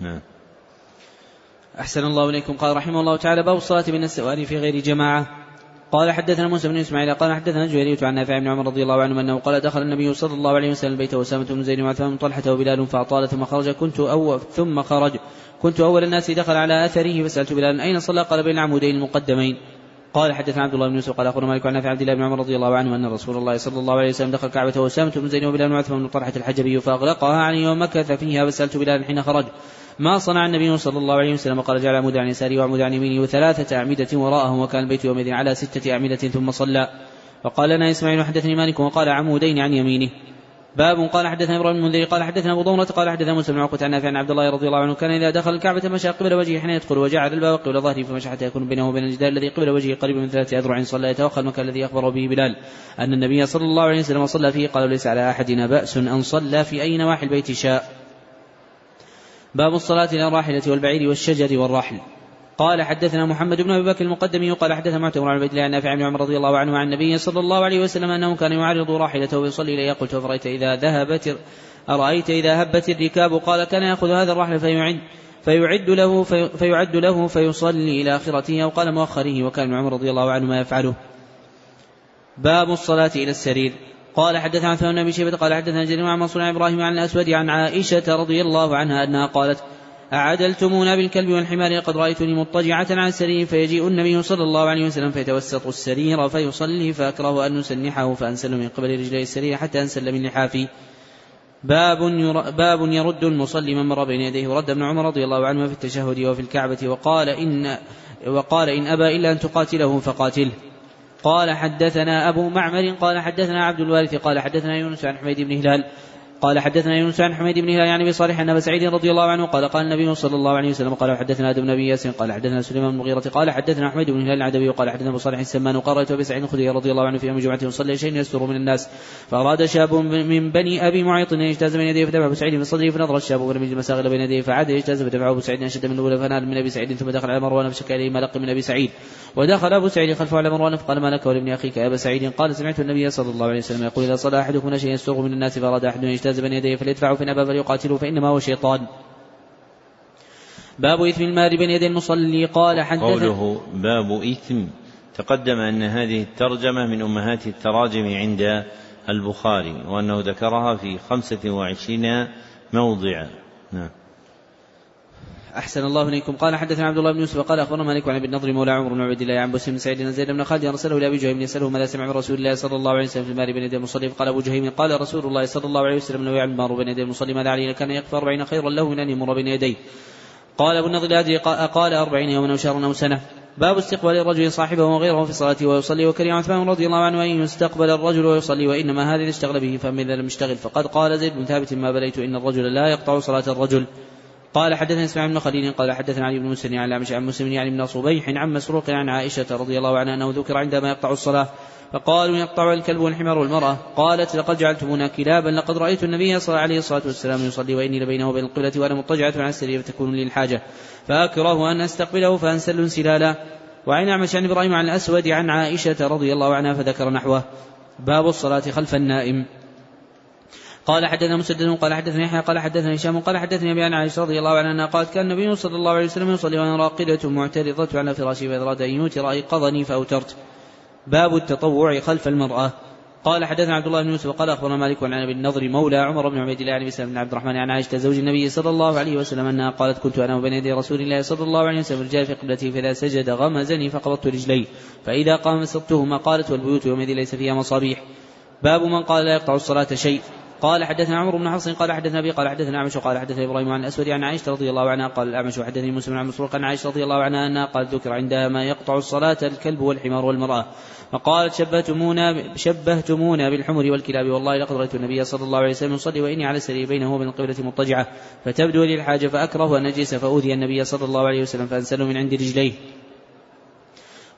A: نعم.
B: أحسن الله إليكم. قال رحمه الله تعالى باب الصلاة بين السواري في غير جماعة. قال حدثنا موسى بن إسماعيل قال حدثنا جويرية عن نافع بن عمر رضي الله عنه أنه قال دخل النبي صلى الله عليه وسلم البيت وسامة بن زيد وعثمان بن طلحة وبلال فأطال ثم خرج كنت أول ثم خرج. كنت أول الناس دخل على أثره فسألت بلال أين صلى؟ قال بين العمودين المقدمين. قال حدثنا عبد الله بن يوسف قال أخبرنا مالك عن نافع عبد الله بن عمر رضي الله عنه أن رسول الله صلى الله عليه وسلم دخل كعبه وسامة بن زيد وبلال وعثمان بن طلحة الحجبي فأغلقها عليه ومكث فيها فسألت بلال حين خرج. ما صنع النبي صلى الله عليه وسلم قال جعل عمود عن يساره وعمود عن يمينه وثلاثة أعمدة وراءه وكان البيت يومئذ على ستة أعمدة ثم صلى. وقال لنا إسماعيل حدثني مالك وقال عمودين عن يمينه. باب قال حدثنا إبراهيم المنذري قال حدثنا أبو ضمرة قال حدثنا موسى بن عقبة عن نافع عن عبد الله رضي الله عنه كان إذا دخل الكعبة مشى قبل وجهه حين يدخل وجعل الباب قبل ظهره فمشى حتى يكون بينه وبين الجدار الذي قبل وجهه قريب من ثلاثة أذرع صلى يتوخى المكان الذي أخبر به بلال. أن النبي صلى الله عليه وسلم صلى فيه قال ليس على أحدنا بأس أن صلى في أي نواحي البيت شاء. باب الصلاة إلى الراحلة والبعير والشجر والرحل قال حدثنا محمد بن أبي بكر المقدمي قال حدثنا معتمر عن عبيد الله نافع بن عمر رضي الله عنه عن النبي صلى الله عليه وسلم أنه كان يعرض راحلته ويصلي اليها قلت فرايت إذا ذهبت أرأيت إذا هبت الركاب؟ قال كان يأخذ هذا الرحل فيعد فيعد له في فيعد له فيصلي إلى آخرته أو قال مؤخره. وكان عمر رضي الله عنه ما يفعله. باب الصلاة إلى السرير. قال حدثنا عثمان بن شيبة قال حدثنا جرير عن منصور عن إبراهيم عن الأسود عن عائشة رضي الله عنها أنها قالت أعدلتمونا بالكلب والحمار قد رأيتني مضطجعة على السرير فيجيء النبي صلى الله عليه وسلم فيتوسط السرير فيصلي فأكره أن نسنحه فأنسل من قبل رجلي السرير حتى أنسل من لحافي. باب باب يرد المصلي من مر بين يديه. ورد ابن عمر رضي الله عنه في التشهد وفي الكعبة وقال إن وقال إن أبى إلا أن تقاتله فقاتله. قال حدثنا أبو معمر قال حدثنا عبد الوارث قال حدثنا يونس عن حميد بن هلال قال حدثنا يونس عن حميد بن هلال يعني أبي صالح عن ابي سعيد رضي الله عنه قال قال النبي صلى الله عليه وسلم قال حدثنا آدم بن أبي ياسين قال حدثنا سليمان بن المغيرة قال حدثنا حميد بن هلال العدوي وقال حدثنا أبو صالح السمان وقال رأيت أبي سعيد الخدري رضي الله عنه في يوم جمعه يصلي شيء يستر من الناس فأراد شاب من بني أبي معيط أن يجتاز بين يديه فدفع أبو سعيد في صدره فنظر الشاب ولم يجد مساغل بين يديه فعاد يجتاز فدفعه أبو سعيد اشد من الاولى فنال من أبي سعيد ثم دخل على مروان فشكى إليه ما لقي من أبي سعيد. ودخل أبو سعيد خلفه على مروان فقال ما لك ولابن أخيك يا أبا سعيد؟ قال سمعت النبي صلى الله عليه وسلم يقول إذا صلى أحدكم شيئا يستر من الناس فاراد أحد أن يجتاز بين يديه فليدفعه فإن ابى فليقاتله فإنما هو شيطان. باب إثم المال بين يدي المصلي قال حدث
A: قوله باب إثم تقدم أن هذه الترجمة من أمهات التراجم عند البخاري وأنه ذكرها في خمسة وعشرين موضعا. نعم.
B: أحسن الله إليكم. قال حدثنا عبد الله بن يوسف قال أخبرنا مالك عن ابن النضر مولى عمر بن عبد الله عن بسم بن سعيد زيد بن خالد أرسله لأبي جهيم يسأله ماذا سمع من رسول الله صلى الله عليه وسلم في المال بين يدي المصلي. فقال أبو جهيم قال رسول الله صلى الله عليه وسلم لو يعلم المار بين يدي المصلي. ماذا عليه كان يكفى أربعين خيرا له من أن يمر بين يديه. قال أبو النضر أدري قال أربعين يوما أو شهرا أو سنة. باب استقبال الرجل صاحبه وغيره في صلاته ويصلي. وكره عثمان رضي الله عنه أن يستقبل الرجل ويصلي وإنما هذا اشتغل به فأما إذا لم يشتغل. فقد قال زيد بن ثابت ما بليت إن الرجل لا يقطع صلاة الرجل. قال حدثنا إسماعيل بن خليل قال حدثنا علي بن مسلم عن عن مسلم يعني بن صبيح عن مسروق عن عائشة رضي الله عنها أنه ذكر عندما يقطع الصلاة فقالوا يقطع الكلب والحمار والمرأة قالت لقد جعلتمونا كلابا لقد رأيت النبي صلى الله عليه الصلاة والسلام يصلي وإني لبينه وبين القبلة وأنا مضطجعة على السرير فتكون لي الحاجة فأكره أن أستقبله فأنسل انسلالا وعن أعمش عن إبراهيم عن الأسود عن عائشة رضي الله عنها فذكر نحوه باب الصلاة خلف النائم قال حدثنا مسدد قال حدثني يحيى قال حدثني هشام قال حدثني أبي عن عائشة رضي الله عنها قالت كان النبي صلى الله عليه وسلم يصلي وأنا راقدة معترضة على فراشي فاذا اراد ان يوتر ايقظني فأوترت. باب التطوع خلف المرأة. قال حدثنا عبد الله بن يوسف قال أخبرنا مالك عن أبي النضر مولى عمر بن عبيد الله عن سلم بن عبد الرحمن عن عائشة زوج النبي صلى الله عليه وسلم أنها قالت كنت أنا وبين يدي رسول الله صلى الله عليه وسلم رجال في قبلته فإذا سجد غمزني فقبضت رجلي فإذا قام مسقتهما قالت والبيوت يومئذ ليس فيها مصابيح. باب من قال لا يقطع الصلاة شيء. قال حدثنا عمرو بن حفص قال حدثنا أبي قال حدثنا أعمش قال حدثنا إبراهيم عن الأسود عن عائشة رضي الله عنها قال الأعمش وحدثني مسلم عن مسروق عن عائشة رضي الله عنها أنها قال ذكر عندها ما يقطع الصلاة الكلب والحمار والمرأة. فقالت شبهتمونا شبهتمونا بالحمر والكلاب والله لقد رأيت النبي صلى الله عليه وسلم يصلي وإني على السرير بينه وبين القبلة مضطجعة فتبدو لي الحاجة فأكره ان نجلس فأوذي النبي صلى الله عليه وسلم فأنسله من عند رجليه.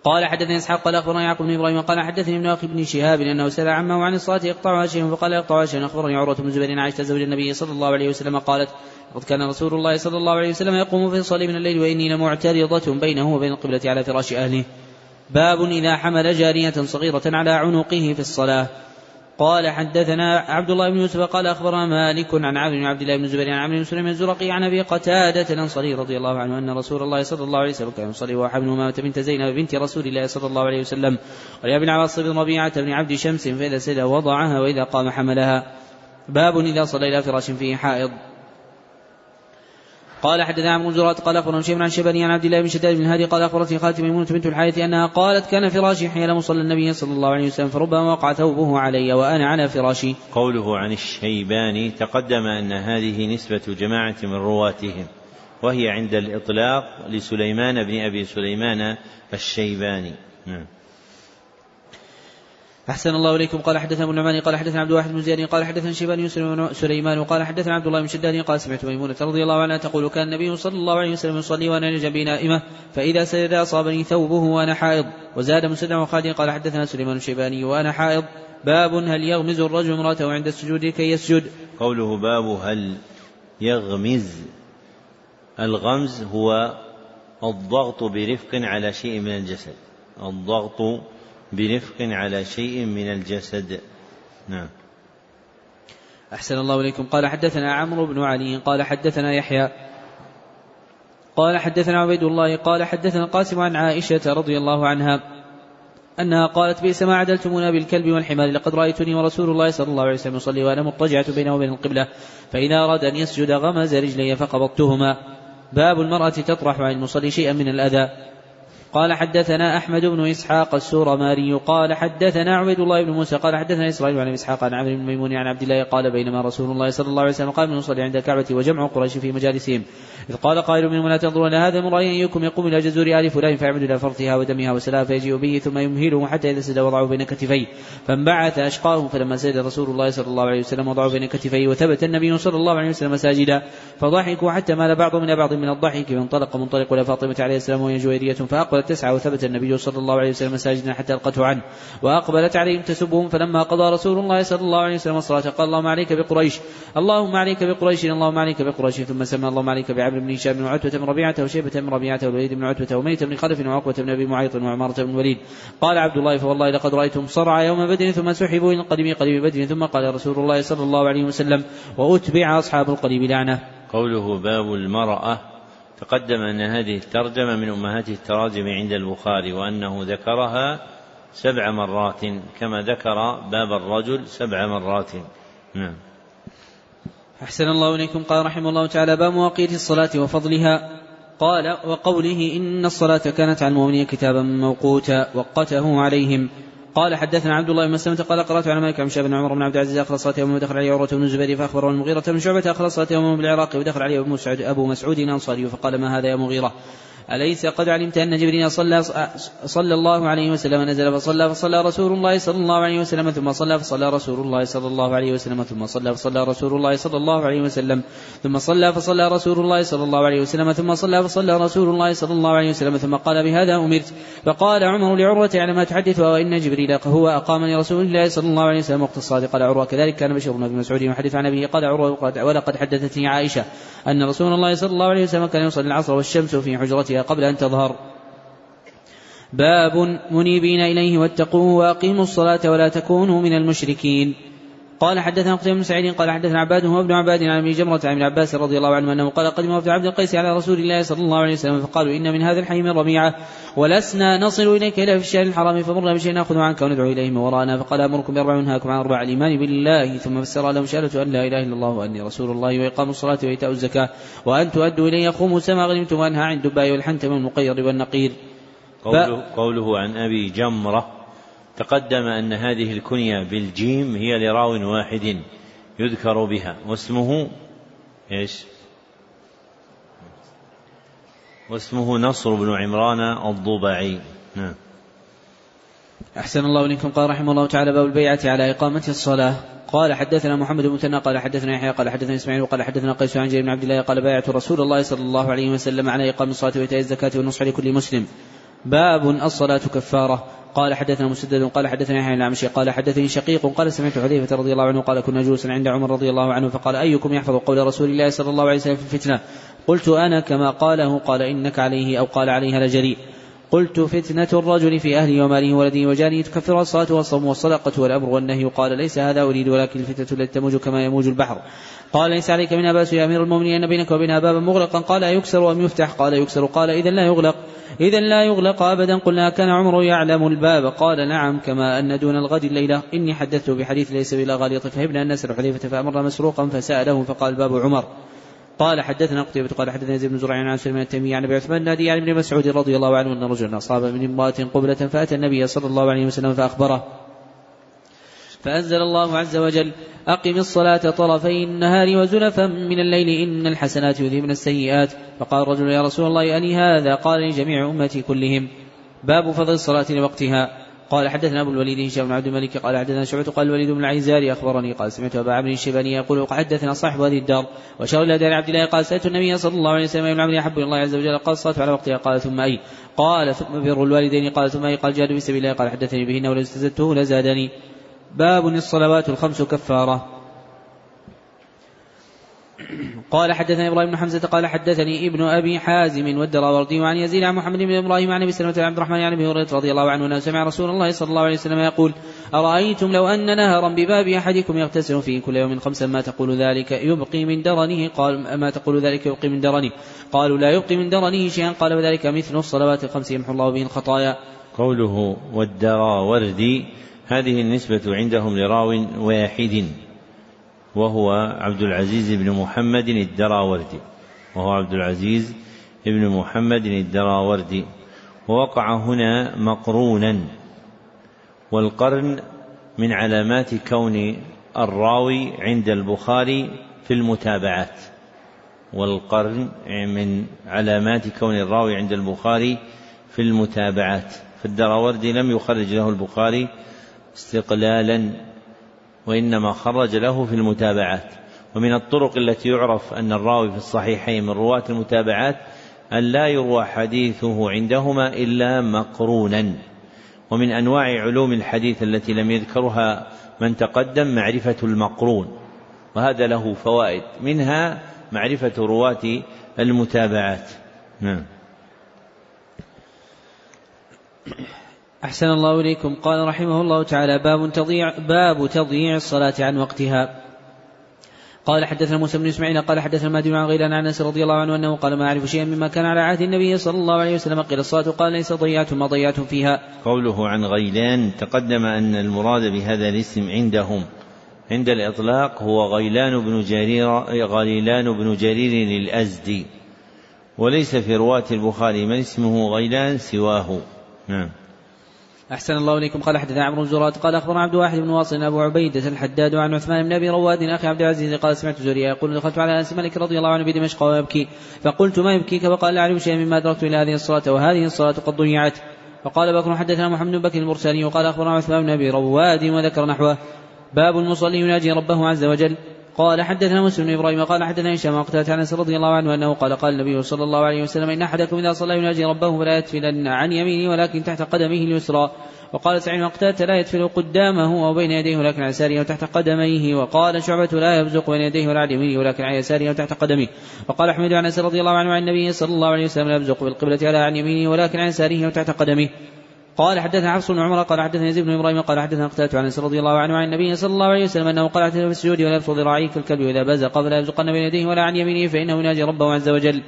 B: قال حدثني إسحاق قال أخبرني يعقوب بن إبراهيم قال حدثني ابن أخي بن شهاب أنه سأل عمه عن الصلاة يقطعها شيء فقال يقطعها شيء أخبرني عروة بن زبير عائشة زوج النبي صلى الله عليه وسلم قالت قد كان رسول الله صلى الله عليه وسلم يقوم في الصلاة من الليل وإني لمعترضة بينه وبين القبله على فراش أهله. باب إذا حمل جارية صغيرة على عنقه في الصلاة. قال حدثنا عبد الله بن يوسف قال أخبرنا مالك عن عبد بن عبد الله بن الزبير عن عمرو بن سليم الزرقي عن أبي قتادة الأنصاري رضي الله عنه أن رسول الله صلى الله عليه وسلم كان يصلي وحبل امامه بنت زينب بنت رسول الله صلى الله عليه وسلم ولابن عباس بن ربيعه بن عبد شمس فإذا سجد وضعها وإذا قام حملها. باب إذا صلى إلى فراش فيه حائض. قال حدثنا عن زرات قال أخبرنا شيخ عن شبني عن عبد الله بن شداد بن هادي قال أخبرتني خالتي ميمونة بنت الحارث أنها قالت كان فراشي حين مصلى النبي صلى الله عليه وسلم فربما وقع ثوبه علي وأنا على فراشي.
A: قوله عن الشيباني تقدم أن هذه نسبة جماعة من رواتهم وهي عند الإطلاق لسليمان بن أبي سليمان الشيباني. نعم.
B: أحسن الله إليكم. قال حدثنا أبو النعمان قال حدثنا عبد الواحد بن زياد قال حدثنا شيبان سليمان قال حدثنا عبد الله بن شداد قال سمعت ميمونة رضي الله عنها تقول كان النبي صلى الله عليه وسلم يصلي وأنا جنبي نائمة فإذا سجد أصابني ثوبه وأنا حائض وزاد مسلم وخالد قال حدثنا سليمان الشيباني وأنا حائض. باب هل يغمز الرجل امرأته عند السجود كي يسجد؟
A: قوله باب هل يغمز الغمز هو الضغط برفق على شيء من الجسد. الضغط برفق على شيء من الجسد. نعم.
B: أحسن الله إليكم. قال حدثنا عمرو بن علي قال حدثنا يحيى قال حدثنا عبيد الله قال حدثنا القاسم عن عائشة رضي الله عنها أنها قالت بئس ما عدلتمونا بالكلب والحمار لقد رأيتني ورسول الله صلى الله عليه وسلم يصلي وأنا مضطجعة بينه وبين القبلة فإذا أراد أن يسجد غمز رجلي فقبضتهما. باب المرأة تطرح عن المصلي شيئا من الأذى. قال حدثنا أحمد بن إسحاق السورماري قال حدثنا عبيد الله بن موسى قال حدثنا إسرائيل عن إسحاق عن عمرو بن ميمون عن عبد الله قال بينما رسول الله صلى الله عليه وسلم قام يصلي عند الكعبة وجمع قريش في مجالسهم. إذ قال قائل منهم لا تنظرون هذا من رأي أيكم يقوم إلى جزور آل فلان فيعمد إلى فرثها ودمها وسلام فيجيء به ثم يمهله حتى إذا سجد وضعه بين كتفيه. فانبعث أشقاهم فلما سجد رسول الله صلى الله عليه وسلم وضعه بين كتفيه وثبت النبي صلى الله عليه وسلم ساجدا. فضحكوا حتى مال بعضهم إلى بعض من الضحك. فانطلق منطلق إلى فاطمة عليه السلام وهي جويرية فأقبلت تسعى وثبت النبي صلى الله عليه وسلم ساجدا حتى ألقته عنه. وأقبلت عليهم تسبهم فلما قضى رسول الله صلى الله عليه وسلم الصلاة قال اللهم عليك بقريش. اللهم عليك بقريش اللهم عليك بقريش. ثم سمى اللهم عليك بعمرو بن هشام وعتبة بن ربيعة وشيبة بن ربيعة والوليد بن عتبة وميت بن خلف وعقبة بن أبي معيط وعمارة بن الوليد. قال عبد الله فوالله لقد رأيتم صرع يوم بدر ثم سحبوا إلى القديم قديم بدر. ثم قال رسول الله صلى الله عليه وسلم وأتبع أصحاب القديم لعنة.
A: قوله باب المرأة تقدم أن هذه الترجمة من أمهات التراجم عند البخاري وأنه ذكرها سبع مرات كما ذكر باب الرجل سبع مرات. نعم.
B: أحسن الله إليكم. قال رحمه الله تعالى باب مواقيت الصلاة وفضلها قال وقوله إن الصلاة كانت على المؤمنين كتابا موقوتا وقته عليهم قال حدثنا عبد الله بن مسلمة قال قرأت على مالك عن بن عمر بن عبد العزيز أخلص صلاة يوم ودخل عليه عروة بن الزبير فأخبره المغيرة بن شعبة أخلص صلاة يوم بالعراق ودخل عليه أبو مسعود أبو مسعود الأنصاري فقال ما هذا يا مغيرة؟ أليس قد علمت أن جبريل صلى صلى الله عليه وسلم نزل فصلى فصلى رسول الله صلى الله عليه وسلم ثم صلى فصلى رسول الله صلى الله عليه وسلم ثم صلى فصلى رسول الله صلى الله عليه وسلم ثم صلى فصلى رسول الله صلى الله عليه وسلم ثم صلى فصلى رسول الله صلى الله عليه وسلم ثم قال بهذا أمرت. فقال عمر لعروة على ما تحدث وإن جبريل هو أقام لرسول الله صلى الله عليه وسلم وقت الصلاة قال عروة كذلك كان بشر بن مسعود يحدث عن أبيه. قال عروة ولقد حدثتني عائشة أن رسول الله صلى الله عليه وسلم كان يصلي العصر والشمس في حجرتها. قبل أن تظهر. باب منيبين إليه واتقوه وأقيموا الصلاة ولا تكونوا من المشركين. قال حدثنا قتيبة بن سعيد قال حدثنا عباد هو ابن عباد عن ابن جمرة عن ابن عباس رضي الله عنه أنه قال قدم وفد عبد القيس على رسول الله صلى الله عليه وسلم فقالوا إن من هذا الحي من ربيعة ولسنا نصل إليك الا في الشهر الحرام فمرنا بشيء نأخذ عنك وندعو اليه من وراءنا فقال أمركم باربع وانهاكم عن أربع الإيمان بالله ثم فسر لهم شهادة أن لا إله إلا الله وأني رسول الله وإقام الصلاة وإيتاء الزكاة وأن تؤدوا إلي خمس ما غنمتم وأنهى عن الدباء والحنتم والمقير والنقير.
A: قوله, قوله عن أبي جمرة تقدم أن هذه الكنية بالجيم هي لراو واحد يذكر بها واسمه إيش؟ واسمه نصر بن عمران الضبعي. نعم.
B: أحسن الله إليكم. قال رحمه الله تعالى باب البيعة على إقامة الصلاة. قال حدثنا محمد بن مثنى قال حدثنا يحيى قال حدثنا إسماعيل وقال حدثنا قيس عن جابر بن عبد الله قال بايعت رسول الله صلى الله عليه وسلم على إقام الصلاة وإيتاء الزكاة والنصح لكل مسلم. باب الصلاة كفارة. قال حدثنا مسدد قال حدثنا يحيى الأعمشي قال حدثني شقيق قال سمعت حذيفة رضي الله عنه قال كنا جلوسا عند عمر رضي الله عنه فقال أيكم يحفظ قول رسول الله صلى الله عليه وسلم في الفتنة؟ قلت أنا كما قاله. قال إنك عليه أو قال عليها لجريء قلت فتنة الرجل في أهله وماله وولده وجاره تكفر الصلاة والصوم والصدقة والأمر والنهي. قال ليس هذا أريد ولكن الفتنة التي تموج كما يموج البحر. قال ليس عليك منها بأس يا أمير المؤمنين أن بينك وبينها بابا مغلقا. قال يكسر أم يفتح؟ قال يكسر قال إذا لا يغلق. إذا لا يغلق أبدا. قلنا كان عمر يعلم الباب. قال نعم كما أن دون الغد الليلة. إني حدثته بحديث ليس بلا غالية. فهبنا أن نسأل حذيفة فأمر مسروقا فسأله فقال باب عمر. قال حدثنا قتيبة قال حدثنا زيد بن زرع عن سليمان التيمي عن أبي عثمان النادي عن ابن مسعود رضي الله عنه أن رجلا أصاب من إمرأة قبلة فأتى النبي صلى الله عليه وسلم فأخبره. فأنزل الله عز وجل أقم الصلاة طرفي النهار وزلفا من الليل إن الحسنات يذهبن السيئات. فقال الرجل يا رسول الله أني هذا؟ قال لجميع أمتي كلهم. باب فضل الصلاة لوقتها. قال حدثنا أبو الوليد هشام بن عبد الملك قال حدثنا شعبة قال الوليد بن العيزاري أخبرني قال سمعت أبا عمرو الشيباني يقول حدثنا صاحب هذه الدار وشاور إلى دار عبد الله قال سألت النبي صلى الله عليه وسلم اي العمل أحب الله عز وجل؟ قال الصلاة على وقتها. قال ثم أي؟ قال ثم بر الوالدين قال ثم أي؟ قال جهاد في سبيل الله. قال حدثني بهن ولو استزدته لزادني. باب الصلوات الخمس كفارة. قال حدثني إبراهيم بن حمزة قال حدثني ابن أبي حازم والدراوردي عن يزيد عن محمد بن إبراهيم عن أبي سلمة عبد الرحمن عن أبي هريرة رضي الله عنه سمع رسول الله صلى الله عليه وسلم يقول أرأيتم لو أن نهرا بباب أحدكم يغتسل فيه كل يوم خمسا ما تقول ذلك يبقي من درنه؟ قال ما تقول ذلك يبقي من درنه. قالوا لا يبقي من درنه شيئا. قال وذلك مثل الصلوات الخمس يمحو الله به الخطايا.
A: قوله والدراوردي هذه النسبة عندهم لراو واحد وهو عبد العزيز بن محمد الدراوردي وهو عبد العزيز بن محمد الدراوردي. ووقع هنا مقرونا والقرن من علامات كون الراوي عند البخاري في المتابعات. والقرن من علامات كون الراوي عند البخاري في المتابعات. فالدراوردي لم يخرج له البخاري استقلالا وإنما خرج له في المتابعات. ومن الطرق التي يعرف أن الراوي في الصحيحين من رواة المتابعات أن لا يروى حديثه عندهما إلا مقرونا. ومن أنواع علوم الحديث التي لم يذكرها من تقدم معرفة المقرون. وهذا له فوائد. منها معرفة رواة المتابعات. نعم.
B: أحسن الله إليكم. قال رحمه الله تعالى باب تضيع باب تضييع الصلاة عن وقتها. قال حدثنا موسى بن إسماعيل قال حدثنا مهدي عن غيلان عن أنس رضي الله عنه أنه قال ما أعرف شيئا مما كان على عهد النبي صلى الله عليه وسلم. قيل الصلاة قال ليس ضيعتم ما ضيعتم فيها.
A: قوله عن غيلان تقدم أن المراد بهذا الاسم عندهم. عند الإطلاق هو غيلان بن جرير غيلان بن جرير الأزدي. وليس في رواة البخاري. من اسمه غيلان؟ سواه. نعم.
B: أحسن الله إليكم. قال حدثنا عمرو بن قال أخبرنا عبد واحد بن واصل أبو عبيدة الحداد عن عثمان بن أبي رواد أخي عبد العزيز قال سمعت زوريا يقول دخلت على أنس مالك رضي الله عنه بدمشق ويبكي فقلت ما يبكيك؟ فقال لا أعلم شيئا مما أدركت إلى هذه الصلاة وهذه الصلاة قد ضيعت. فقال بكر حدثنا محمد بن بكر المرسلي. وقال أخبرنا عثمان بن أبي رواد وذكر نحوه. باب المصلي يناجي ربه عز وجل. قال حدثنا مسلم بن إبراهيم قال حدثنا هشام وقتادة عن أنس رضي الله عنه أنه قال قال النبي صلى الله عليه وسلم إن أحدكم إذا صلى يناجي ربه فلا يتفلن عن يمينه ولكن تحت قدمه اليسرى. وقال سعيد وقتادة لا يدفن قدامه أو بين يديه ولكن عن يساره وتحت قدميه. وقال شعبة لا يبزق بين يديه ولا عن يمينه ولكن عن يساره وتحت قدمه وقال أحمد عن أنس رضي الله عنه عن النبي صلى الله عليه وسلم لا يبزق بالقبلة على عن يمينه ولكن عن يساره وتحت قدمه قال حدثنا حفص بن عمر قال حدثنا يزيد بن إبراهيم قال حدثنا قتادة عن رضي الله عنه عن النبي صلى الله عليه وسلم أنه قال في السجود ولا يبسط ذراعيه كالكلب وإذا بزق فلا يبزقن بين يديه ولا عن يمينه فإنه يناجي ربه عز وجل.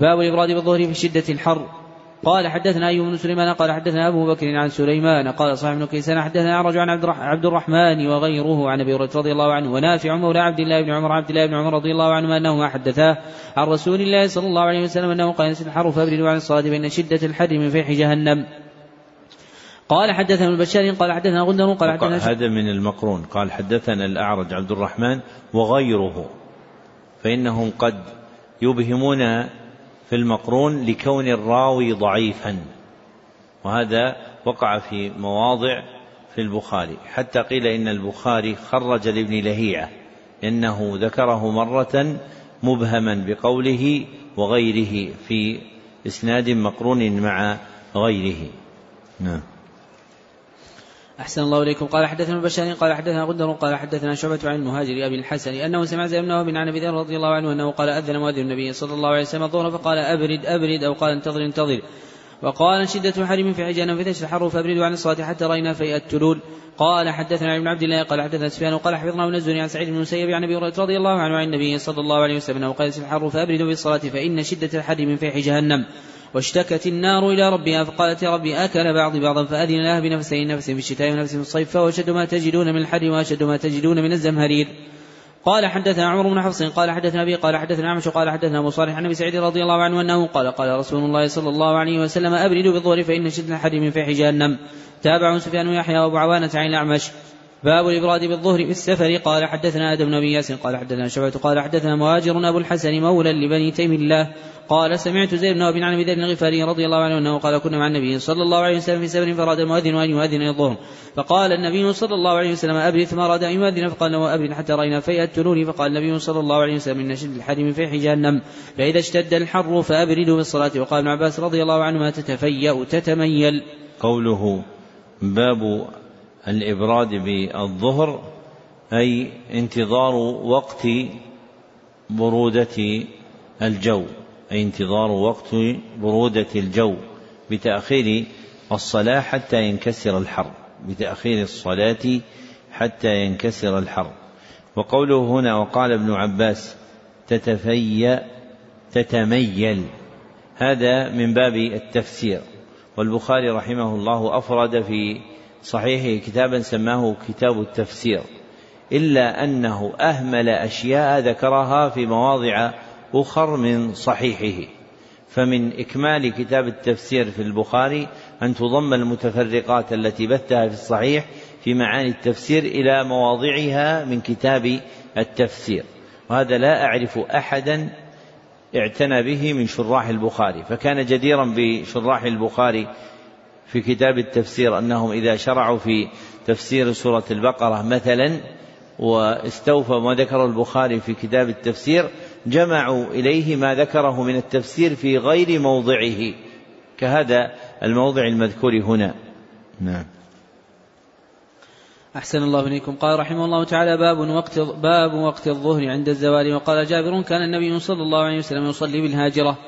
B: باب الإبراد بالظهر في شدة الحر. قال حدثنا أيوب بن سليمان قال حدثنا أبو بكر عن سليمان قال صاحب بن كيسان حدثنا أعرج عن عبد الرحمن وغيره عن أبي هريرة رضي الله عنه ونافع مولى عبد الله بن عمر عبد الله بن عمر رضي الله عنهما أنهما حدثاه عن رسول الله صلى الله عليه وسلم أنه قال الحر فأبردوا عن الصلاة فإن شدة الحر من فيح جهنم. قال حدثنا البشار قال حدثنا غندر قال حدثنا
A: هذا من المقرون. قال حدثنا الأعرج عبد الرحمن وغيره. فإنهم قد يبهمون في المقرون لكون الراوي ضعيفا. وهذا وقع في مواضع في البخاري. حتى قيل إن البخاري خرج لابن لهيعة إنه ذكره مرة مبهما بقوله وغيره في إسناد مقرون مع غيره. نعم.
B: أحسن الله إليكم. قال حدثنا البشاري قال حدثنا غندر قال حدثنا شعبة عن المهاجر أبي الحسن أنه سمع زيد بن عن أبي ذر رضي الله عنه أنه قال أذن مؤذن النبي صلى الله عليه وسلم الظهر فقال أبرد أبرد أو قال انتظر انتظر. وقال شدة حرم في حجان في الحر فأبردوا عن الصلاة حتى رأينا في التلول. قال حدثنا ابن عبد الله قال حدثنا سفيان قال حفظنا الزهري عن سعيد بن المسيب عن أبي هريرة رضي الله عنه عن النبي صلى الله عليه وسلم أنه قال الحر فأبردوا بالصلاة فإن شدة الحر من فيح جهنم واشتكت النار إلى ربها فقالت يا ربي أكل بعض بعضا فأذن لها بنفسين نفس في الشتاء ونفس في الصيف فهو أشد ما تجدون من الحر وأشد ما تجدون من الزمهرير. قال حدثنا عمر بن حفص قال حدثنا أبي قال حدثنا عمش قال حدثنا أبو صالح عن أبي سعيد رضي الله عنه أنه قال قال رسول الله صلى الله عليه وسلم ابردوا بالظهر فإن شد الحر من فيح جهنم تابع سفيان ويحيى وأبو عوانة عن الأعمش. باب الإبراد بالظهر في السفر. قال حدثنا آدم بن ياسين قال حدثنا شعبة قال حدثنا مهاجر أبو الحسن مولى لبني تيم الله قال سمعت زيد بن أبي عن أبي ذر الغفاري رضي الله عنه أنه قال كنا مع النبي صلى الله عليه وسلم في سفر فراد المؤذن أن يؤذن الظهر فقال النبي صلى الله عليه وسلم أبرد ثم أراد أن يؤذن. فقال له أبرد حتى رأينا التلول فقال النبي صلى الله عليه وسلم إن شد الحر من فيح جهنم فإذا اشتد الحر فأبردوا بالصلاة وقال ابن عباس رضي الله عنهما تتفيأ تتميل.
A: قوله باب الإبراد بالظهر أي انتظار وقت برودة الجو أي انتظار وقت برودة الجو بتأخير الصلاة حتى ينكسر الحر بتأخير الصلاة حتى ينكسر الحر. وقوله هنا وقال ابن عباس تتفيأ تتميل. هذا من باب التفسير. والبخاري رحمه الله أفرد في صحيحه كتابا سماه كتاب التفسير إلا أنه أهمل أشياء ذكرها في مواضع أخر من صحيحه. فمن إكمال كتاب التفسير في البخاري أن تضم المتفرقات التي بثها في الصحيح في معاني التفسير إلى مواضعها من كتاب التفسير. وهذا لا أعرف أحدا اعتنى به من شراح البخاري فكان جديرا بشراح البخاري في كتاب التفسير أنهم إذا شرعوا في تفسير سورة البقرة مثلا واستوفوا ما ذكره البخاري في كتاب التفسير جمعوا إليه ما ذكره من التفسير في غير موضعه. كهذا الموضع المذكور هنا. نعم.
B: أحسن الله إليكم. قال رحمه الله تعالى باب وقت باب وقت الظهر عند الزوال. وقال جابر كان النبي صلى الله عليه وسلم يصلي بالهاجرة.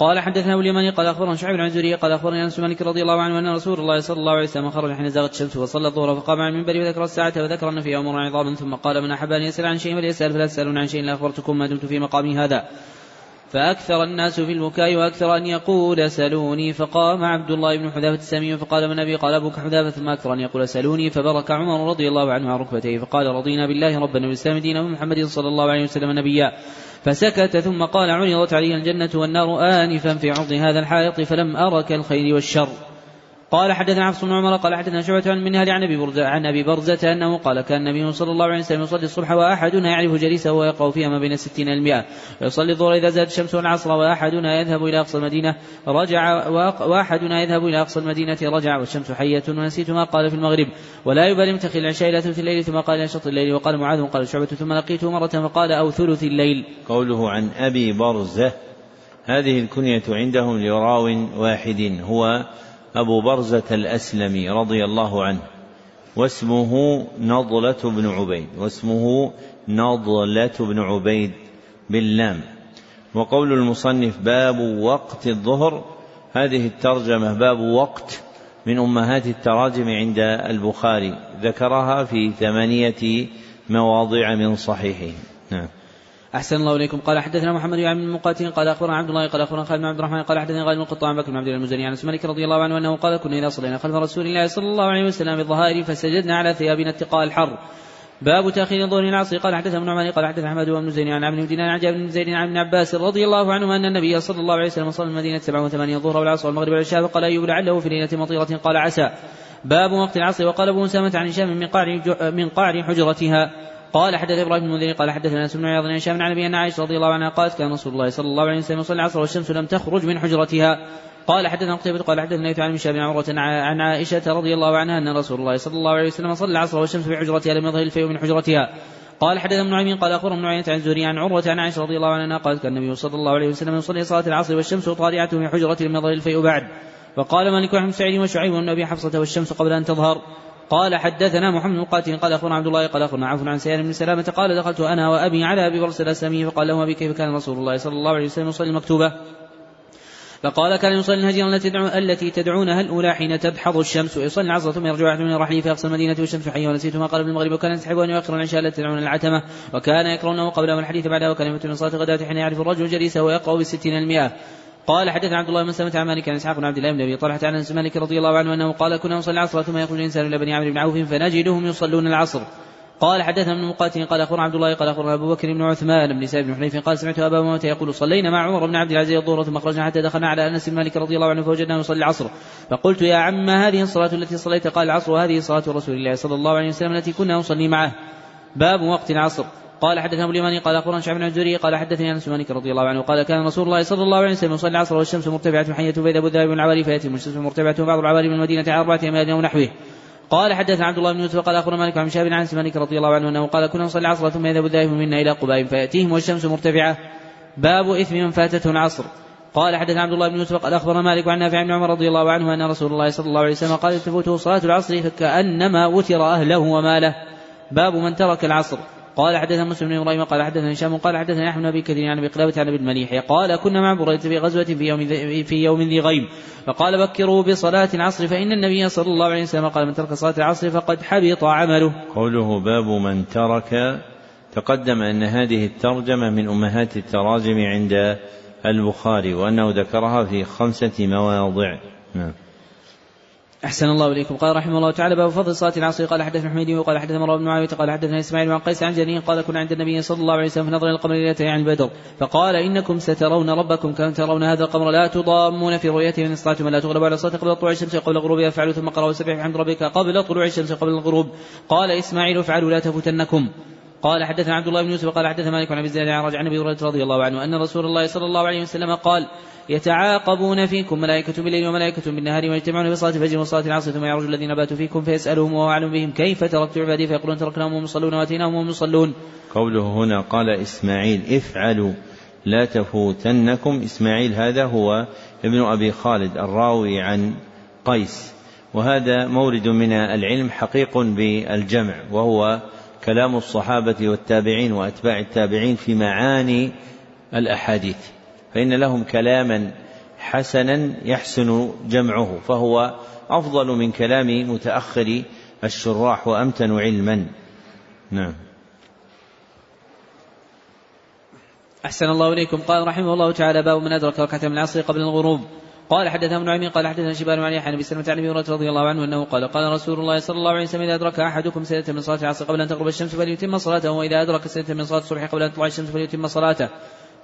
B: قال حدثنا ابو اليماني قال أخبرنا شعيب بن عزوري قال اخبرني أنس مالك رضي الله عنه أن رسول الله صلى الله عليه وسلم خرج حين زاغت الشمس وصلى الظهر فقام على المنبر وذكر الساعة وذكر أن فيها امور عظام ثم قال من أحب أن يسأل عن شيء فليسأل فلا تسألون عن شيء لا أخبرتكم ما دمت في مقامي هذا. فأكثر الناس في البكاء وأكثر أن يقول سلوني فقام عبد الله بن حذافة السامي فقال من أبي؟ قال أبوك حذافة. ثم أكثر أن يقول سلوني فبرك عمر رضي الله عنه على ركبتيه فقال رضينا بالله ربا والإسلام دينا ومحمد صلى الله عليه وسلم نبيا. فسكت ثم قال عرضت علي الجنة والنار آنفا في عرض هذا الحائط فلم أرك الخير والشر. قال حدثنا عبد بن عمر قال حدثنا شعبة عن منهل عن أبي برزة عن أبي برزة أنه قال كان النبي صلى الله عليه وسلم يصلي الصبح وأحدنا يعرف جليسه ويقرا فيها ما بين الستين المئة. ويصلي الظهر إذا زادت الشمس والعصر وأحدنا يذهب إلى أقصى المدينة. رجع وأحدنا يذهب إلى أقصى المدينة. رجع والشمس حية ونسيت ما قال في المغرب. ولا يبالي متخذ العشاء إلى ثلث الليل ثم قال إلى شط الليل. وقال معاذ قال شعبة ثم لقيته مرة فقال أو ثلث الليل.
A: قوله عن أبي برزة هذه الكنية عندهم لراو واحد هو أبو برزة الأسلمي رضي الله عنه واسمه نضلة بن عبيد واسمه نضلة بن عبيد باللام. وقول المصنف باب وقت الظهر هذه الترجمة باب وقت من أمهات التراجم عند البخاري ذكرها في ثمانية مواضع من صحيحه. نعم.
B: أحسن الله إليكم. قال حدثنا محمد بن المقاتل قال أخبرنا عبد الله قال أخبرنا خالد بن عبد الرحمن قال حدثنا غالب القطاع بكر بن عبد المزني عن مالك رضي الله عنه أنه قال كنا إذا صلينا خلف رسول الله صلى الله عليه وسلم بالظهائر فسجدنا على ثيابنا اتقاء الحر. باب تأخير الظهر العصر. قال حدثنا ابن عمر قال حدثنا أحمد بن زيد عن عبد بن عن جابر بن زيد عن ابن عباس رضي الله عنهما أن النبي صلى الله عليه وسلم صلى سبعة وثمانين الظهر والعصر والمغرب والعشاء فقال أيوب لعله في ليلة مطيرة؟ قال عسى. باب وقت العصر. وقال أبو أسامة عن هشام من قعر من قعر حجرتها. قال حدث إبراهيم بن المنذر قال حدثنا أنس بن عياض بن هشام عن أبي أن عائشة رضي الله عنها قالت كان رسول الله صلى الله عليه وسلم يصلي العصر والشمس لم تخرج من حجرتها. قال حدثنا قتيبة قال حدثنا ليث عن هشام عروة عن عائشة رضي الله عنها أن رسول الله صلى الله عليه وسلم صلى العصر والشمس في حجرتها لم يظهر الفيء من حجرتها. قال حدثنا ابن نعيم قال أخبرنا ابن عيينة عن الزهري عن عروة عن عائشة رضي الله عنها قالت كان النبي صلى الله عليه وسلم يصلي صلاة العصر والشمس طالعة في حجرة لم يظهر الفيء بعد. وقال مالك بن سعيد وشعيب بن ابي حفصة والشمس قبل أن تظهر. قال حدثنا محمد بن قاتل قال أخبرنا عبد الله قال أخبرنا عفوا عن سيار بن سلامة قال دخلت أنا وأبي على أبي برس الاسلمي فقال له أبي كيف كان رسول الله صلى الله عليه وسلم يصلي المكتوبه فقال كان يصلي الهجر التي تدعون التي تدعونها الأولى حين تدحض الشمس ويصلي العصر ثم يرجع واحد من في أقصى المدينة والشمس حية ونسيت ما قال ابن المغرب وكان يستحب أن يؤخر العشاء التي تدعون العتمة وكان يكرهونه قبله الحديث بعدها وكان يمت من صلاه الغداة حين يعرف الرجل جليسه ويقرأ بالستين المئة. قال حدثنا عبد الله بن سلمة عن مالك عن إسحاق بن عبد الله بن أبي طلحة عن أنس مالك رضي الله عنه أنه قال كنا نصلي العصر ثم يخرج الإنسان إلى بني عمرو بن عوف فنجدهم يصلون العصر. قال حدثنا ابن مقاتل قال أخبرنا عبد الله قال أخبرنا أبو بكر بن عثمان بن سعيد بن حنيف قال سمعت أبا موت يقول صلينا مع عمر بن عبد العزيز الظهر ثم خرجنا حتى دخلنا على أنس بن مالك رضي الله عنه فوجدناه يصلي العصر. فقلت يا عم هذه الصلاة التي صليت؟ قال العصر وهذه صلاة رسول الله صلى الله عليه وسلم التي كنا نصلي معه. باب وقت العصر. قال حدثنا أبو اليماني قال أخبرنا شعب بن الزهري قال حدثني أنس مالك رضي الله عنه قال كان رسول الله صلى الله عليه وسلم يصلي العصر والشمس مرتفعة حيه فاذا أبو الذهب العوالي فيأتي الشمس مرتفعة بعض العوالي من المدينة على أربعة اميال أو نحوه. قال حدثنا عبد الله بن يوسف قال أخبرنا مالك عن شاب عن أنس مالك رضي الله عنه أنه قال كنا نصلي العصر ثم يذهب الذاهب منا إلى قباء فيأتيهم والشمس مرتفعة. باب إثم من فاتته العصر. قال حدثنا عبد الله بن يوسف قال أخبرنا مالك عن نافع بن عمر رضي الله عنه أن رسول الله صلى الله عليه وسلم قال تفوته صلاة العصر فكأنما وتر أهله وماله. باب من ترك العصر. قال حدثنا مسلم بن إبراهيم قال حدثنا هشام قال حدثنا أحمد بن ابي كثير عن أبي قلابة عن أبي المليح قال كنا مع بريدة في غزوة في يوم في يوم ذي غيم فقال بكروا بصلاة العصر فإن النبي صلى الله عليه وسلم قال من ترك صلاة العصر فقد حبط عمله.
A: قوله باب من ترك تقدم أن هذه الترجمة من أمهات التراجم عند البخاري وأنه ذكرها في خمسة مواضع. نعم.
B: أحسن الله إليكم. قال رحمه الله تعالى باب فضل صلاة العصر. قال حدثنا حميدي وقال حدثنا مروان بن معاوية قال حدثنا إسماعيل بن قيس عن جرير قال كنا عند النبي صلى الله عليه وسلم فنظر إلى القمر ليلة عن بدر. فقال إنكم سترون ربكم كما ترون هذا القمر لا تضامون في رؤيته من استطعتم لا تغلب على الصلاة قبل طلوع الشمس قبل غروبها. افعلوا ثم قرأوا سبح بحمد ربك قبل طلوع الشمس قبل الغروب. قال إسماعيل افعلوا لا تفوتنكم. قال حدثنا عبد الله بن يوسف قال حدثنا مالك عن أبي الزناد عن عن أبي هريرة رضي الله عنه أن رسول الله صلى الله عليه وسلم قال يتعاقبون فيكم ملائكة بالليل وملائكة بالنهار ويجتمعون في صلاة الفجر وصلاة العصر ثم يعرج الذين باتوا فيكم فيسألهم وهو أعلم بهم كيف تركت عبادي فيقولون تركناهم وهم يصلون وأتيناهم وهم يصلون.
A: قوله هنا قال إسماعيل افعلوا لا تفوتنكم إسماعيل هذا هو ابن أبي خالد الراوي عن قيس وهذا مورد من العلم حقيق بالجمع وهو كلام الصحابة والتابعين وأتباع التابعين في معاني الأحاديث فإن لهم كلاما حسنا يحسن جمعه فهو أفضل من كلام متأخر الشراح وأمتن علما. نعم.
B: أحسن الله إليكم. قال رحمه الله تعالى باب من أدرك ركعة من العصر قبل الغروب. قال حدثنا ابن عمي قال حدثنا علي عن أبي سلمة عن أبي هريرة رضي الله عنه أنه قال قال رسول الله صلى الله عليه وسلم إذا أدرك أحدكم سنة من صلاة العصر قبل أن تغرب الشمس فليتم صلاته وإذا أدرك سنة من صلاة الصبح قبل أن تطلع الشمس فليتم صلاته.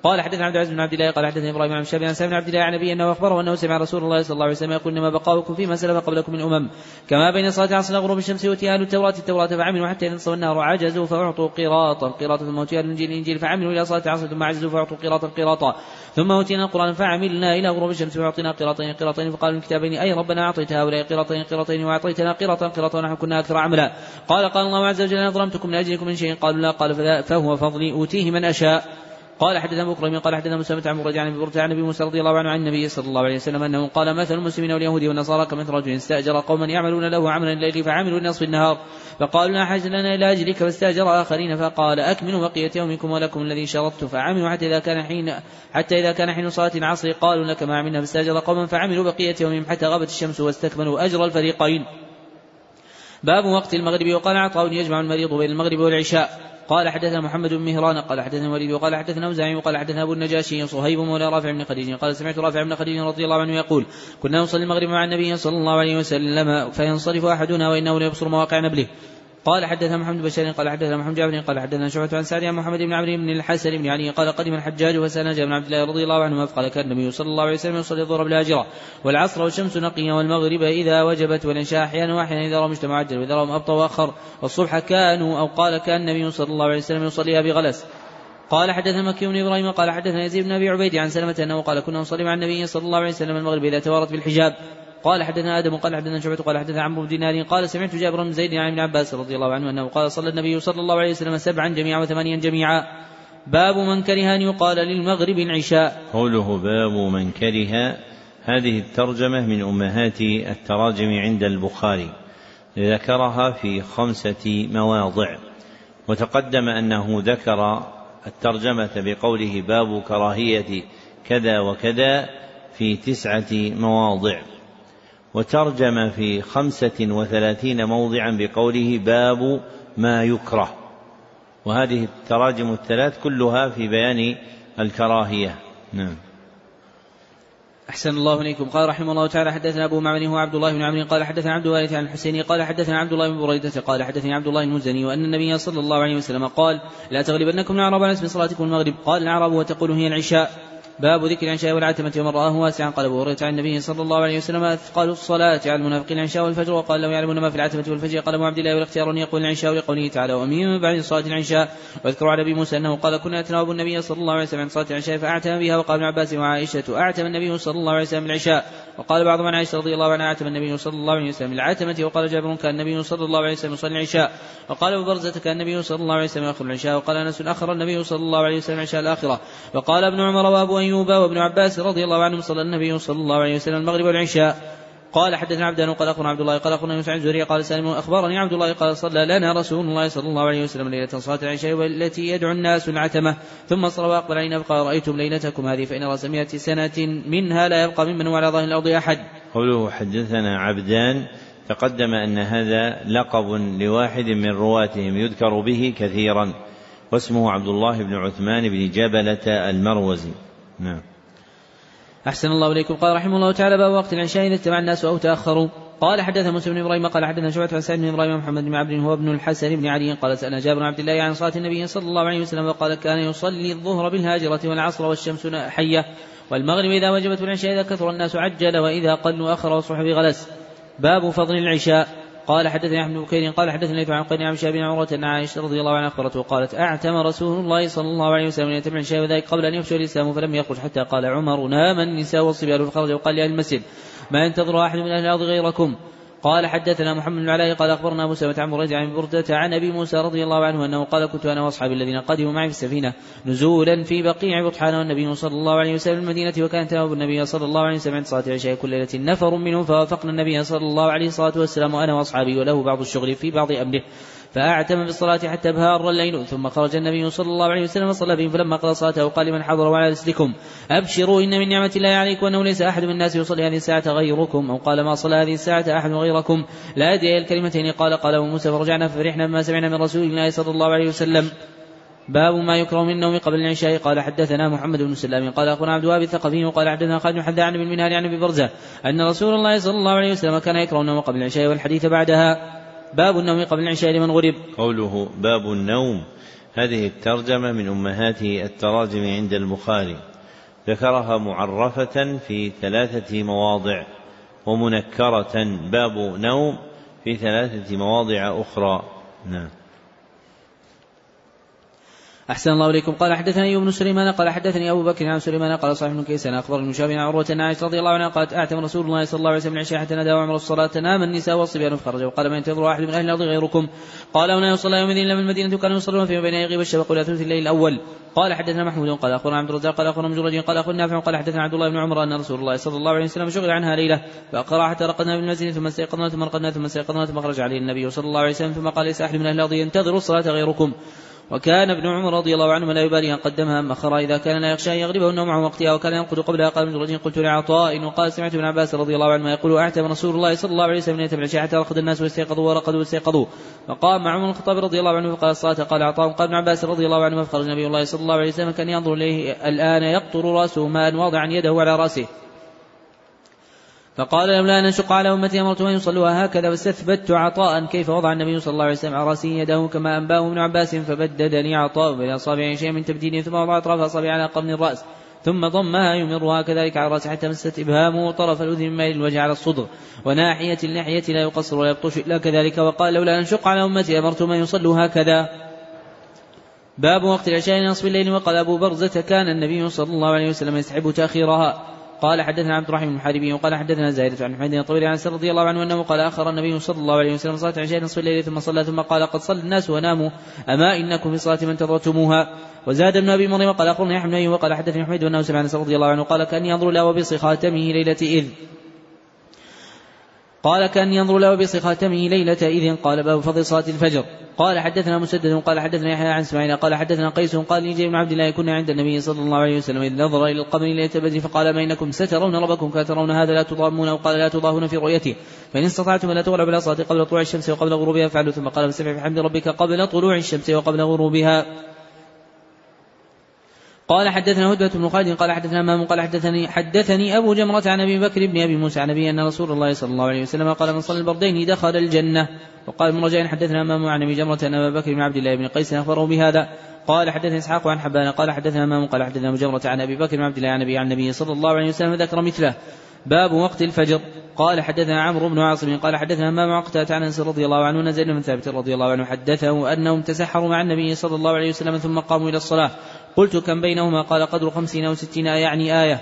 B: قال حدثنا عبد العزيز بن عبد الله قال حدثني إبراهيم بن شابي عن بن عبد الله عن ابي أنه أخبره أنه سمع رسول الله صلى الله عليه وسلم يقول إنما بقاؤكم فيما سلف قبلكم من أمم. كما بين صلاة العصر وغروب الشمس يؤتي أهل التوراة التوراة فعملوا حتى ينصوا النار عجزوا فأعطوا قراطا. قراطا ثم أوتي أهل الإنجيل الإنجيل فعملوا إلى صلاة العصر ثم عجزوا فأعطوا قراطا قراطا. ثم أوتينا القرآن فعملنا إلى غروب الشمس فاعطينا قراطين قراطين فقالوا الكتابين أي ربنا أعطيت هؤلاء قراطين قراطين وأعطيتنا قراطا قراطا ونحن كنا أكثر عملا. قال قال الله عز وجل ظلمتكم من أجلكم من شيء. قالوا لا قال فهو فضلي أوتيه من أشاء. قال حدثنا بكر قال حدثنا مسلمة عن مرجع عن أبي عن أبي موسى رضي الله عنه عن النبي صلى الله عليه وسلم أنه قال مثل المسلمين واليهود والنصارى كمثل رجل استأجر قوما يعملون له عملا الليل فعملوا نصف النهار؟ فقالوا لا حاجة لنا إلى أجلك فاستأجر آخرين فقال اكملوا بقية يومكم ولكم الذي شرطت فعملوا حتى إذا كان حين حتى إذا كان حين صلاة العصر. قالوا لك ما عملنا. فاستأجر قوما فعملوا بقية يومهم حتى غابت الشمس واستكملوا أجر الفريقين. باب وقت المغرب وقال عطاء يجمع المريض بين المغرب والعشاء. قال حدثنا محمد بن مهران قال حدثنا وليد وقال حدثنا اوزاعي وقال حدثنا أبو النجاشي صهيب مولى رافع بن خديج قال سمعت رافع بن خديج رضي الله عنه يقول كنا نصلي المغرب مع النبي صلى الله عليه وسلم فينصرف أحدنا وإنه ليبصر مواقع نبله. قال حدثنا محمد بن قال حدثنا محمد جابر قال حدثنا شعبة عن سعد عن محمد بن عمرو بن الحسن بن علي قال قدم الحجاج وسأل بن عبد الله رضي الله عنهما فقال كان النبي صلى الله عليه وسلم يصلي الظهر بالهاجرة والعصر والشمس نقية والمغرب إذا وجبت والعشاء أحيانا وأحيانا إذا رأى مجتمع عجل وإذا رأى أبطأ وأخر والصبح كانوا أو قال كان النبي صلى الله عليه وسلم يصليها بغلس. قال حدثنا مكي بن إبراهيم قال حدثنا يزيد بن أبي عبيد عن سلمة أنه قال كنا نصلي مع النبي صلى الله عليه وسلم المغرب إذا توارت بالحجاب. قال حدثنا آدم قال حدثنا شعبة قال حدثنا عمرو بن دينار قال سمعت جابر بن زيد عن ابن عباس رضي الله عنه أنه قال صلى النبي صلى الله عليه وسلم سبعا جميعا وثمانيا جميعا. باب من كره ان يقال للمغرب العشاء.
A: قوله باب من كره هذه الترجمة من أمهات التراجم عند البخاري. ذكرها في خمسة مواضع. وتقدم أنه ذكر الترجمة بقوله باب كراهية كذا وكذا في تسعة مواضع. وترجم في خمسة وثلاثين موضعا بقوله باب ما يكره. وهذه التراجم الثلاث كلها في بيان الكراهية. نعم.
B: أحسن الله إليكم. قال رحمه الله تعالى حدثنا أبو معمر هو عبد الله بن عمرو قال حدثنا عبد الوارث عن الحسيني قال حدثنا عبد الله بن بريدة قال حدثني عبد الله المزني وأن النبي صلى الله عليه وسلم قال لا تغلبنكم الأعراب على صلاتكم المغرب. قال الأعراب وتقول هي العشاء. باب ذكر العشاء والعتمة ومن رآه واسعا. قال أبو هريرة عن النبي صلى الله عليه وسلم أثقل الصلاة على المنافقين العشاء والفجر. وقال لو يعلمون ما في العتمة والفجر. قال أبو عبد الله والاختيار أن يقول العشاء لقوله تعالى ومن بعد صلاة العشاء واذكروا على أبي موسى أنه قال كنا نتناوب النبي صلى الله عليه وسلم عن صلاة العشاء فأعتم بها. وقال ابن عباس وعائشة أعتم النبي صلى الله عليه وسلم العشاء وقال بعض من عائشة رضي الله عنها عتم النبي صلى الله عليه وسلم العتمة وقال جابر كان النبي صلى الله عليه وسلم يصلي العشاء وقال أبو برزة كان النبي صلى الله عليه وسلم يأخر العشاء. وقال أنس أخر النبي صلى الله عليه وسلم العشاء الآخرة. وقال ابن عمر وأبو أيوب وابن عباس رضي الله عنهم صلى النبي صلى الله عليه وسلم المغرب والعشاء قال حدثنا عبدان قال أخبرنا عبد الله قال أخبرنا يوسف عن زهري قال سالم أخبرني عبد الله قال صلى لنا رسول الله صلى الله عليه وسلم ليلة صلاة العشاء والتي يدعو الناس العتمة ثم صلى وأقبل علينا فقال رأيتم ليلتكم هذه فإن رأس مئة سنة منها لا يبقى ممن على ظاهر الأرض أحد.
A: قوله حدثنا عبدان تقدم أن هذا لقب لواحد من رواتهم يذكر به كثيرا واسمه عبد الله بن عثمان بن جبلة المروزي. نعم.
B: أحسن الله إليكم. قال رحمه الله تعالى باب وقت العشاء إذا اجتمع الناس أو تأخروا. قال حدث مسلم بن إبراهيم قال حدثنا شعبة عن بن إبراهيم محمد بن عبد هو ابن الحسن بن علي قال سأل جابر عبد الله عن صلاة النبي صلى الله عليه وسلم وقال كان يصلي الظهر بالهاجرة والعصر والشمس حية والمغرب إذا وجبت والعشاء إذا كثر الناس عجل وإذا قلوا أخر والصبح بغلس باب فضل العشاء. قال حدثني أحمد بن قال حدثني عن قيل عن شاب عروة ان عائشة رضي الله عنها اخبرته قالت أعتم رسول الله صلى الله عليه وسلم يتبع الشيء وذلك قبل أن يفشل الإسلام فلم يخرج حتى قال عمر نام النساء والصبيان فخرج وقال لأهل المسجد ما ينتظر أحد من أهل الأرض غيركم قال حدثنا محمد بن علاء قال أخبرنا أبو سلمة عن مريد عن بردة عن أبي موسى رضي الله عنه أنه قال كنت أنا وأصحابي الذين قدموا معي في السفينة نزولا في بقيع بطحان والنبي صلى الله عليه وسلم المدينة وكانت ابو النبي صلى الله عليه وسلم عند صلاة العشاء كل ليلة نفر منهم فوافقنا النبي صلى الله عليه وسلم وأنا وأصحابي وله بعض الشغل في بعض أمره فأعتم بالصلاة حتى بهار الليل ثم خرج النبي صلى الله عليه وسلم وصلى بهم فلما قضى صلاته قال لمن حضر وعلى رسلكم أبشروا إن من نعمة الله عليكم وأنه ليس أحد من الناس يصلي هذه الساعة غيركم أو قال ما صلى هذه الساعة أحد غيركم لا أدري الكلمتين قال قال أبو موسى فرجعنا ففرحنا بما سمعنا من رسول الله صلى الله عليه وسلم. باب ما يكره من النوم قبل العشاء قال حدثنا محمد بن سلام قال أخبرنا عبد الوهاب الثقفي وقال حدثنا خالد بن عن ابن عن ابي برزة أن رسول الله صلى الله عليه وسلم كان يكره النوم قبل العشاء والحديث بعدها. باب النوم قبل العشاء لمن غرب.
A: قوله باب النوم هذه الترجمة من أمهات التراجم عند البخاري. ذكرها معرفة في ثلاثة مواضع ومنكرة باب نوم في ثلاثة مواضع أخرى. نعم.
B: أحسن الله إليكم. قال حدثني ابن سليمان قال حدثني أبو بكر عن سليمان قال صاحب بن كيسان أخبر المشابه عن عروة عن عائشة رضي الله عنها قالت أعتم رسول الله صلى الله عليه وسلم العشاء حتى نادى وعمر الصلاة نام النساء والصبيان فخرج وقال ما ينتظر أحد من أهل الأرض غيركم. قال هنا يصلى يوم إلا من المدينة كانوا يصلون فيما بين يغيب الشفق إلى ثلث الليل الأول. قال حدثنا محمود. قال أخبرنا عبد الرزاق. قال أخبرنا مجرد قال أخبرنا نافع. قال حدثنا عبد الله بن عمر أن رسول الله صلى الله عليه وسلم شغل عنها ليلة فأقرأ حتى رقدنا بالمسجد ثم استيقظنا ثم رقدنا ثم استيقظنا ثم خرج عليه النبي صلى الله عليه وسلم ثم قال ليس أحد من أهل الأرض ينتظر الصلاة غيركم. وكان ابن عمر رضي الله عنهما لا يبالي أن قدمها أم أخرها إذا كان لا يخشى أن يغلبه النوم عن وقتها وكان ينقض قبلها قال ابن رجل قلت لعطاء وقال سمعت ابن عباس رضي الله عنهما يقول أعتم رسول الله صلى الله عليه وسلم يتبع العشاء حتى رقد الناس واستيقظوا ورقدوا واستيقظوا. فقام عمر الخطاب رضي الله عنه فقال الصلاة قال عطاء. قال ابن عباس رضي الله عنه فخرج نبي الله صلى الله عليه وسلم كان ينظر إليه الآن يقطر رأسه ماء واضعا يده على رأسه. فقال لولا أن أشق على أمتي أمرت أن يصلوها هكذا واستثبت عطاء. كيف وضع النبي صلى الله عليه وسلم على رأسه يده كما أنباه ابن عباس؟ فبددني عطاء بين أصابعه شيئا من تبديل ثم وضع أطراف أصابعه على قرن الرأس ثم ضمها يمرها كذلك على الرأس حتى مست إبهامه طرف الأذن من الوجه على الصدر وناحية اللحية لا يقصر ولا يبطش إلا كذلك. وقال لولا أن أشق على أمتي أمرت من يصلوا هكذا. باب وقت العشاء نصف الليل. وقال أبو برزة كان النبي صلى الله عليه وسلم يستحب تأخيرها. قال حدثنا عبد الرحيم المحاربي وقال حدثنا زائدة عن حميد الطويل عن رضي الله عنه أنه قال آخر النبي صلى الله عليه وسلم صلاة العشاء نصف الليل ثم صلى ثم قال قد صلى الناس وناموا. أما إنكم في صلاة من انتظرتموها وزاد ابن أبي مريم قال أخبرني يحيى وقال حدثني حميد انه سمع أنس رضي الله عنه قال كان ينظر له وبص خاتمه ليلة إذ. قال كان ينظر له بص خاتمه ليلة اذ قال باب فضل صلاة الفجر. قال حدثنا مسدد قال حدثنا يحيى عن إسماعيل قال حدثنا قيس قال لي بن عبد الله كنا عند النبي صلى الله عليه وسلم إذ نظر إلى القمر ليله البدر فقال ما إنكم سترون ربكم كترون هذا لا تضامون وقال لا تضاهون في رؤيته. فإن استطعتم لا تغلبوا على صلاة قبل طلوع الشمس وقبل غروبها فعلوا ثم قال فسبح بحمد ربك قبل طلوع الشمس وقبل غروبها. قال حدثنا هدبة بن خالد قال حدثنا مام قال حدثني حدثني أبو جمرة عن أبي بكر بن أبي موسى عن أبي أن رسول الله صلى الله عليه وسلم قال من صلى البردين دخل الجنة. وقال ابن رجاء حدثنا مام عن أبي جمرة أن أبا بكر بن عبد الله بن قيس أخبره بهذا. قال حدثني إسحاق عن حبان قال حدثنا مام قال حدثنا أبو جمرة عن أبي بكر بن عبد الله عن أبي عن النبي صلى الله عليه وسلم ذكر مثله. باب وقت الفجر. قال حدثنا عمرو بن عاصم قال حدثنا ما معقتة عن أنس رضي الله عنه نزل من ثابت رضي الله عنه حدثه انهم تسحروا مع النبي صلى الله عليه وسلم ثم قاموا إلى الصلاة. قلت كم بينهما؟ قال قدر خمسين أو ستين آية يعني آية.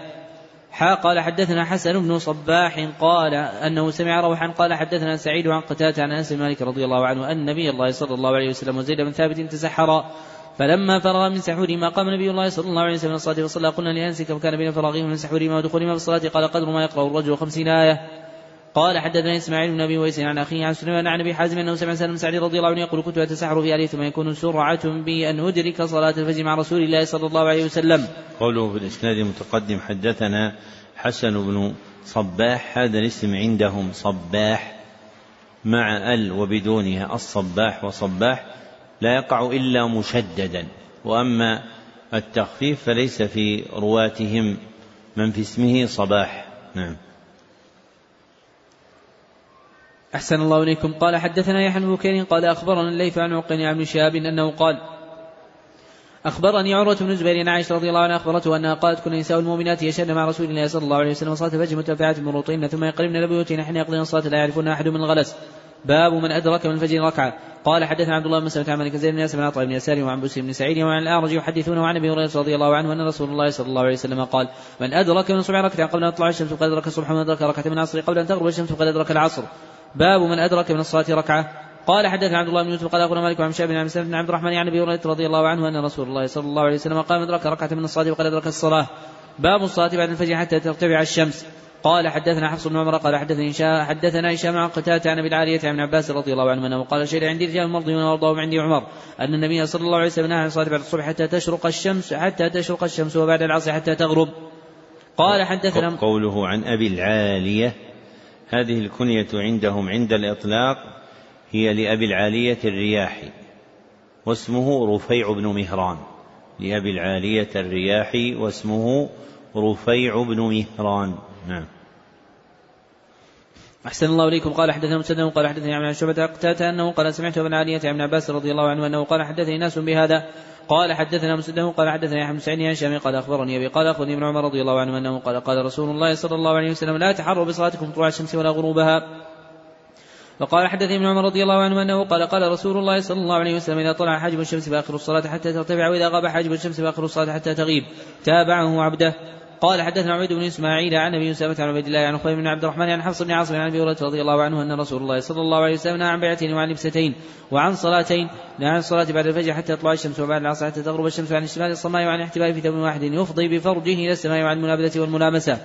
B: حا قال حدثنا حسن بن صباح قال أنه سمع روحا قال حدثنا سعيد عن قتادة عن أنس مالك رضي الله عنه أن نبي الله صلى الله عليه وسلم وزيد بن ثابت تسحرا فلما فرغ من سحورهما قام نبي الله صلى الله عليه وسلم الصلاه وصلى قلنا لانس كم كان بين فراغهما من سحورهما ودخولهما في الصلاة قال قدر ما يقرأ الرجل خمسين آية. قال حدثنا إسماعيل بن أبي ويس عن أخيه عن سليمان عن أبي حازم أنه سمع سالم سعد رضي الله عنه يقول كنت أتسحر في أهلي ثم يكون سرعة بي أن أدرك صلاة الفجر مع رسول الله صلى الله عليه وسلم.
A: قوله في الإسناد المتقدم حدثنا حسن بن صباح هذا الاسم عندهم صباح مع ال وبدونها الصباح وصباح لا يقع إلا مشددا وأما التخفيف فليس في رواتهم من في اسمه صباح نعم
B: أحسن الله إليكم. قال حدثنا يحيى بن بكير قال أخبرنا الليث عن عقيل عن شهاب أنه قال أخبرني عروة بن الزبير عن عائشة رضي الله عنها أخبرته أنها قالت كن نساء المؤمنات يشهدن مع رسول الله صلى الله عليه وسلم صلاة الفجر متفعات من ثم يقربن لبيوتهن حين يقضين الصلاة لا يعرفون أحد من الغلس. باب من أدرك من الفجر ركعة. قال حدثنا عبد الله بن مسلمة عن مالك زيد بن ياسر بن عطاء بن يسار وعن بسر بن سعيد وعن الأعرج يحدثونه عن أبي هريرة رضي الله عنه أن رسول الله صلى الله عليه وسلم قال من أدرك من الصبح ركعة قبل أن تطلع الشمس فقد أدرك الصبح ومن أدرك ركعة من العصر قبل أن تغرب الشمس فقد أدرك العصر. باب من أدرك من الصلاة ركعة. قال حدثنا عبد الله بن يوسف قال أخبرنا مالك عن شاب بن بن عبد الرحمن عن أبي هريرة رضي الله عنه أن رسول الله صلى الله عليه وسلم قام أدرك ركعة من الصلاة وقد أدرك الصلاة. باب الصلاة بعد الفجر حتى ترتفع الشمس. قال حدثنا حفص بن عمر قال حدثني حدثنا هشام عن قتادة عن أبي العالية عن عباس رضي الله عنه أنه قال شيء عندي رجال مرضي وارضاهم عندي عمر أن النبي صلى الله عليه وسلم نهى عن الصلاة بعد الصبح حتى تشرق الشمس حتى تشرق الشمس وبعد العصر حتى تغرب. قال حدثنا
A: قوله عن أبي العالية هذه الكنية عندهم عند الإطلاق هي لأبي العالية الرياحي واسمه رفيع بن مهران. لأبي العالية الرياحي واسمه رفيع بن مهران. نعم.
B: أحسن الله إليكم. قال حدثنا مسدد قال حدثني عن شعبة قتادة أنه قال سمعت ابن عالية عن عباس رضي الله عنه أنه قال حدثني ناس بهذا. قال حدثنا مسدد قال حدثني أحمد سعيد عن شامي قال أخبرني أبي قال اخبرني ابن عمر رضي الله عنه أنه قال قال رسول الله صلى الله عليه وسلم لا تحروا بصلاتكم طلوع الشمس ولا غروبها. وقال حدثني ابن عمر رضي الله عنه أنه قال قال رسول الله صلى الله عليه وسلم إذا طلع حاجب الشمس فأخر الصلاة حتى ترتفع وإذا غاب حاجب الشمس فأخر الصلاة حتى تغيب. تابعه عبده. قال حدثنا عبيد بن إسماعيل عن أبي اسامه عن عبيد الله عن خبيب بن عبد الرحمن عن حفص بن عاصم عن أبي هريرة رضي الله عنه أن رسول الله صلى الله عليه وسلم نهى عن بيعتين وعن لبستين وعن صلاتين نهى عن الصلاة بعد الفجر حتى تطلع الشمس وبعد العصر حتى تغرب الشمس وعن اشتمال الصماء وعن احتباء في ثوب واحد يفضي بفرجه إلى السماء وعن المنابذه والملامسة.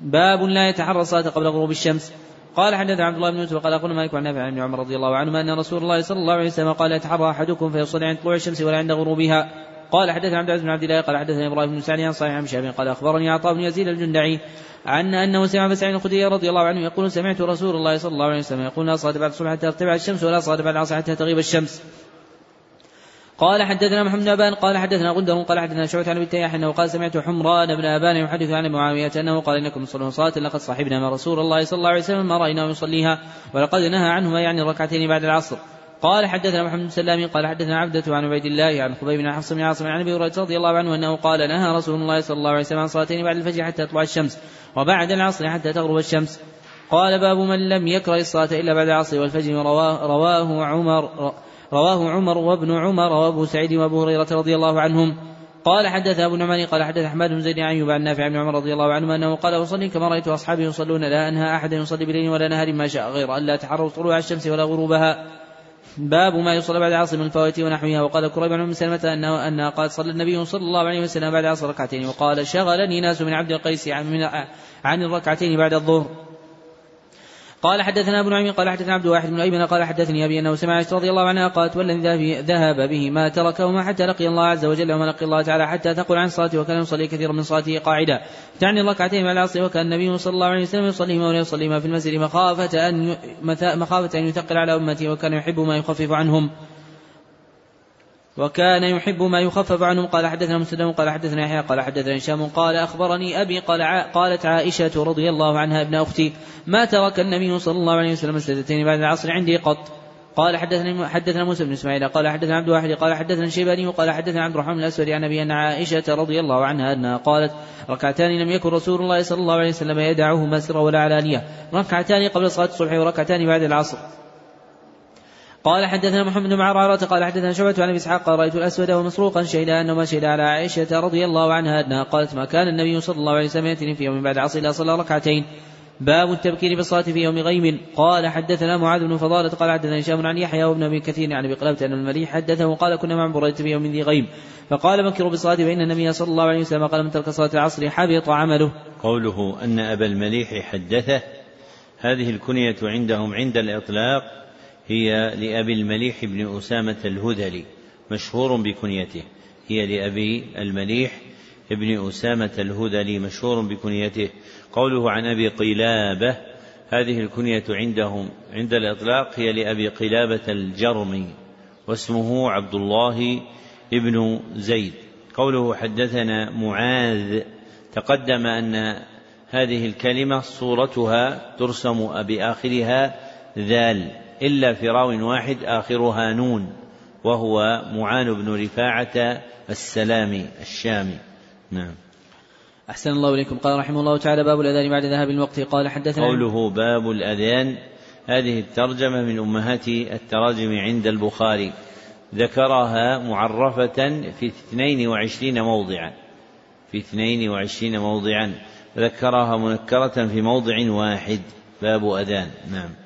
B: باب لا يتحرى الصلاة قبل غروب الشمس. قال حدثنا عبد الله بن يوسف قال أقول مالك عن نافع عن عمر رضي الله عنهما أن رسول الله صلى الله عليه وسلم قال يتحرى أحدكم فيصلي عند طلوع الشمس ولا عند غروبها. قال حدثنا عبد العزيز بن عبد الله قال حدثنا إبراهيم بن سعد عن صحيح عن شهاب قال أخبرني عطاء بن يزيد الجندعي عن أنه سمع سعيد الخدري رضي الله عنه يقول سمعت رسول الله صلى الله عليه وسلم يقول لا صلاة بعد الصبح حتى ترتفع الشمس ولا صلاة بعد العصر حتى تغيب الشمس. قال حدثنا محمد بن أبان قال حدثنا غندر قال حدثنا شعبة عن أبي أنه قال سمعت حمران بن أبان يحدث عن معاوية أنه قال إنكم تصلون صلاة لقد صاحبنا مع رسول الله صلى الله عليه وسلم ما رايناه يصليها ولقد نهى عنهما يعني الركعتين بعد العصر. قال حدثنا محمد بن سلام قال حدثنا عبدة عن عبيد الله عن خبيب بن حفص بن عاصم عن أبي هريرة رضي الله عنه أنه قال نهى رسول الله صلى الله عليه وسلم عن صلاتين بعد الفجر حتى تطلع الشمس وبعد العصر حتى تغرب الشمس. قال باب من لم يكره الصلاة إلا بعد العصر والفجر رواه, رواه عمر رواه عمر وابن عمر وأبو سعيد وأبو هريرة رضي الله عنهم. قال حدث أبو النعمان قال حدث أحمد بن زيد عن أيوب عن نافع بن عمر رضي الله عنهما أنه قال أصلي كما رأيت أصحابي يصلون لا أنهى احدا يصلي بليل ولا نهار ما شاء غير أن لا تحروا طلوع الشمس ولا غروبها. باب ما يصلى بعد العصر من الفوات ونحوها. وقال كريب بن أم سلمة انه انها قال صلى النبي صلى الله عليه وسلم بعد العصر ركعتين. وقال شغلني ناس من عبد القيس عن, عن الركعتين بعد الظهر. قال حدثنا ابو نعيم قال حدثنا عبد واحد بن ايمن قال حدثني أبي أنه سمع عائشة رضي الله عنها قالت والذي ذهب به ما تركه ما حتى لقي الله عز وجل وما لقي الله تعالى حتى تقول عن صلاته وكان يصلي كثيرا من صلاته قاعدا. تعني الركعتين مع العصر وكان النبي صلى الله عليه وسلم يصليهما ولا يصليهما في المسجد مخافة أن مخافة أن يثقل على امته وكان يحب ما يخفف عنهم. وكان يحب ما يخفف عنهم قال حدثنا مسلم قال حدثنا يحيى قال حدثنا هشام قال أخبرني أبي قال قالت عائشة رضي الله عنها ابن أختي ما ترك النبي صلى الله عليه وسلم سجدتين بعد العصر عندي قط. قال حدثنا حدثنا موسى بن إسماعيل قال حدثنا عبد واحد قال حدثنا الشيباني وقال حدثنا عبد الرحمن الأسود عن أبي أن عائشة رضي الله عنها أنها قالت ركعتان لم يكن رسول الله صلى الله عليه وسلم يدعهما سرا ولا علانية. ركعتان قبل صلاة الصبح وركعتان بعد العصر. قال حدثنا محمد بن عرارة قال حدثنا شعبة عن أبي إسحاق قال رأيت الأسود ومسروقا شهدا انه ما شهد على عائشة رضي الله عنها انها قالت ما كان النبي صلى الله عليه وسلم ياتني في يوم بعد عصر إلا صلى ركعتين. باب التبكير بالصلاة في يوم غيم. قال حدثنا معاذ بن فضالة قال حدثنا هشام عن يحيى وابن أبي كثير عن أبي قلابة ان المليح حدثه قال كنا مع بريدة في يوم ذي غيم. فقال بكروا بالصلاة فإن النبي صلى الله عليه وسلم قال من ترك صلاة العصر حبط عمله.
A: قوله أن أبا المليح حدثه. هذه الكنية عندهم عند الإطلاق. هي لأبي المليح بن أسامة الهذلي مشهور بكنيته. هي لأبي المليح بن أسامة الهذلي مشهور بكنيته. قوله عن أبي قلابة هذه الكنية عندهم عند الإطلاق هي لأبي قلابة الجرمي واسمه عبد الله بن زيد. قوله حدثنا معاذ تقدم أن هذه الكلمة صورتها ترسم بآخرها ذال. إلا في راو واحد آخرها نون وهو معان بن رفاعة السلامي الشامي. نعم.
B: أحسن الله إليكم. قال رحمه الله تعالى باب الأذان بعد ذهاب الوقت. قال حدثنا
A: قوله باب الأذان. هذه الترجمة من أمهات التراجم عند البخاري. ذكرها معرفة في اثنين وعشرين موضعا. في اثنين وعشرين موضعا. ذكرها منكرة في موضع واحد. باب أذان. نعم.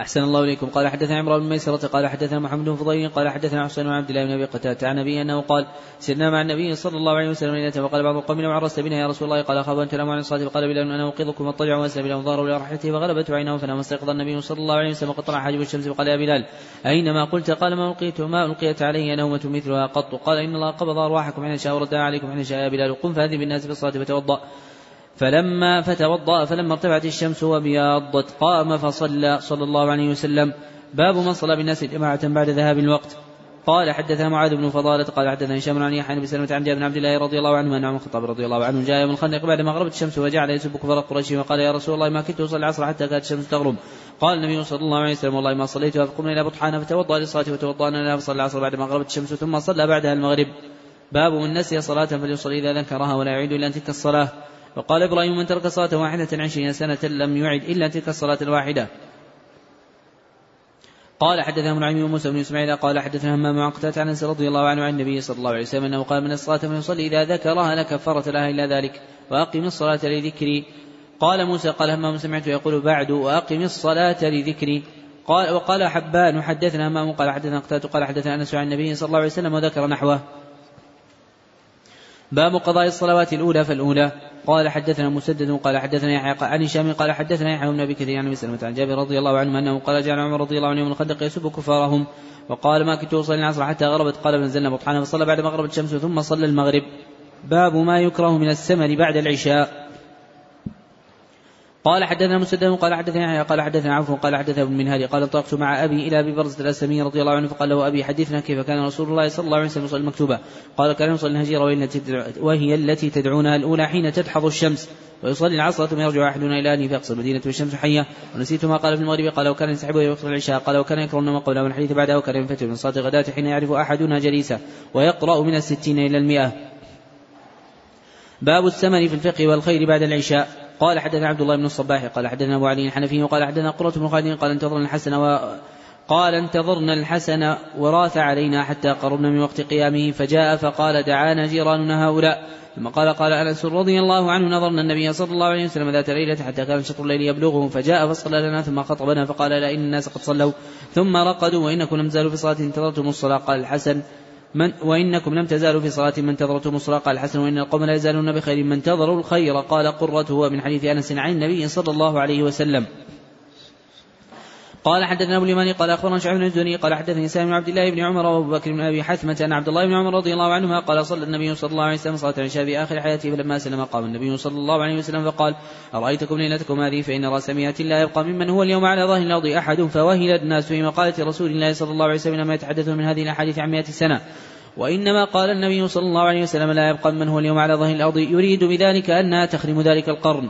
B: أحسن الله إليكم. قال حدثنا عمران بن ميسرة قال حدثنا محمد بن فضيل قال حدثنا حسين بن عبد الله بن أبي قتادة عن أبي أنه قال سرنا مع النبي صلى الله عليه وسلم ليلة وقال بعض القوم لو عرست بنا يا رسول الله قال أخاف أن تناموا عن الصلاة فقال بلال أنا أوقظكم واضطجع وأسلم بلال ظهره إلى رحلته فغلبته عينه فنام. استيقظ النبي صلى الله عليه وسلم وقد طلع حاجب الشمس فقال يا بلال أينما قلت قال ما ألقيت ما ألقيت علي نومة مثلها قط؟ قال إن الله قبض أرواحكم حين شاء وردها عليكم حين شاء يا بلال قم فهذه بالناس في الصلاة فتوضأ. فلما فتوضأ فلما ارتفعت الشمس وبياضت قام فصلى صلى الله عليه وسلم. باب من صلى بالناس جماعة بعد ذهاب الوقت. قال حدثنا معاذ بن فضالة قال حدثنا هشام عن يحيى بن سلمة عن جابر بن عبد الله رضي الله عنه أن عمر الخطاب رضي الله عنه جاء يوم الخندق بعد ما غربت الشمس وجعل يسب كفار قريش وقال يا رسول الله ما كنت أصلي العصر حتى كانت الشمس تغرب. قال النبي صلى الله عليه وسلم والله ما صليتها فقمنا إلى بطحان فتوضأ للصلاة وتوضأنا لها فصلى العصر بعد ما غربت الشمس ثم صلى بعدها المغرب. باب من نسي صلاة فليصلي إذا ذكرها ولا يعيد إلا تلك الصلاة. وقال إبراهيم من ترك صلاة واحدة عشرين سنة لم يعد إلا تلك الصلاة الواحدة. قال حدثنا ابن وموسى بن إسماعيل قال حدثنا همام عن قتادة عن أنس رضي الله عنه عن النبي صلى الله عليه وسلم أنه قال من الصلاة من يصلي إذا ذكرها لا كفارة لها إلا ذلك وأقم الصلاة لذكري. قال موسى قال همام سمعت يقول بعد وأقم الصلاة لذكري. قال وقال حبان حدثنا همام قال حدثنا قتادة قال حدثنا أنس عن النبي صلى الله عليه وسلم وذكر نحوه. باب قضاء الصلوات الأولى فالأولى. قال حدثنا مسدد قال حدثنا يحيى عن هشام قال حدثنا يحيى بن أبي كثير عن ابي سلمه عن جابر رضي الله عنه أنه قال جعل عمر رضي الله عنه يوم الخندق يسب كفارهم وقال ما كنت أصلي العصر حتى غربت قال فنزلنا بطحانا فصلى بعد ما غربت الشمس ثم صلى المغرب. باب ما يكره من السمن بعد العشاء. قال حدثنا مسدد قال حدثنا يحيى قال حدثنا عوف قال حدثنا ابن منهال قال انطلقت مع أبي إلى أبي برزة الأسلمي رضي الله عنه فقال له أبي حدثنا كيف كان رسول الله صلى الله عليه وسلم يصلي المكتوبة؟ قال كان يصلي الهجيرة وهي التي تدعونها الأولى حين تدحض الشمس ويصلي العصر ثم يرجع أحدنا إلى أهله فيقصر المدينة والشمس حية. ونسيت ما قال في المغرب قال وكان ينسحب ويقصر العشاء قال وكان يكره النوم قبل الحديث بعده وكان ينفتح من صلاه الغداة حين يعرف أحدنا جليسه ويقرأ من الستين إلى المئة. باب الثمن في الفقه والخير بعد العشاء. قال حدثنا عبد الله بن الصباح قال حدثنا أبو علي الحنفي وقال حدثنا قرة بن خالد قال انتظرنا الحسن و قال انتظرنا الحسن وراث علينا حتى قربنا من وقت قيامه فجاء فقال دعانا جيراننا هؤلاء. ثم قال قال أنس رضي الله عنه نظرنا النبي صلى الله عليه وسلم ذات ليلة حتى كان شطر الليل يبلغه فجاء فصلى لنا ثم خطبنا فقال لا إن الناس قد صلوا. ثم رقدوا وإنكم لم تزالوا في صلاة انتظرتم الصلاة. قال الحسن من وإنكم لم تزالوا في صلاة من انتظرتم الصلاة قال الحسن وإن القوم لا يزالون بخير من انتظروا الخير. قال قرة هو من حديث أنس عن النبي صلى الله عليه وسلم. قال حدثنا أبو اليماني قال أخبرنا شعيب بن قال حدثني سالم بن عبد الله بن عمر وأبو بكر بن أبي حثمة ان عبد الله بن عمر رضي الله عنهما قال صلى النبي صلى الله عليه وسلم صلاة العشاء في آخر حياته فلما سلم قام النبي صلى الله عليه وسلم فقال أرأيتكم ليلتكم هذه؟ فإن راس مئة لا يبقى ممن هو اليوم على ظاهر الأرض أحد فوهل الناس في مقالة رسول الله صلى الله عليه وسلم لما يتحدثون من هذه الأحاديث عن مئة سنة. وإنما قال النبي صلى الله عليه وسلم لا يبقى من هو اليوم على ظهر الأرض يريد بذلك أنها تخرم ذلك القرن.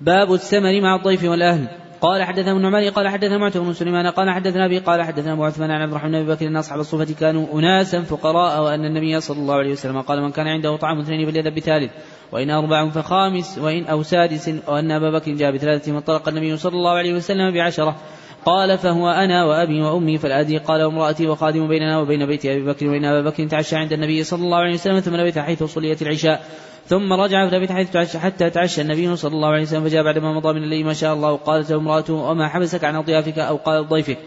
B: باب الثمر مع الضيف والأهل. قال حدثنا ابن عمر قال حدثنا معتب بن سليمان قال حدثنا أبي قال حدثنا أبو عثمان عن عبد الرحمن بن أبي بكر إن أصحاب الصوفه كانوا اناسا فقراء وأن النبي صلى الله عليه وسلم قال من كان عنده طعام اثنين فليذهب بثالث وإن أربع فخامس وإن أو سادس وأن أبا بكر جاء بثلاثة وانطلق النبي صلى الله عليه وسلم بعشرة. قال فهو أنا وأبي وأمي فالآدي قال وامرأتي وخادم بيننا وبين بيت أبي بكر وإن أبا بكر تعشى عند النبي صلى الله عليه وسلم ثم لبث حيث صليت العشاء. ثم رجع فلبث حيث تعشى حتى تعشى النبي صلى الله عليه وسلم فجاء بعدما مضى من الليل ما شاء الله قالت له امرأته وما حبسك عن أضيافك أو قال ضيفك؟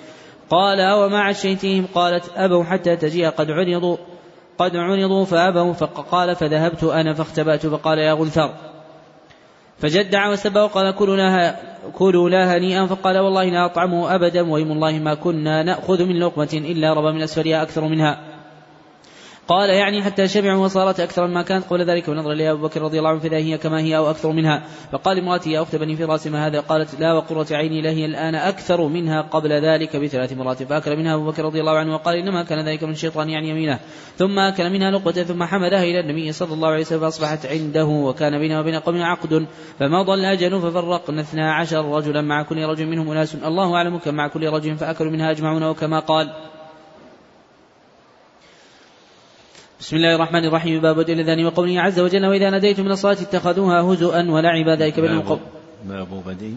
B: قال وما عشيتهم؟ قالت أبوا حتى تجيء قد عرضوا قد عرضوا فأبوا فقال فذهبت أنا فاختبأت فقال يا غلثر فجدع وسبى وقال كلوا لها كلوا لا هنيئا فقال والله لا أطعمه أبدا ويم الله ما كنا نأخذ من لقمة إلا ربى من أسفلها أكثر منها. قال يعني حتى شبعوا وصارت أكثر مما كانت. قبل ذلك ونظر إليها أبو بكر رضي الله عنه فإذا هي كما هي أو أكثر منها. فقال امرأتي يا أخت بني فراس ما هذا؟ قالت لا وقرة عيني لهي الآن أكثر منها قبل ذلك بثلاث مرات فأكل منها أبو بكر رضي الله عنه وقال إنما كان ذلك من الشيطان يعني يمينه. ثم أكل منها لقطة ثم حملها إلى النبي صلى الله عليه وسلم فأصبحت عنده وكان بينه وبين قوم عقد. فمضى الأجل ففرقنا اثنا عشر رجلا مع كل رجل منهم أناس. الله أعلم كم مع كل رجل فأكلوا منها أجمعون وكما قال. بسم الله الرحمن الرحيم. باب بدء الأذان وقوله عز وجل وإذا ناديتم من الصلاة اتخذوها هزءا ولعبا ذلك بينهم قول
A: باب بدء.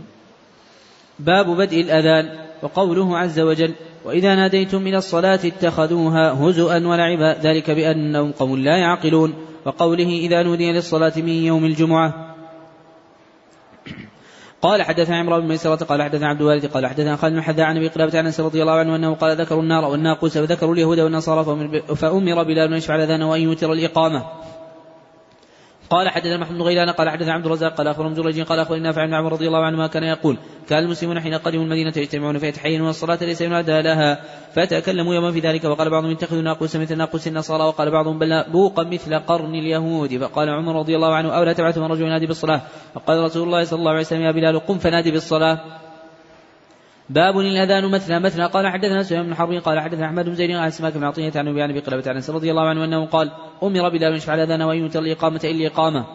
B: باب بدء الأذان. وقوله عز وجل وإذا ناديتم إلى الصلاة اتخذوها هزءا ولعبا ذلك بأنهم قوم لا يعقلون. وقوله إذا نودي للصلاة من يوم الجمعة. قال حدثنا عمرو بن ميسرة قال حدثنا عبد الوارث قال حدثنا خالد بن حذاء عن أبي قلابة عن أنس رضي الله عنه أنه قال ذكروا النار والناقوس وذكروا اليهود والنصارى فأمر بلال أن يشفع الاذان وأن يوتر الإقامة. قال حدثنا محمد بن غيلان قال حدثنا عبد الرزاق قال أخبرنا جريج قال أخبرنا نافع بن عمر رضي الله عنهما كان يقول كان المسلمون حين قدموا المدينة يجتمعون فيتحينون الصلاه ليس ينادى لها فتكلموا يوما في ذلك وقال بعضهم اتخذوا ناقوسا مثل ناقوس النصارى وقال بعضهم بل بوقا مثل قرن اليهود فقال عمر رضي الله عنه أو لا تبعث من رجل ينادي بالصلاة؟ فقال رسول الله صلى الله عليه وسلم يا بلال قم فنادي بالصلاة باب الأذان مثنى مثنى. قال حدثنا سفيان بن حرب قال حدثنا أحمد بن زيد عن سماك بن عطية عن أبي أبي قلبة عن رضي الله عنه أنه قال أمر بلال ان يشفع الأذان وأن يؤتى الإقامة إلا إقامة.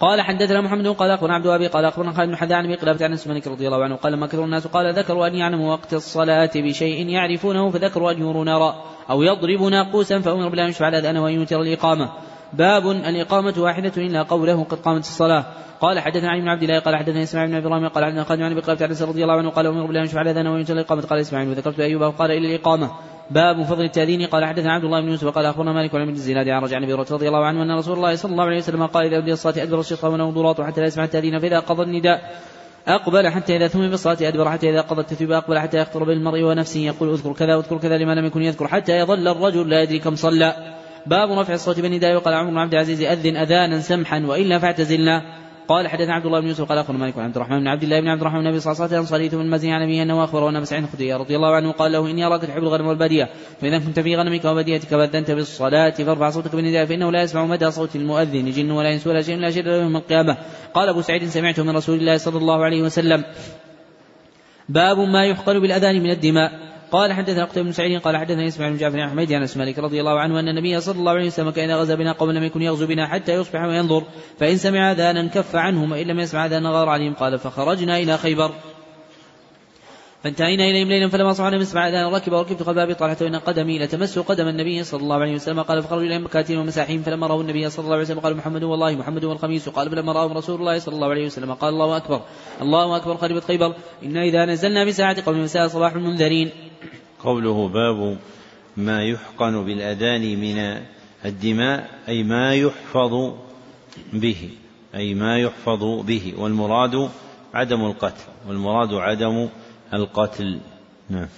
B: قال حدثنا محمد قال أخبرنا عبد الوهاب قال أخبرنا خالد بن حذاء عن أبي قلابه عن مالك رضي الله عنه قال لما كثر الناس. قال ذكروا أن يعلموا وقت الصلاة بشيء يعرفونه فذكروا أن يروا نارا أو يضربوا ناقوسا فأمر بلا يشفع الأذان وأن يوتر الإقامة. باب الاقامه واحدة إلا قوله قد قامت الصلاة. قال حدثنا علي بن عبد الله قال حدثنا إسماعيل بن إبراهيم قال حدثنا خالد بن أبي قلابه عن رضي الله عنه قال أمر بلا يشفع الاذان وان يوتر الإقامة قال إسماعيل وذكرت أيوب قال إلى الإقامة. باب فضل التأذين قال حدثنا عبد الله بن يوسف قال أخبرنا مالك وعن الزناد عن رجع النبي رضي الله عنه أن رسول الله صلى الله عليه وسلم قال إذا أدي الصلاة أدبر الشيطان ونوضراط حتى لا يسمع التأذين فإذا قضى النداء أقبل حتى إذا ثم بالصلاة أدبر حتى إذا قضى التثويب أقبل حتى يخطر بالمرء ونفسه يقول اذكر كذا واذكر كذا لما لم يكن يذكر حتى يظل الرجل لا يدري كم صلى. باب رفع الصوت بالنداء وقال عمر بن عبد العزيز أذن أذانا سمحا وإلا فاعتزلنا. قال حدثنا عبد الله بن يوسف قال أخبرنا مالك عبد الرحمن بن عبد الله بن عبد الرحمن بن أبي صلصة الانصاري ثم المزني عن ابيه انه اخبره أن سعيد رضي الله عنه قال له إني أراك تحب الغنم والبادية فإذا كنت في غنمك وباديتك فأذنت بالصلاة فارفع صوتك بالنداء فإنه لا يسمع مدى صوت المؤذن جن ولا إنس ولا شيء لا شر يوم القيامة. قال أبو سعيد سمعته من رسول الله صلى الله عليه وسلم. باب ما يحقن بالأذان من الدماء. قال حدثنا قتيبة بن سعيد قال حدثنا اسماعيل بن جعفر بن حميد عن مالك رضي الله عنه أن النبي صلى الله عليه وسلم كان غزا بنا قوم لم يكن يغزو بنا حتى يصبح وينظر فإن سمع آذانا كف عنهم وإن لم يسمع آذانا غار عليهم قال فخرجنا إلى خيبر. فانتهينا إليهم ليلا فلما صعنا مسمع آذان ركب وركبت قلب أبي طلحة وان قدمي لتمس قدم النبي صلى الله عليه وسلم. قال فخرجوا إليهم مكاتين ومساحين. فلما رأوا النبي صلى الله عليه وسلم قالوا محمد والله محمد والخميس. قال فلما راهم رسول الله صلى الله عليه وسلم قال الله أكبر. الله أكبر. خربت خيبر. إنا إذا نزلنا بساعة قوم مساء صباح المنذرين.
A: قوله باب ما يحقن بالأذان من الدماء أي ما يحفظ به أي ما يحفظ به والمراد عدم القتل والمراد عدم القتل نعم.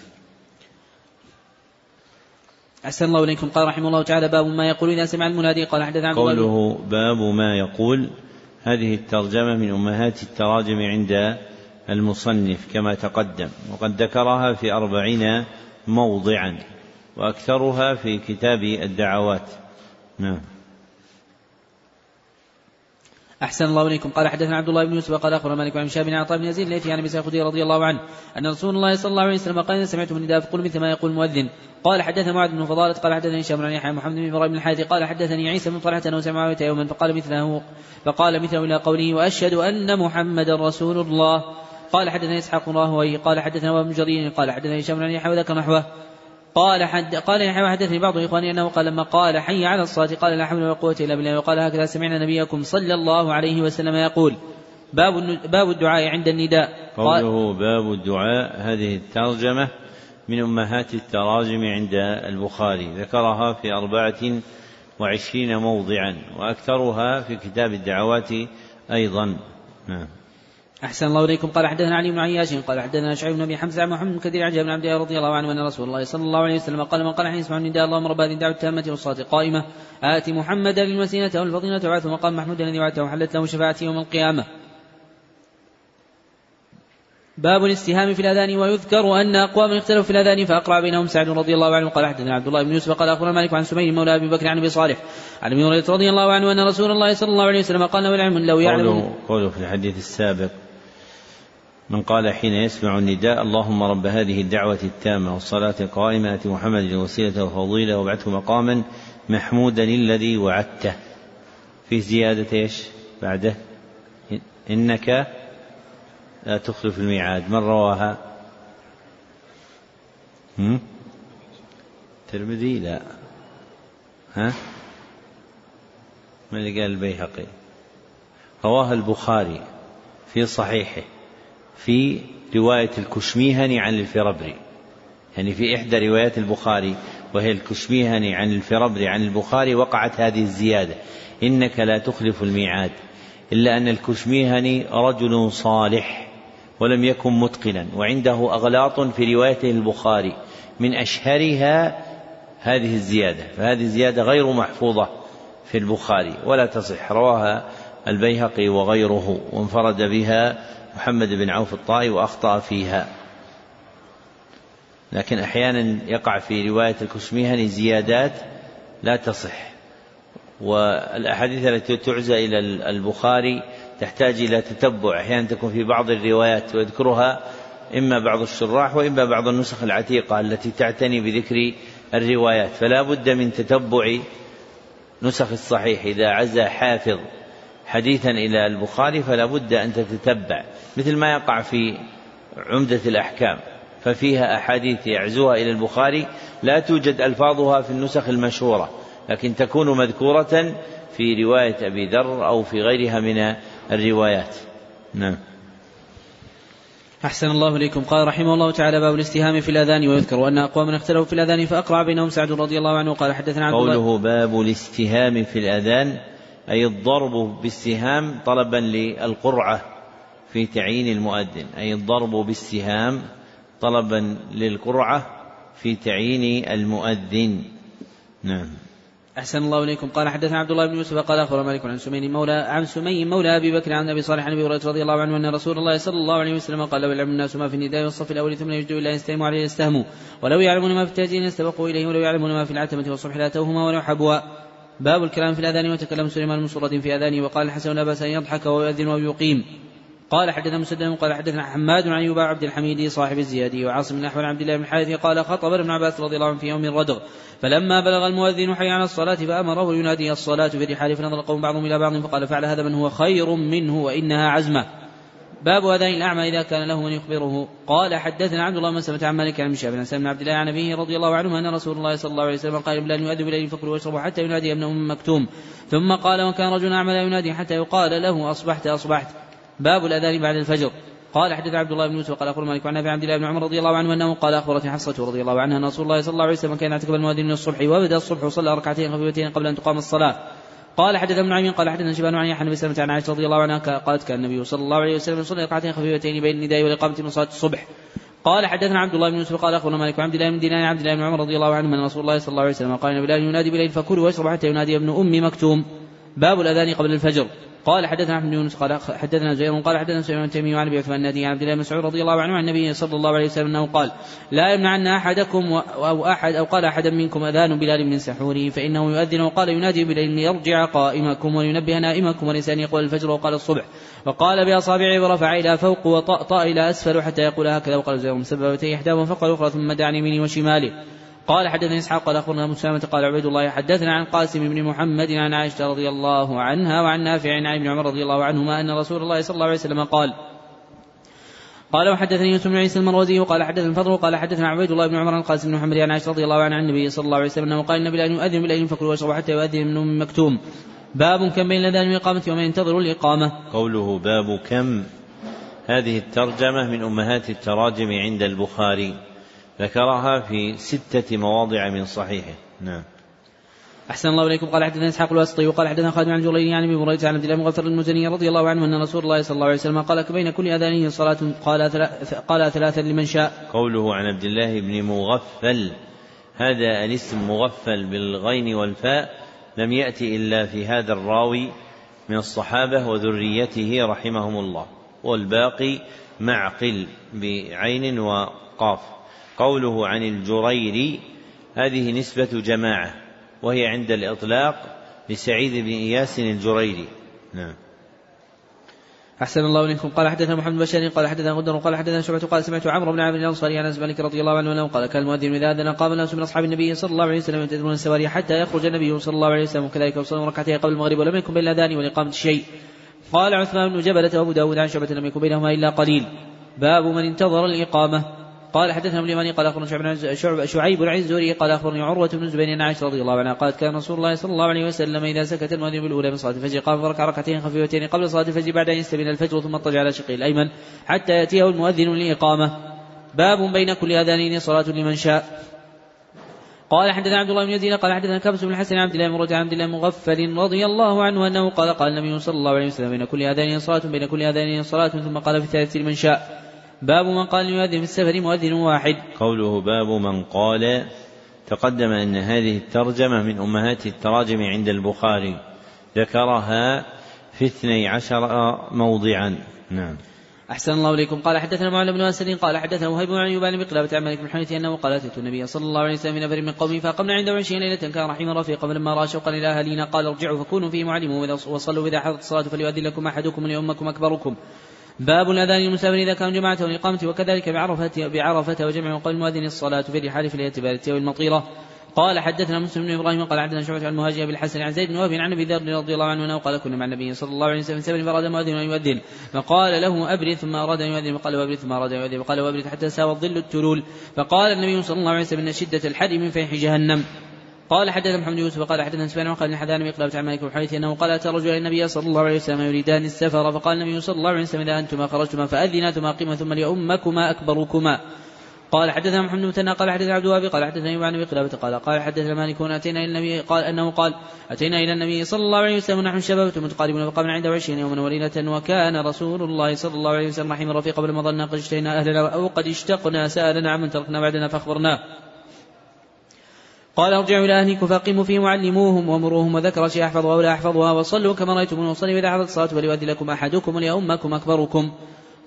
B: أحسن الله إليكم. قال رحمه الله تعالى باب ما يقول إذا سمع المنادي. قال حدثنا
A: قوله باب ما يقول. هذه الترجمة من أمهات التراجم عند المصنف كما تقدم وقد ذكرها في أربعين موضعا وأكثرها في كتاب الدعوات. نعم.
B: أحسن الله إليكم. قال حدثنا عبد الله بن يوسف قال أخبر مالك عن شاب بن عطاء بن يزيد التي عن أبي رضي الله عنه أن رسول الله صلى الله عليه وسلم قال إذا سمعتم النداء فقل مثل ما يقول المؤذن. قال حدثنا معاذ بن فضالة قال حدثني هشام بن يحيى محمد بن إبراهيم بن الحارث قال حدثني عيسى بن طلحة أنه سمع يوما فقال مثله فقال مثله إلى قوله وأشهد أن محمدا رسول الله. قال حدثنا إسحاق راهوي قال حدثنا ابن جرير قال حدثني هشام بن يحيى وذكر نحوه. قال حد قال يحيى وحدثني بعض إخواني أنه قال لما قال حي على الصلاة قال لا حول ولا قوة إلا بالله وقال هكذا سمعنا نبيكم صلى الله عليه وسلم يقول باب باب الدعاء عند النداء.
A: قوله باب الدعاء هذه الترجمة من أمهات التراجم عند البخاري ذكرها في أربعة وعشرين موضعا وأكثرها في كتاب الدعوات أيضا. نعم.
B: أحسن الله إليكم. قال حدثنا علي بن عياش قال حدثنا شعيب بن أبي حمزة عن محمد بن كثير عن جابر الله رضي الله عنه أن رسول الله صلى الله عليه وسلم قال من قال حين يسمع النداء اللهم رب هذه الدعوة التامة والصلاة القائمة آت محمدا للوسيلة والفضيلة وبعثه مقام محمود الذي وعدته وحلت له شفاعتي يوم القيامة. باب الاستهام في الأذان ويذكر أن اقواما اختلفوا في الأذان فأقرأ بينهم سعد رضي الله عنه. قال حدثنا عبد الله بن يوسف قال أخبرنا مالك عن سمي مولى أبي بكر عن أبي صالح عن أبي هريرة رضي الله عنه أن رسول الله صلى الله عليه وسلم قال لو يعلم لو يعلم
A: قوله في الحديث السابق من قال حين يسمع النداء اللهم رب هذه الدعوة التامة والصلاة القائمة آت محمد الوسيلة والفضيلة وابعثه مقاما محمودا الذي وعدته. في زيادة إيش؟ بعده. إنك لا تخلف الميعاد. من رواها؟ الترمذي لا. ها؟ من اللي قال البيهقي؟ رواه البخاري في صحيحه. في رواية الكشميهني عن الفربري. يعني في إحدى روايات البخاري وهي الكشميهني عن الفربري عن البخاري وقعت هذه الزيادة. إنك لا تخلف الميعاد. إلا أن الكشميهني رجل صالح ولم يكن متقنا وعنده أغلاط في روايته البخاري. من أشهرها هذه الزيادة. فهذه الزيادة غير محفوظة في البخاري ولا تصح. رواها البيهقي وغيره وانفرد بها محمد بن عوف الطائي وأخطأ فيها. لكن أحيانا يقع في رواية الكشميهني زيادات لا تصح. والأحاديث التي تعزى إلى البخاري تحتاج إلى تتبع. أحيانا تكون في بعض الروايات ويذكرها إما بعض الشراح وإما بعض النسخ العتيقة التي تعتني بذكر الروايات. فلا بد من تتبع نسخ الصحيح إذا عزى حافظ. حديثا إلى البخاري فلا بد أن تتتبع مثل ما يقع في عمدة الأحكام. ففيها أحاديث يعزوها إلى البخاري لا توجد ألفاظها في النسخ المشهورة لكن تكون مذكورة في رواية أبي ذر أو في غيرها من الروايات. نعم.
B: أحسن الله إليكم. قال رحمه الله تعالى باب الاستهام في الأذان ويذكر أن أقواما اختلفوا في الأذان فأقرع بينهم سعد رضي الله عنه. قال حدثنا عبد
A: قوله باب الاستهام في الأذان أي الضرب بالسهام طلبا للقرعة في تعيين المؤذن أي الضرب بالسهام طلبا للقرعة في تعيين المؤذن. نعم.
B: أحسن الله إليكم. قال حدثنا عبد الله بن يوسف قال أخبر مالك عن سمي مولى عن سمي مولى أبي بكر عن أبي صالح عن أبي هريرة رضي الله عنه أن رسول الله صلى الله عليه وسلم قال لو يعلم الناس ما في النداء والصف الأول ثم يجدوا إلا يستهموا عليه يستهموا. ولو يعلمون ما في التأذين يستبقوا إليه ولو يعلمون ما في العتمة والصبح لاتوهما ولو حبوا. باب الكلام في الأذان وتكلم سليمان بن في أذانه وقال الحسن لا بأس أن يضحك ويؤذن ويقيم. قال حدثنا مسدد قال حدثنا حماد عن أيوب عبد الحميد صاحب الزيادي وعاصم بن أحمد عبد الله بن الحارث قال خطب ابن عباس رضي الله عنه في يوم الردغ. فلما بلغ المؤذن حي على الصلاة فأمره ينادي الصلاة في الرحال فنظر القوم بعضهم إلى بعض فقال فعل هذا من هو خير منه وإنها عزمة. باب أذان الأعمى إذا كان له من يخبره. قال حدثنا عبد الله بن سلمة عن مالك عن مشاب بن عبد الله عن أبيه رضي الله عنه أن رسول الله صلى الله عليه وسلم قال بلال يؤذن بليل فكلوا واشربوا حتى ينادي ابن أم مكتوم. ثم قال وكان رجل أعمى لا ينادي حتى يقال له أصبحت أصبحت. باب الأذان بعد الفجر. قال حدث عبد الله بن يوسف قال اخبر مالك عن ابي عبد الله بن عمر رضي الله عنه أنه قال أخبرتني حفصة رضي الله عنها أن رسول الله صلى الله عليه وسلم كان يعتكف المؤذن من الصبح وبدا الصبح وصلى ركعتين خفيفتين قبل أن تقام الصلاة. قال حدث ابن عمين قال حدثنا شبان عن يحيى بن عن عائشة رضي الله عنها قالت كان النبي صلى الله عليه وسلم يصلي ركعتين خفيفتين بين النداء والإقامة من صلاة الصبح. قال حدثنا عبد الله بن يوسف قال أخبرنا مالك عبد الله بن دينار عبد الله بن عمر رضي الله عنه أن رسول الله صلى الله عليه وسلم قال ان بلال ينادي بليل فكلوا واشربوا حتى ينادي ابن أم مكتوم. باب الأذان قبل الفجر. قال حدثنا أحمد بن يونس قال حدثنا زهير قال حدثنا سليمان تيمي وعن أبي عثمان النادي عن عبد الله بن مسعود رضي الله عنه عن النبي صلى الله عليه وسلم أنه قال لا يمنعن أحدكم أو أحد أو قال أحد منكم أذان بلال من سحوره فإنه يؤذن وقال ينادي بليل ليرجع قائمكم ولينبه نائمكم ولسان يقول الفجر وقال الصبح. وقال بأصابعه ورفع إلى فوق وطأطأ إلى أسفل حتى يقول هكذا وقال زهير مسببتين إحداهما فوق الاخرى ثم دعا يمينه وشماله قال حدثني إسحاق قال أخبرنا أبو سلمة قال عبيد الله حدثنا عن قاسم بن محمد عن عائشة رضي الله عنها وعن نافع عن ابن عمر رضي الله عنهما أن رسول الله صلى الله عليه وسلم قال قال وحدثني يوسف بن عيسى المروزي وقال حدثنا الفضل قال حدثنا عبيد الله بن عمر عن قاسم بن محمد عن عائشة رضي الله عنها عن النبي صلى الله عليه وسلم أنه قال النبي لا يؤذن بالليل فكلوا واشربوا حتى يؤذن ابن مكتوم. باب كم بين الأذان والإقامة ومن ينتظر الإقامة.
A: قوله باب كم؟ هذه الترجمة من أمهات التراجم عند البخاري. ذكرها في ستة مواضع من صحيحه. نعم.
B: أحسن الله إليكم. قال حدثنا إسحاق الواسطي وقال حدثنا خالد عن جرير عن أبي هريرة عن عبد الله مغفر المزني رضي الله عنه أن رسول الله صلى الله عليه وسلم قال بين كل أذانه صلاة قال قال ثلاثا لمن شاء.
A: قوله عن عبد الله بن مغفل هذا الاسم مغفل بالغين والفاء لم يأتي إلا في هذا الراوي من الصحابة وذريته رحمهم الله والباقي معقل بعين وقاف. قوله عن الجريري هذه نسبة جماعة وهي عند الإطلاق لسعيد بن إياس الجريري. نعم.
B: أحسن الله إليكم. قال حدثنا محمد بشار قال حدثنا غدر قال حدثنا شعبة قال سمعت عمرو بن عامر الأنصاري عن أنس مالك رضي الله عنه أنه قال كان المؤذن إذا أذن قام الناس من أصحاب النبي صلى الله عليه وسلم ينتظرون السواري حتى يخرج النبي صلى الله عليه وسلم وكذلك وصلوا ركعتين قبل المغرب ولم يكن بين الأذان والإقامة شيء. قال عثمان بن جبلة وأبو داود عن شعبة لم يكن بينهما إلا قليل. باب من انتظر الإقامة. قال حدثنا ابن اليماني قال أخبرنا شعب شعيب عن الزهري قال أخبرني عروة بن الزبير عن عائشة رضي الله عنها قالت كان رسول الله صلى الله عليه وسلم إذا سكت المؤذن بالاولى من صلاة الفجر قام فركع ركعتين خفيفتين قبل صلاة الفجر بعد أن يستبين الفجر ثم اضطجع على شقه الأيمن حتى يأتيه المؤذن لاقامه باب بين كل أذانين صلاة لمن شاء. قال حدثنا عبد الله بن يزيد قال حدثنا كبس بن الحسن عبد الله بن عبد الله مغفل رضي الله عنه أنه قال قال النبي صلى الله عليه وسلم بين كل اذان صلاة بين كل اذان صلاة ثم قال في الثالث لمن شاء. باب من قال ليؤذن في السفر مؤذن واحد.
A: قوله باب من قال تقدم أن هذه الترجمة من أمهات التراجم عند البخاري ذكرها في اثني عشر موضعا. نعم.
B: أحسن الله إليكم. قال حدثنا معل بن أسد قال حدثنا وهيب أيوب عن بقلابة عن مالك بن حنيف أنه قال أتيت النبي صلى الله عليه وسلم في نفر من قومه فأقمنا عنده عشرين ليلة كان رحيما رفيقا فلما رأى شوقا إلى أهالينا قال ارجعوا فكونوا فيه معلموا وصلوا إذا حضرت الصلاة فليؤذن لكم أحدكم لأمكم أكبركم. باب الأذان المسافر إذا كان جماعة والإقامة وكذلك بعرفة بعرفة وجمع قول المؤذن الصلاة في الرحال في الاعتبار والمطيرة قال حدثنا مسلم بن إبراهيم قال حدثنا شعبة عن مهاجر بالحسن عن زيد بن وهب عن أبي ذر رضي الله عنه أنه قال كنا مع النبي صلى الله عليه وسلم سبب فأراد مؤذن أن يؤذن. فقال له ابرد ثم أراد أن يؤذن. فقال وابرد ثم أراد أن يؤذن. فقال وابرد حتى ساوى الظل التلول فقال النبي صلى الله عليه وسلم إن شدة الحر من فيح جهنم. قال حدثنا محمد يوسف قال حدثنا سفيان وقال حذان بن عن مالك بن أنه قال أتى رجل النبي صلى الله عليه وسلم يريدان السفر فقال النبي صلى الله عليه وسلم إذا أنتما خرجتما فاذنا ثم اقيما ثم ليؤمكما أكبركما. قال حدثنا محمد بن قال حدثنا عبد الوهاب قال حدثنا عن أبي قلابة قال قال حدثنا مالك أتينا إلى النبي قال أنه قال أتينا إلى النبي صلى الله عليه وسلم ونحن شباب متقاربون فقامنا عنده عشرين يوما وليلة وكان رسول الله صلى الله عليه وسلم رحيم رفيق قبل ما ظننا قد اشتهينا أهلنا أو قد اشتقنا سألنا عمن تركنا بعدنا فأخبرناه. قال ارجعوا إلى أهلكم فأقيموا فيهم وعلموهم ومروهم وذكر شيء أحفظها ولا أحفظها وصلوا كما رأيتم وصلوا إذا حضرت الصلاة وليؤذن لكم أحدكم وليؤمكم أكبركم.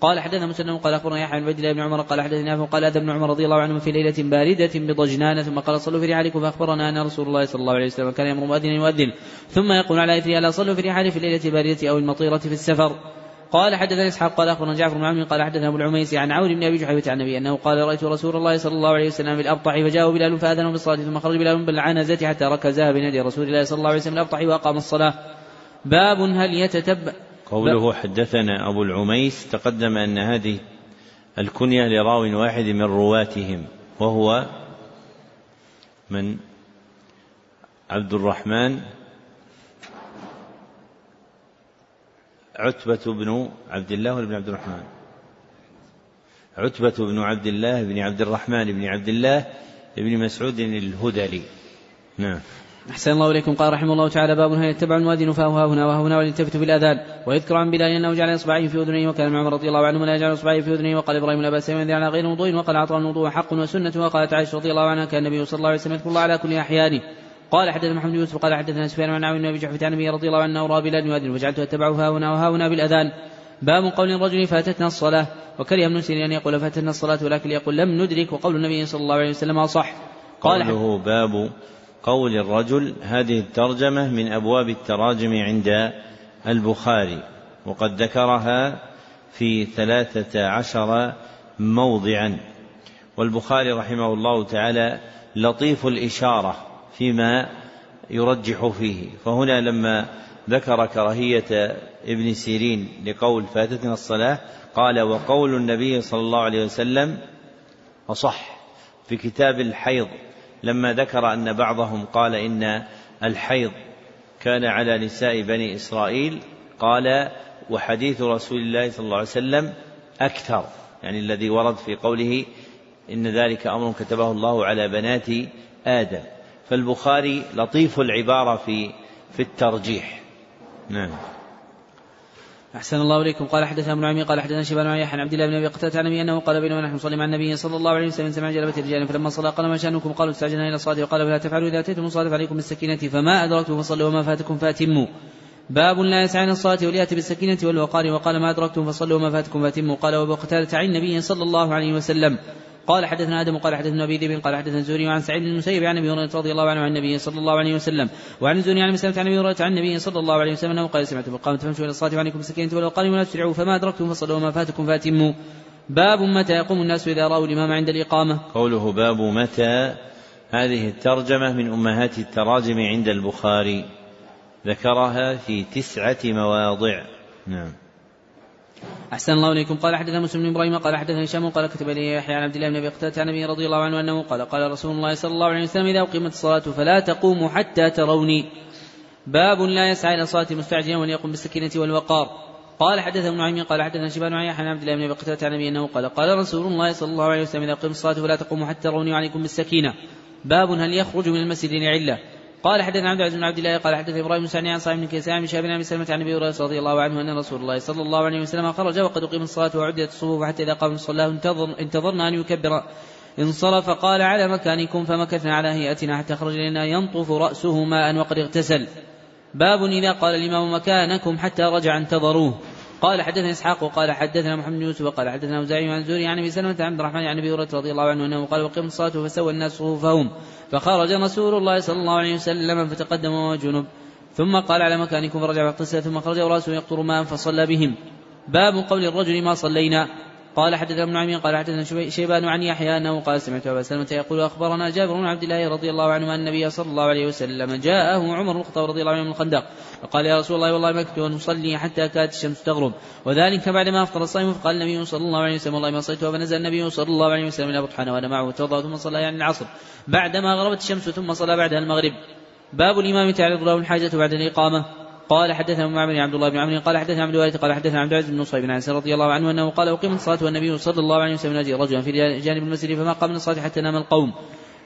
B: قال حدثنا مسلم قال أخبرنا يحيى بن عبد الله بن عمر قال حدثنا قال اذن ابن عمر رضي الله عنه في ليلة باردة بضجنان ثم قال صلوا في رحالكم فأخبرنا أن رسول الله صلى الله عليه وسلم كان يأمر مؤذنا يؤذن ثم يقول على اثرها لا صلوا في رحاله في الليلة البارده أو المطيرة في السفر. قال حدثنا إسحاق قال أخبرنا جعفر بن عمرو قال حدثنا أبو العميسي عن عون بن أبي جحيفه عن النبي أنه قال رأيت رسول الله صلى الله عليه وسلم بالابطح فجاءه بلال فاذنه بالصلاة ثم خرج بلال بالعنزة حتى ركزها بين يدي رسول الله صلى الله عليه وسلم الأبطح وأقام الصلاة. باب هل يتتبع
A: قوله حدثنا أبو العميس تقدم أن هذه الكنية لراو واحد من رواتهم وهو من عبد الرحمن عتبة بن عبد الله بن عبد الرحمن؟ عتبة بن عبد الله بن عبد الرحمن بن عبد الله بن مسعود الهدلي نعم.
B: أحسن الله إليكم. قال رحمه الله تعالى باب هل يتبع المؤذن فهو هنا وها هنا وليلتفت بالأذان ويذكر عن بلال أنه جعل إصبعيه في أذنيه وكان عمر رضي الله عنه لا يجعل إصبعيه في أذنيه وقال إبراهيم لا بأس على غير وضوء وقال عطاء الوضوء حق وسنة وقالت عائشة رضي الله عنها كان النبي صلى الله عليه وسلم يذكر الله على كل أحيانه. قال حدثنا محمد يوسف قال حدثنا سفيان عن عون بن أبي جحفة عن النبي رضي الله عنه ورى بلال يؤذن وجعلت اتبعه ها هنا وها هنا بالأذان. باب قول الرجل فاتتنا الصلاة وكره ابن سيرين أن يقول فاتتنا الصلاة ولكن يقول لم ندرك وقول النبي صلى الله عليه وسلم أصح.
A: قال قوله باب قول الرجل هذه الترجمة من أبواب التراجم عند البخاري وقد ذكرها في ثلاثة عشر موضعا. والبخاري رحمه الله تعالى لطيف الإشارة. فيما يرجح فيه. فهنا لما ذكر كراهية ابن سيرين لقول فاتتنا الصلاة قال وقول النبي صلى الله عليه وسلم أصح في كتاب الحيض. لما ذكر أن بعضهم قال إن الحيض كان على نساء بني إسرائيل قال وحديث رسول الله صلى الله عليه وسلم أكثر. يعني الذي ورد في قوله إن ذلك أمر كتبه الله على بنات آدم. فالبخاري لطيف العبارة في في الترجيح. نعم.
B: أحسن الله إليكم. قال حدثنا ابن عمي قال حدثنا شيبان عن عن عبد الله بن أبي قتادة عن أبي أنه قال بينما نحن نصلي مع النبي صلى الله عليه وسلم سمع جلبة الرجال فلما صلى قال ما شأنكم؟ قالوا استعجلنا إلى الصلاة. وقال فلا تفعلوا إذا أتيتم الصلاة فعليكم السكينة فما أدركتم؟ فصلوا وما فاتكم فأتموا. باب لا يسعى إلى الصلاة وليأتي بالسكينة والوقار وقال ما أدركتم؟ فصلوا وما فاتكم فأتموا. قال وابو قتادة عن النبي صلى الله عليه وسلم قال حدثنا آدم قال حدثنا أبي ذئب قال حدثنا الزهري وعن سعيد بن المسيب عن أبي هريرة رضي الله عنه عن النبي صلى الله عليه وسلم. وعن الزهري عن مسلمة عن أبي هريرة عن النبي صلى الله عليه وسلم أنه قال سمعت فقامت فامشوا إلى الصلاة وعليكم بالسكينه والوقار ولا تسرعوا فما أدركتم فصلوا وما فاتكم فأتموا. باب متى يقوم الناس إذا رأوا الإمام عند الإقامة؟
A: قوله باب متى؟ هذه الترجمة من أمهات التراجم عند البخاري. ذكرها في تسعة مواضع. نعم.
B: أحسن الله إليكم. قال حدثنا مسلم بن إبراهيم قال حدثنا هشام قال كتب لي يحيى عن عبد الله بن أبي قتادة عن أبي رضي الله عنه أنه قال قال رسول الله صلى الله عليه وسلم إذا أقيمت الصلاة فلا تقوموا حتى تروني. باب لا يسعى إلى الصلاة مستعجلا وليقم بالسكينة والوقار. قال حدثنا ابن نعيم قال حدثنا شبان عن عن عبد الله بن أبي قتادة عن أنه قال قال رسول الله صلى الله عليه وسلم إذا قيمت الصلاة فلا تقوموا حتى تروني وعليكم بالسكينة. باب هل يخرج من المسجد لعلة؟ قال حدثنا عبد العزيز بن عبد الله قال حدثنا إبراهيم بن عن صاحب بن كيسان بن شهاب بن سلمة عن أبي هريرة رضي الله عنه أن رسول الله صلى الله عليه وسلم خرج وقد اقيم الصلاة وعدت الصفوف حتى إذا قام الصلاه انتظر انتظرنا أن يكبر. انصرف قال على مكانكم فمكثنا على هيئتنا حتى خرج لنا ينطف رأسه ماء وقد اغتسل. باب إذا قال الإمام مكانكم حتى رجع انتظروه. قال حدثنا إسحاق وقال حدثنا محمد بن يوسف وقال حدثنا اوزاعي عن زوري عن أبي سلمة عن عبد الرحمن عن أبي هريرة رضي الله عنه أنه قال وقيم الصلاة فسوى الناس صفوفهم. فخرج رسول الله صلى الله عليه وسلم فتقدم وهو جنب. ثم قال على مكانكم فرجع فاغتسل ثم خرج ورأسه يقطر ماء فصلى بهم. باب قول الرجل ما صلينا. قال حدثنا ابن عمي قال حدثنا شيبان عن يحيى أنه قال سمعت أبا سلمة يقول أخبرنا جابر بن عبد الله رضي الله عنه أن النبي صلى الله عليه وسلم جاءه عمر بن الخطاب رضي الله عنه من الخندق فقال يا رسول الله والله ما كنت أصلي حتى كانت الشمس تغرب. وذلك بعدما أفطر الصائم فقال النبي صلى الله عليه وسلم والله ما صليت فنزل النبي صلى الله عليه وسلم إلى بطحان وأنا معه توضا ثم صلى يعني العصر. بعدما غربت الشمس ثم صلى بعدها المغرب. باب الإمام تعرض له الحاجة بعد الإقامة. قال حدثنا عمرو عبد الله بن عمرو قال حدثنا عبد الوارث قال حدثنا عبد العزيز بن صهيب بن انس رضي الله عنه أنه قال اقيمت الصلاة والنبي صلى الله عليه وسلم ينادي رجلا في جانب المسجد فما قام من الصلاة حتى نام القوم.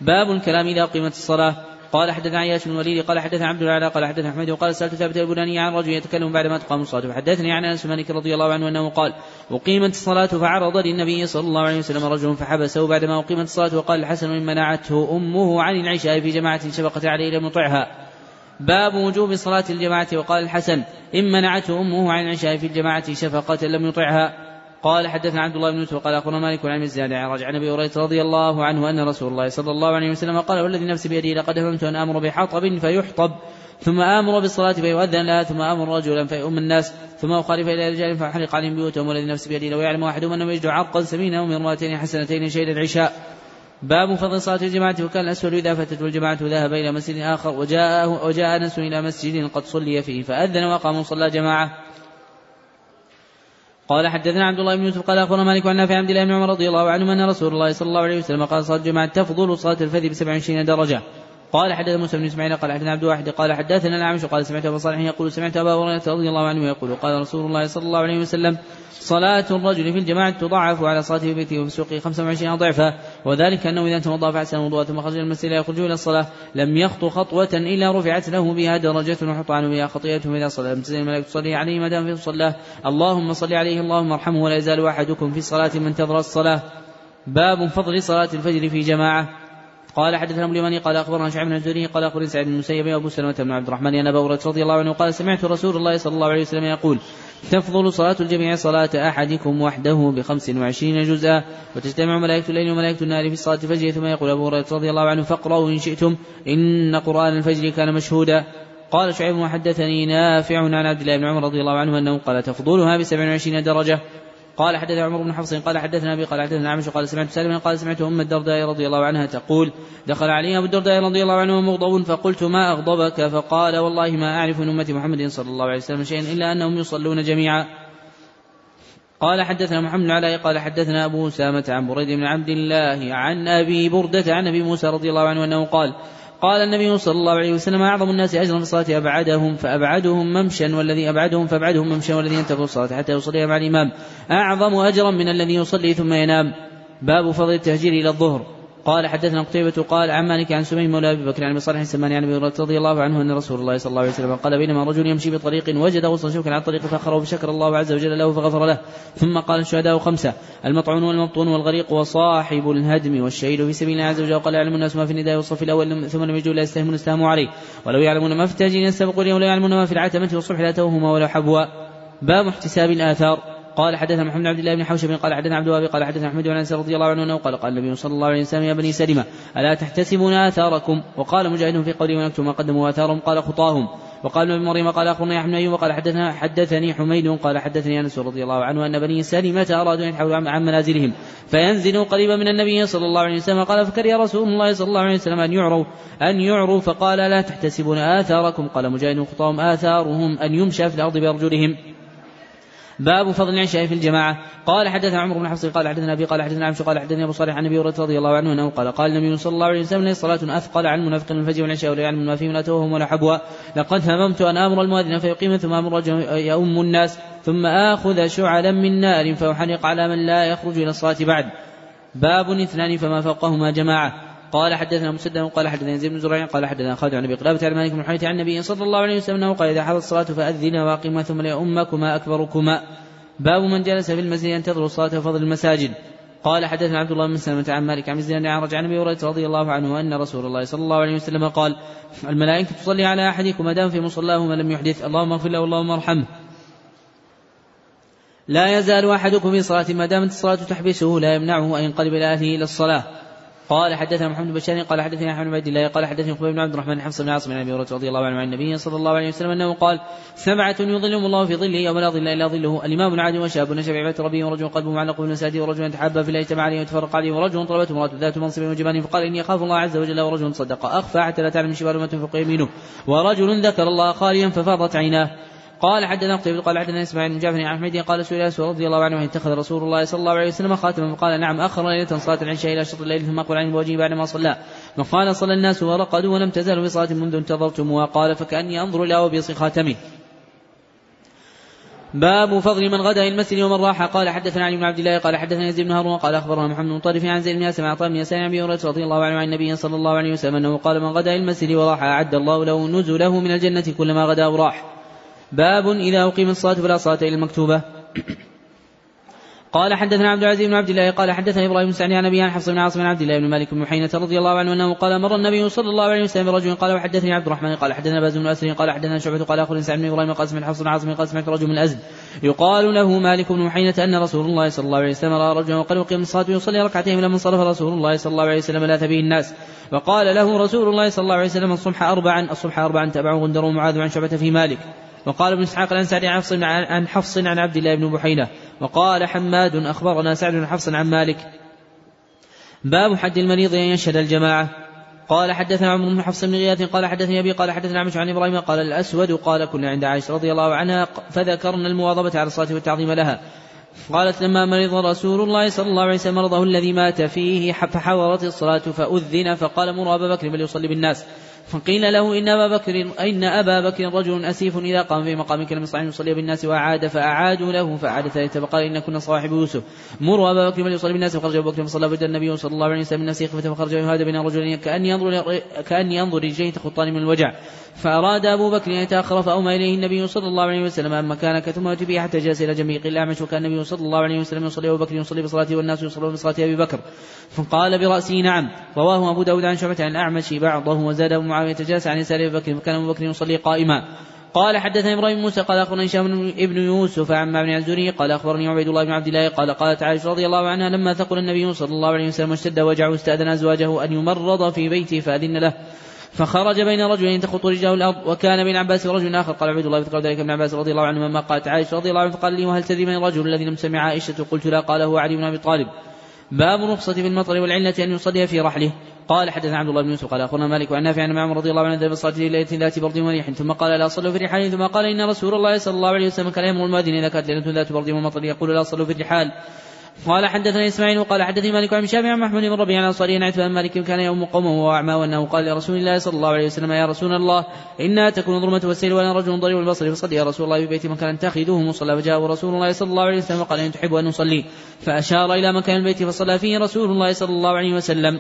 B: باب الكلام اذا اقيمت الصلاة. قال حدثنا عياش بن الوليد قال حدثنا عبد الاعلى قال حدثنا أحمد وقال سألت ثابت البناني عن رجل يتكلم بعدما تقام الصلاة. فحدثني عن أنس مالك رضي الله عنه أنه قال أقيمت الصلاة فعرض للنبي صلى الله عليه وسلم رجل فحبسه بعدما أقيمت الصلاة وقال الحسن إن منعته أمه عن العشاء في جماعة شفقت عليه لم يطعها. باب وجوب صلاة الجماعة. وقال الحسن إن منعته أمه عن العشاء في الجماعة شفقة لم يطعها. قال حدثنا عبد الله بن يوسف قال أخبرنا مالك عن الزياد عن رجع أبي هريرة رضي الله عنه أن رسول الله صلى الله عليه وسلم قال والذي نفسي بيده لقد هممت أن آمر بحطب فيحطب ثم آمر بالصلاة فيؤذن لها ثم آمر رجلا فيؤم الناس ثم أخالف إلى رجال فاحرق عليهم بيوتهم والذي نفسي بيده لو يعلم أحدهم أنه يجد عرقا سمينا من حسنتين شهد العشاء. باب فضل صلاة الجماعة وكان الأسود إذا فاتته الجماعة ذهب إلى مسجد آخر وجاء وجاء أنس إلى مسجد قد صلي فيه فأذن وقام صلى جماعة. قال حدثنا عبد الله بن يوسف قال أخبرنا مالك عن نافع عبد الله بن عمر رضي الله عنهما أن رسول الله صلى الله عليه وسلم قال صلاة الجماعة تفضل صلاة الفجر ب 27 درجة. قال حدثنا موسى بن إسماعيل قال حدثنا عبد الواحد قال حدثنا الأعمش قال سمعت أبا صالح يقول سمعت أبا هريرة رضي الله عنه يقول قال رسول الله صلى الله عليه وسلم صلاة الرجل في الجماعة تضاعف على صلاته في بيته وفي سوقه 25 ضعفا. وذلك أنه إذا توضأ فأحسن الوضوء ثم خرج المسجد لا يخرج إلى الصلاة لم يخطو خطوة إلا رفعت له بها درجة وحط عنه بها خطيئته إذا صلى لم تزل الملائكة تصلي عليه ما دام في الصلاة. اللهم صل عليه اللهم ارحمه ولا يزال أحدكم في صلاة من انتظر الصلاة. باب فضل صلاة الفجر في جماعة. قال حدثنا ابن اليماني قال أخبرنا شعيب بن الزهري قال أخبرني سعيد بن المسيب وابو سلمة بن عبد الرحمن أن أبا رضي الله عنه قال سمعت رسول الله صلى الله عليه وسلم يقول تفضل صلاة الجميع صلاة أحدكم وحده بخمس وعشرين جزءا وتجتمع ملائكة الليل وملائكة النار في صلاة الفجر ثم يقول أبو هريرة رضي الله عنه فاقرأوا إن شئتم إن قرآن الفجر كان مشهودا. قال شعيب وحدثني نافع عن عبد الله بن عمر رضي الله عنه أنه قال تفضلها بسبع وعشرين درجة قال حدثنا عمر بن حفص قال حدثنا أبي قال حدثنا عمش قال سمعت سالما قال سمعت أم الدرداء رضي الله عنها تقول دخل علي أبو الدرداء رضي الله عنه مغضب فقلت ما أغضبك؟ فقال والله ما أعرف من أمة محمد صلى الله عليه وسلم شيئا إلا أنهم يصلون جميعا. قال حدثنا محمد علاء قال حدثنا أبو أسامة عن بريد بن عبد الله عن أبي بردة عن أبي موسى رضي الله عنه أنه قال قال النبي صلى الله عليه وسلم أعظم الناس أجرا في الصلاة أبعدهم فأبعدهم ممشا والذي أبعدهم فأبعدهم ممشا والذي ينتظر الصلاة حتى يصلي مع الإمام. أعظم أجرا من الذي يصلي ثم ينام. باب فضل التهجير إلى الظهر. قال حدثنا قتيبة قال عن مالك عن سمي مولى أبي بكر عن أبي صالح السماني عن هريرة رضي الله عنه أن رسول الله صلى الله عليه وسلم قال بينما رجل يمشي بطريق وجد غصن شوكا على الطريق فأخره فشكر الله عز وجل له فغفر له. ثم قال الشهداء خمسة المطعون والمبطون والغريق وصاحب الهدم والشهيد في سبيل الله عز وجل. وقال يعلم الناس ما في النداء والصف الأول ثم لم يجوا لا يستهمون استهموا عليه. ولو يعلمون ما في التاجين يستبقون ولو يعلمون ما في العتمة والصبح لا توهما ولا حبوا. باب احتساب الآثار. قال حدثنا محمد بن عبد الله بن حوشب قال حدثنا عبد الوهاب قال حدثنا أحمد بن أنس رضي الله عنه قال قال النبي صلى الله عليه وسلم يا بني سلمة ألا تحتسبون آثاركم؟ وقال مجاهد في قوله ونكتب ما قدموا آثارهم قال خطاهم. وقال ابن مريم قال اخبرنا يحيى بن أيوب قال حدثنا حدثني حميد قال حدثني أنس رضي الله عنه أن بني سلمة أرادوا أن يحولوا عن منازلهم فينزلوا قريبا من النبي صلى الله عليه وسلم قال فكر يا رسول الله صلى الله عليه وسلم أن يعروا أن يعروا فقال لا تحتسبون آثاركم؟ قال مجاهد خطاهم آثارهم أن يمشى في الأرض بأرجلهم. باب فضل العشاء في الجماعة. قال حدثنا عمرو بن حفص قال حدثنا أبي قال حدثنا عمشو قال حدثنا أبو صالح عن أبي هريرة رضي الله عنه أنه قال قال النبي صلى الله عليه وسلم ليس صلاة أثقل عن المنافق من الفجر والعشاء ولا يعلم ما فيه ولا توهم ولا حبوا لقد هممت أن آمر المؤذن فيقيم ثم آمر يؤم الناس ثم آخذ شعلا من نار فأحرق على من لا يخرج إلى الصلاة بعد. باب اثنان فما فوقهما جماعة. قال حدثنا مسدد قال حدثنا يزيد بن زريع قال حدثنا خالد عن أبي قلابة عن مالك بن حيث عن النبي صلى الله عليه وسلم أنه قال إذا حضرت الصلاة فاذنا واقيما ثم ليؤمكما أكبركما. باب من جلس في المسجد ينتظر الصلاة وفضل المساجد. قال حدثنا عبد الله بن سلمة عن مالك عن زيد عن عن أبي هريرة رضي الله عنه أن رسول الله صلى الله عليه وسلم قال الملائكة تصلي على أحدكم ما دام في مصلاه ما لم يحدث. اللهم اغفر له اللهم ارحمه. لا يزال أحدكم في صلاة ما دامت الصلاة تحبسه لا يمنعه أن ينقلب إلى أهله إلى الصلاة. قال حدثنا محمد بن بشار قال حدثني أحمد بن عبد الله قال حدثني خبيب بن عبد الرحمن حفص بن عاصم بن أبي هريرة رضي الله عنه عن النبي صلى الله عليه وسلم أنه قال سبعه يظلهم الله في ظله يوم لا ظل إلا ظله الإمام العادل وشاب نشأ بعبادة ربه ورجل قلبه معلق بالمساجد ورجل تحابا في الله اجتمع عليه وتفرق عليه ورجل طلبته امرأة ذات منصب وجمال فقال إني أخاف الله عز وجل ورجل صدق أخفى حتى لا تعلم شمال ما تنفق يمينه ورجل ذكر الله خاليا ففاضت عيناه. قال حدثنا قتيبة قال حدثنا إسماعيل بن جعفر عن احمد قال سئل أنس رضي الله عنه اتخذ رسول الله صلى الله عليه وسلم خاتما فقال نعم أخر ليلة صلاة العشاء إلى شطر الليل ثم اقبل عن الوجه بعدما صلى. فقال صلى الناس ورقدوا ولم تزالوا بصلاه منذ انتظرتموها قال فكأني أنظر إلى وبيص خاتمه باب فضل من غدا المسجد ومن راح قال حدثنا علي بن عبد الله قال حدثنا يزيد بن هارون قال أخبرنا محمد بن طرف عن زيد بن اسلم عطاء بن يسار عن أبي هريرة رضي الله عنه عن النبي صلى الله عليه وسلم أنه قال من غدا المسجد وراح أعد الله له نزله من الجنة كلما غدا وراح. باب إذا أقيم الصلاة فلا صلاة إلا المكتوبة. قال حدثنا عبد العزيز بن عبد الله قال حدثنا إبراهيم بن سعد عن أبي حفص بن عاصم بن عبد الله بن مالك بن حينة رضي الله عنه أنه قال مر النبي صلى الله عليه وسلم برجل قال وحدثني عبد الرحمن قال حدثنا باز بن أسر قال حدثنا شعبة قال اخر سعد بن إبراهيم قال سمعت حفص بن عاصم قال سمعت رجل من الازد يقال له مالك بن حينة أن رسول الله صلى الله عليه وسلم رأى رجلا وقد أقيم الصلاة يصلي ركعتين لما انصرف رسول الله صلى الله عليه وسلم لاث به الناس. وقال له رسول الله صلى الله عليه وسلم الصبح اربعا الصبح اربعا تبع غندر ومعاذ عن شعبة في مالك. وقال ابن إسحاق الانصاري عن حفص عن حفص عن عبد الله بن بحينة وقال حماد أخبرنا سعد بن حفص عن مالك باب حد المريض أن يشهد الجماعة. قال حدثنا عمرو بن حفص بن غياث قال حدثني أبي قال حدثنا عمش عن إبراهيم قال الأسود قال كنا عند عائشة رضي الله عنها فذكرنا المواظبة على الصلاة والتعظيم لها. قالت لما مرض رسول الله صلى الله عليه وسلم مرضه الذي مات فيه فحضرت الصلاة فأذن فقال مروا أبا بكر فليصلي بالناس. فقيل له إن أبا بكر إن أبا بكر رجل أسيف إذا قام في مقامك لم يستطع أن يصلي بالناس وأعاد فأعادوا له فأعاد ثالثة فقال إن كنا صاحب يوسف. مروا أبا بكر فليصلي بالناس فخرج أبو بكر فصلى بدل النبي صلى الله عليه وسلم من الناس فخرج يهاد بين رجلين كأني ينظر كأني ينظر رجلين تخطان من الوجع. فأراد أبو بكر أن يتأخر فأومى إليه النبي صلى الله عليه وسلم أما كان كثم به حتى جلس إلى جنبه قيل أعمش وكان النبي صلى الله عليه وسلم يصلي أبو بكر يصلي بصلاته والناس يصلون بصلاة أبي بكر. فقال برأسه نعم. رواه أبو داود عن شعبة عن الأعمش بعضه وزاد أبو معاوية جلس عن يسار أبي بكر فكان أبو بكر يصلي قائما. قال حدثني إبراهيم موسى قال أخبرني هشام بن يوسف عن بن الزهري قال أخبرني عبيد الله بن عبد الله قال قالت عائشة رضي الله عنها لما ثقل النبي صلى الله عليه وسلم واشتد وجعه استأذن أزواجه أن يمرض في بيته فأذن له. فخرج بين رجلين تخط رجله الأرض وكان بين عباس ورجل آخر. قال عبيد الله فذكر ذلك ابن عباس رضي الله عنهما ما قالت عائشة رضي الله عنها فقال لي وهل تدري من الرجل الذي لم سمع عائشة؟ قلت لا. قال هو علي بن أبي طالب. باب رخصة في المطر والعلة أن يصلي في رحله. قال حدثنا عبد الله بن يوسف. قال أخبرنا مالك وعن نافع عن عمر رضي الله عنه ذهب صلاه ليله ذات برد وريح ثم قال لا صلوا في الرحال. ثم قال إن رسول الله صلى الله عليه وسلم كان يأمر المؤذن إذا كانت ليلة ذات برد ومطر يقول لا صلوا في الرحال. قال حدثني إسماعيل وقال حدثني مالك عن شافعي عن محمود بن ربيع عن أنصاري عن عتبان مالك كان يوم قومه وهو اعمى وأنه قال لرسول الله صلى الله عليه وسلم يا رسول الله انها تكون ظلمة والسيل وأنا رجل ضريب البصر فصلي يا رسول الله في بيت مكان اتخذوه مصلى. فجاء رسول الله صلى الله عليه وسلم وقال إن تحب أن نصلي فأشار إلى مكان البيت فصلى فيه رسول الله صلى الله عليه وسلم.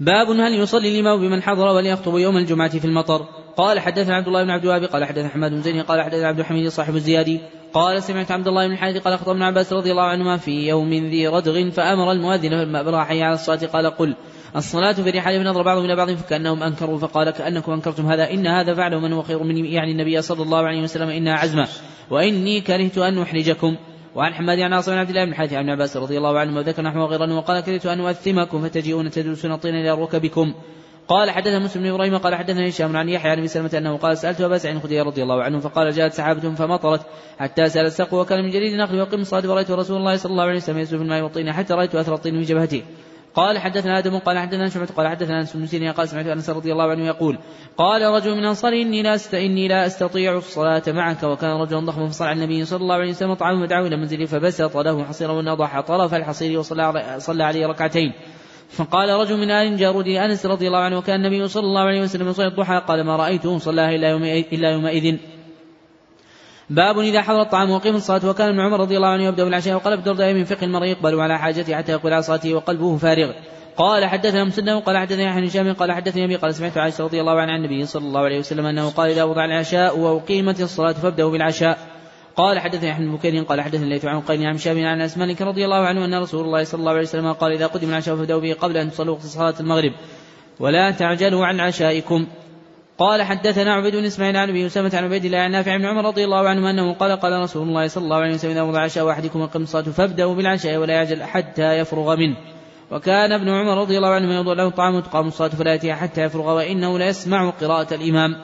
B: باب هل يصلي الإمام بمن حضر وليخطب يوم الجمعة في المطر؟ قال حدثنا عبد الله بن عبد الوهاب قال حدثنا حماد بن زيد قال حدثنا عبد الحميد صاحب الزيادي قال سمعت عبد الله بن الحارث قال خطب ابن عباس رضي الله عنهما في يوم ذي ردغ فأمر المؤذن فلما حي على الصلاة قال قل الصلاة في رحال نظر بعضهم إلى بعض فكأنهم أنكروا فقال كأنكم أنكرتم هذا إن هذا فعله من هو خير مني يعني النبي صلى الله عليه وسلم إنها عزمة وإني كرهت أن أحرجكم. وعن حماد عن عاصم بن عبد الله بن الحارث عن عباس رضي الله عنه وذكر نحو غيره وقال كرهت أن أؤثمكم فتجيئون تدوسون الطين إلى ركبكم. قال حدثنا مسلم بن إبراهيم قال حدثنا هشام عن يحيى عن أبي سلمة أنه قال سألت أبا سعيد الخدري رضي الله عنه فقال جاءت سحابة فمطرت حتى سال السقف وكان من جريد النخل وأقيمت الصلاة ورايت رسول الله صلى الله عليه وسلم يسجد في الماء والطين حتى رأيت أثر الطين في جبهته قال حدثنا آدم قال حدثنا شعبة قال حدثنا أنس بن سيرين قال سمعت أنس رضي الله عنه يقول قال رجل من أنصار إني لا إني لا أستطيع الصلاة معك. وكان رجلا ضخما فصلى على النبي صلى الله عليه وسلم طعام ودعاه إلى منزله فبسط له حصيرا ونضح طرف الحصير وصلى صلى عليه ركعتين. فقال رجل من آل جارود أنس رضي الله عنه وكان النبي صلى الله عليه وسلم يصلي الضحى قال ما رأيته صلاها إلا يومئذ. باب إذا حضر الطعام وقيم الصلاة وكان ابن عمر رضي الله عنه يبدأ بالعشاء وقال ابن الدرداء من فقه المرء يقبل على حاجته حتى يقول على صلاته وقلبه فارغ. قال حدثنا مسلم قال حدثنا يحيى هشام قال حدثني أبي قال سمعت عائشة رضي الله عنها عن النبي صلى الله عليه وسلم أنه قال إذا وضع العشاء وأقيمت الصلاة فابدأوا بالعشاء. قال حدثني أحمد بن قال حدثني الليث عن قيل عن شاب عن أنس مالك رضي الله عنه أن رسول الله صلى الله عليه وسلم قال إذا قدم العشاء فابدأوا به قبل أن تصلوا وقت صلاة المغرب. ولا تعجلوا عن عشائكم. قال حدثنا عبيد بن إسماعيل عن أبي أسامة عن عبيد الله عن نافع بن عمر رضي الله عنه أنه قال قال رسول الله صلى الله عليه وسلم إذا وضع عشاء أحدكم وقم الصلاه فابدأوا بالعشاء ولا يعجل حتى يفرغ منه. وكان ابن عمر رضي الله عنه يوضع له الطعام وتقام الصلاة فلا يأتيها حتى يفرغ وإنه لا يسمع قراءة الإمام.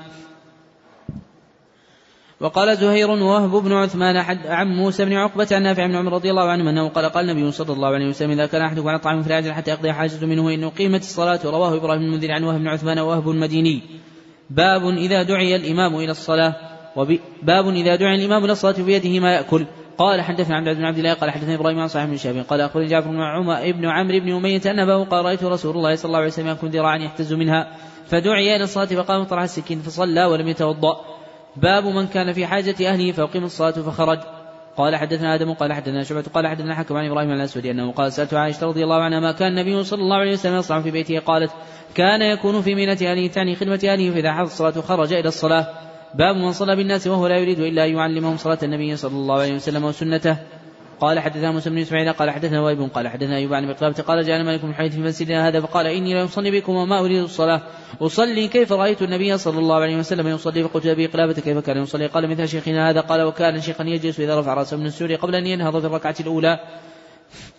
B: وقال زهير ووهب بن عثمان عن موسى بن عقبة عن نافع بن عمر رضي الله عنه أنه قال قال النبي صلى الله عليه وسلم إذا كان أحدكم على طعام فلا يعجل حتى يقضي حاجته منه إنه قيمت الصلاة. رواه إبراهيم المنذر عن وهب بن عثمان ووهب المديني باب إذا دعي الإمام إلى الصلاة باب إذا دعي الإمام إلى الصلاة بيده ما يأكل. قال حدثنا عبد بن عبد الله قال حدثنا إبراهيم عن صاحب بن شهاب قال أخبرني جعفر بن عمر ابن عمرو بن أمية ان اباه قال رأيت رسول الله صلى الله عليه وسلم يكون ذراعا يحتز منها فدعي إلى الصلاة فقام طرح السكين فصلى ولم يتوضأ. باب من كان في حاجة أهله فاقيم الصلاة فخرج. قال حدثنا آدم قال حدثنا شعبة قال حدثنا حكم عن إبراهيم الاسودي أنه قال سألت عائشة رضي الله عنها ما كان النبي صلى الله عليه وسلم يصنع في بيته؟ قالت كان يكون في مينة أهله تعني خدمة أهله فإذا حضر الصلاة خرج إلى الصلاة. باب من صلى بالناس وهو لا يريد إلا أن يعلمهم صلاة النبي صلى الله عليه وسلم وسنته. قال حدثنا موسى بن إسماعيل قال حدثنا وائل قال حدثنا أيوب عن مقلابة قال جاءنا مالك من حديث في مسجدنا هذا فقال إني لا أصلي بكم وما أريد الصلاة. أصلي كيف رأيت النبي صلى الله عليه وسلم يصلي؟ فقلت أبي قلابة كيف كان يصلي؟ قال مثل شيخنا هذا. قال وكان شيخا يجلس إذا رفع رأسه من السور قبل أن ينهض في الركعة الأولى.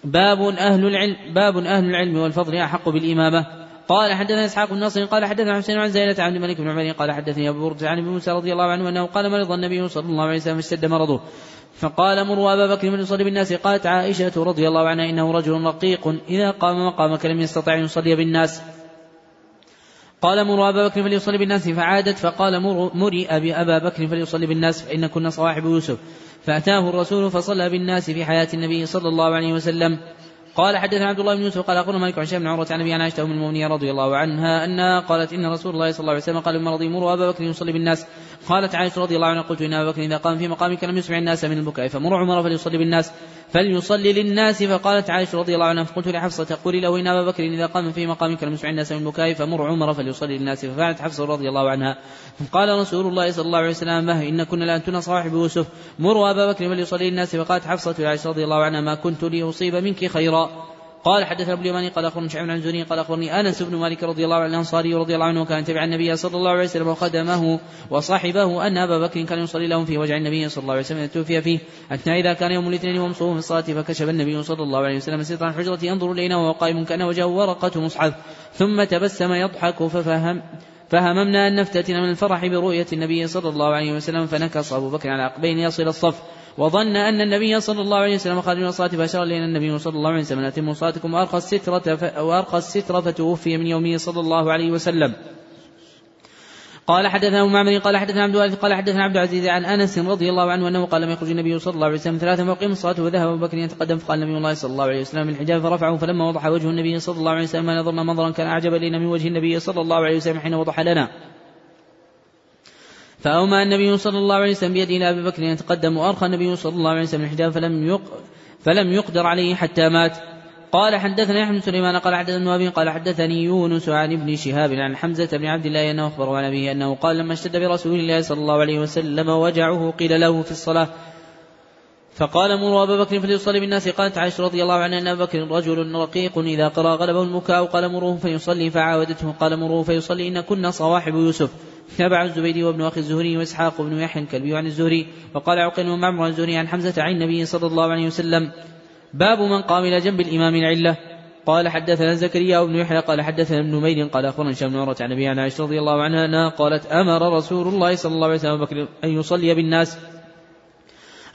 B: باب أهل العلم باب أهل العلم والفضل أحق بالإمامة. قال حدثنا إسحاق بن نصر قال حدثنا حسين عن زينة عن الملك بن عمر قال حدثني أبو برد عن ابي موسى رضي الله عنه أنه قال مرض النبي صلى الله عليه وسلم فاشتد مرضه. فقال مروا أبا بكر من يصلي بالناس قالت عائشة رضي الله عنها إنه رجل رقيق إذا قام مقامك لم يستطع أن يصلي بالناس. قال مروا أبا بكر فليصلي بالناس فعادت فقال مري أبي أبا بكر فليصلي بالناس فإن كنا صواحب يوسف. فأتاه الرسول فصلى بالناس في حياة النبي صلى الله عليه وسلم. قال حدثنا عبد الله بن يوسف قال أخبرنا مالك عن بن عروة عن أبي عائشة أم المؤمنين رضي الله عنها أنها قالت إن رسول الله صلى الله عليه وسلم قال مرضي مروا أبا بكر يصلي بالناس. قالت عائشة رضي الله عنها قلت إن أبا بكر إذا قام في مقامك لم يسمع الناس من البكاء فمر عمر فليصلي بالناس. فليصلي للناس فقالت عائشة رضي الله عنها فقلت لحفصة قولي له إن أبا بكر إذا قام في مقامك لم يسمع الناس من البكاء فمر عمر فليصلي للناس. ففعلت حفصة رضي الله عنها. قال رسول الله صلى الله عليه وسلم ما إن كنا لانتن صواحب يوسف. مروا أبا بكر فليصلي للناس. فقالت حفصة لعائشة رضي الله عنها ما كنت لأصيب منك خيرا. قال حدثنا ابو اليماني قال أخبرني شعيب عن زوري قال أخبرني أنس بن مالك رضي الله عنه الأنصاري رضي الله عنه وكان تبع النبي صلى الله عليه وسلم وخدمه وصاحبه أن أبا بكر كان يصلي لهم في وجع النبي صلى الله عليه وسلم توفي فيه. حتى إذا كان يوم الاثنين وهم في الصلاة فكشف النبي صلى الله عليه وسلم ستر الحجرة ينظر إلينا وهو قائم كأن وجهه ورقة مصحف. ثم تبسم يضحك ففهم فهممنا أن نفتتن من الفرح برؤية النبي صلى الله عليه وسلم فنكص أبو بكر على عقبين يصل الصف. وظن أن النبي صلى الله عليه وسلم خارج من الصلاة فأشار إلينا النبي صلى الله عليه وسلم أتموا صلاتكم وأرخى السترة وأرخى السترة فتوفي من يومه صلى الله عليه وسلم. قال حدثنا معمر قال حدثنا عبد الوارث قال حدثنا عبد العزيز عن أنس رضي الله عنه أنه قال لم يخرج النبي صلى الله عليه وسلم ثلاثا وقيم الصلاة وذهب أبو بكر يتقدم فقال النبي الله صلى الله عليه وسلم الحجاب فرفعه فلما وضح وجه النبي صلى الله عليه وسلم نظرنا منظرا كان أعجب إلينا من وجه النبي صلى الله عليه وسلم حين وضح لنا. فأومى النبي صلى الله عليه وسلم بيده إلى أبي بكر يتقدم وأرخى النبي صلى الله عليه وسلم الحجاب فلم يق فلم يقدر عليه حتى مات. قال حدثنا يحيى بن سليمان قال حدثنا أبي قال حدثني يونس عن ابن شهاب عن حمزة بن عبد الله أنه اخبره عن أبيه أنه قال لما اشتد برسول الله صلى الله عليه وسلم وجعه قيل له في الصلاة. فقال مروا أبا بكر فليصلي بالناس. قالت عائشة رضي الله عنها أن أبا بكر رجل رقيق إذا قرأ غلبه البكاء قال مروه فيصلي فعاودته قال مروه فيصلي إن كنا صواحب يوسف. تابع الزبيدي وابن أخي الزهري وإسحاق بن يحيى الكلبي عن الزهري وقال بن معمر الزهري عن حمزة عن النبي صلى الله عليه وسلم باب من قام إلى جنب الإمام العلة. قال حدثنا زكريا بن يحيى قال حدثنا ابن نمير قال أخبرنا هشام بن عن أبي عن عائشة رضي الله عنها أنها قالت أمر رسول الله صلى الله عليه وسلم أن يصلي بالناس.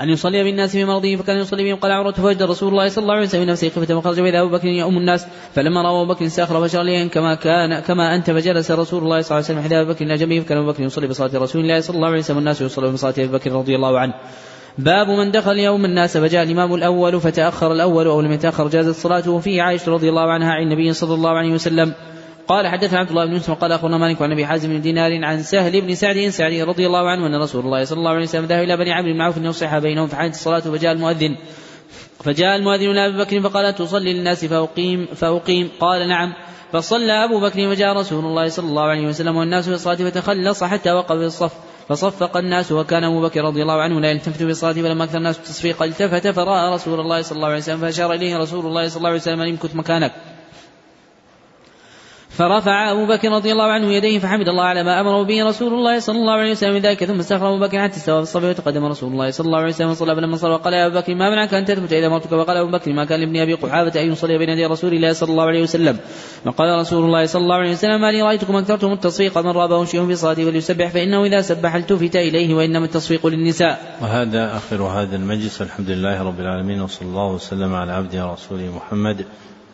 B: أن يصلي بالناس في مرضه فكان يصلي بهم. قال عروة فوجد رسول الله صلى الله عليه وسلم. نفسه خفة وخرج وإذا أبو بكر يؤم الناس. فلما رأى أبو بكر ساخر فشر لي كما كان كما أنت فجلس رسول الله صلى الله عليه وسلم حذاء أبو بكر إلى جنبه. فكان أبو بكر يصلي بصلاة رسول الله صلى الله عليه وسلم. والناس يصلون بصلاة أبي بكر رضي الله عنه. باب من دخل يوم الناس. فجاء الإمام الأول فتأخر الأول أو لم يتأخر جازت صلاته. وفيه عائشة رضي الله عنها عن النبي صلى الله عليه وسلم. قال حدثنا عبد الله بن يوسف قال أخبرنا مالك عن أبي حازم بن دينار عن سهل بن سعد سعدي رضي الله عنه أن رسول الله صلى الله عليه وسلم ذهب إلى بني عمرو بن عوف يصلح بينهم فحانت الصلاة فجاء المؤذن. فجاء المؤذن إلى أبي بكر فقال تصلي للناس فأقيم فأقيم. قال نعم. فصلى أبو بكر وجاء رسول الله صلى الله عليه وسلم والناس في الصلاة فتخلص حتى وقف في الصف. فصفق الناس وكان أبو بكر رضي الله عنه لا يلتفت في الصلاة فلما أكثر الناس التصفيق. التفت فرأى رسول الله صلى الله عليه وسلم فأشار إليه رسول الله صلى الله عليه وسلم أن امكث مكانك. فرفع أبو بكر رضي الله عنه يديه فحمد الله على ما أمره به رسول الله صلى الله عليه وسلم من ذلك ثم استغفر أبو بكر حتى استوى في الصف وتقدم رسول الله صلى الله عليه وسلم وصلى فلما صلى وقال يا أبو بكر ما منعك أن تثبت إذا مرتك وقال أبو بكر ما كان لابن أبي قحافة أن يصلي بين يدي رسول الله صلى الله عليه وسلم. وقال رسول الله صلى الله عليه وسلم ما لي رأيتكم أكثرتم التصفيق من رابه شيء في صلاته فليسبح فإنه إذا سبح التفت إليه وإنما التصفيق للنساء.
A: وهذا آخر هذا المجلس الحمد لله رب العالمين وصلى الله وسلم على عبده ورسوله محمد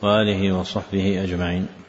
A: وآله وصحبه أجمعين.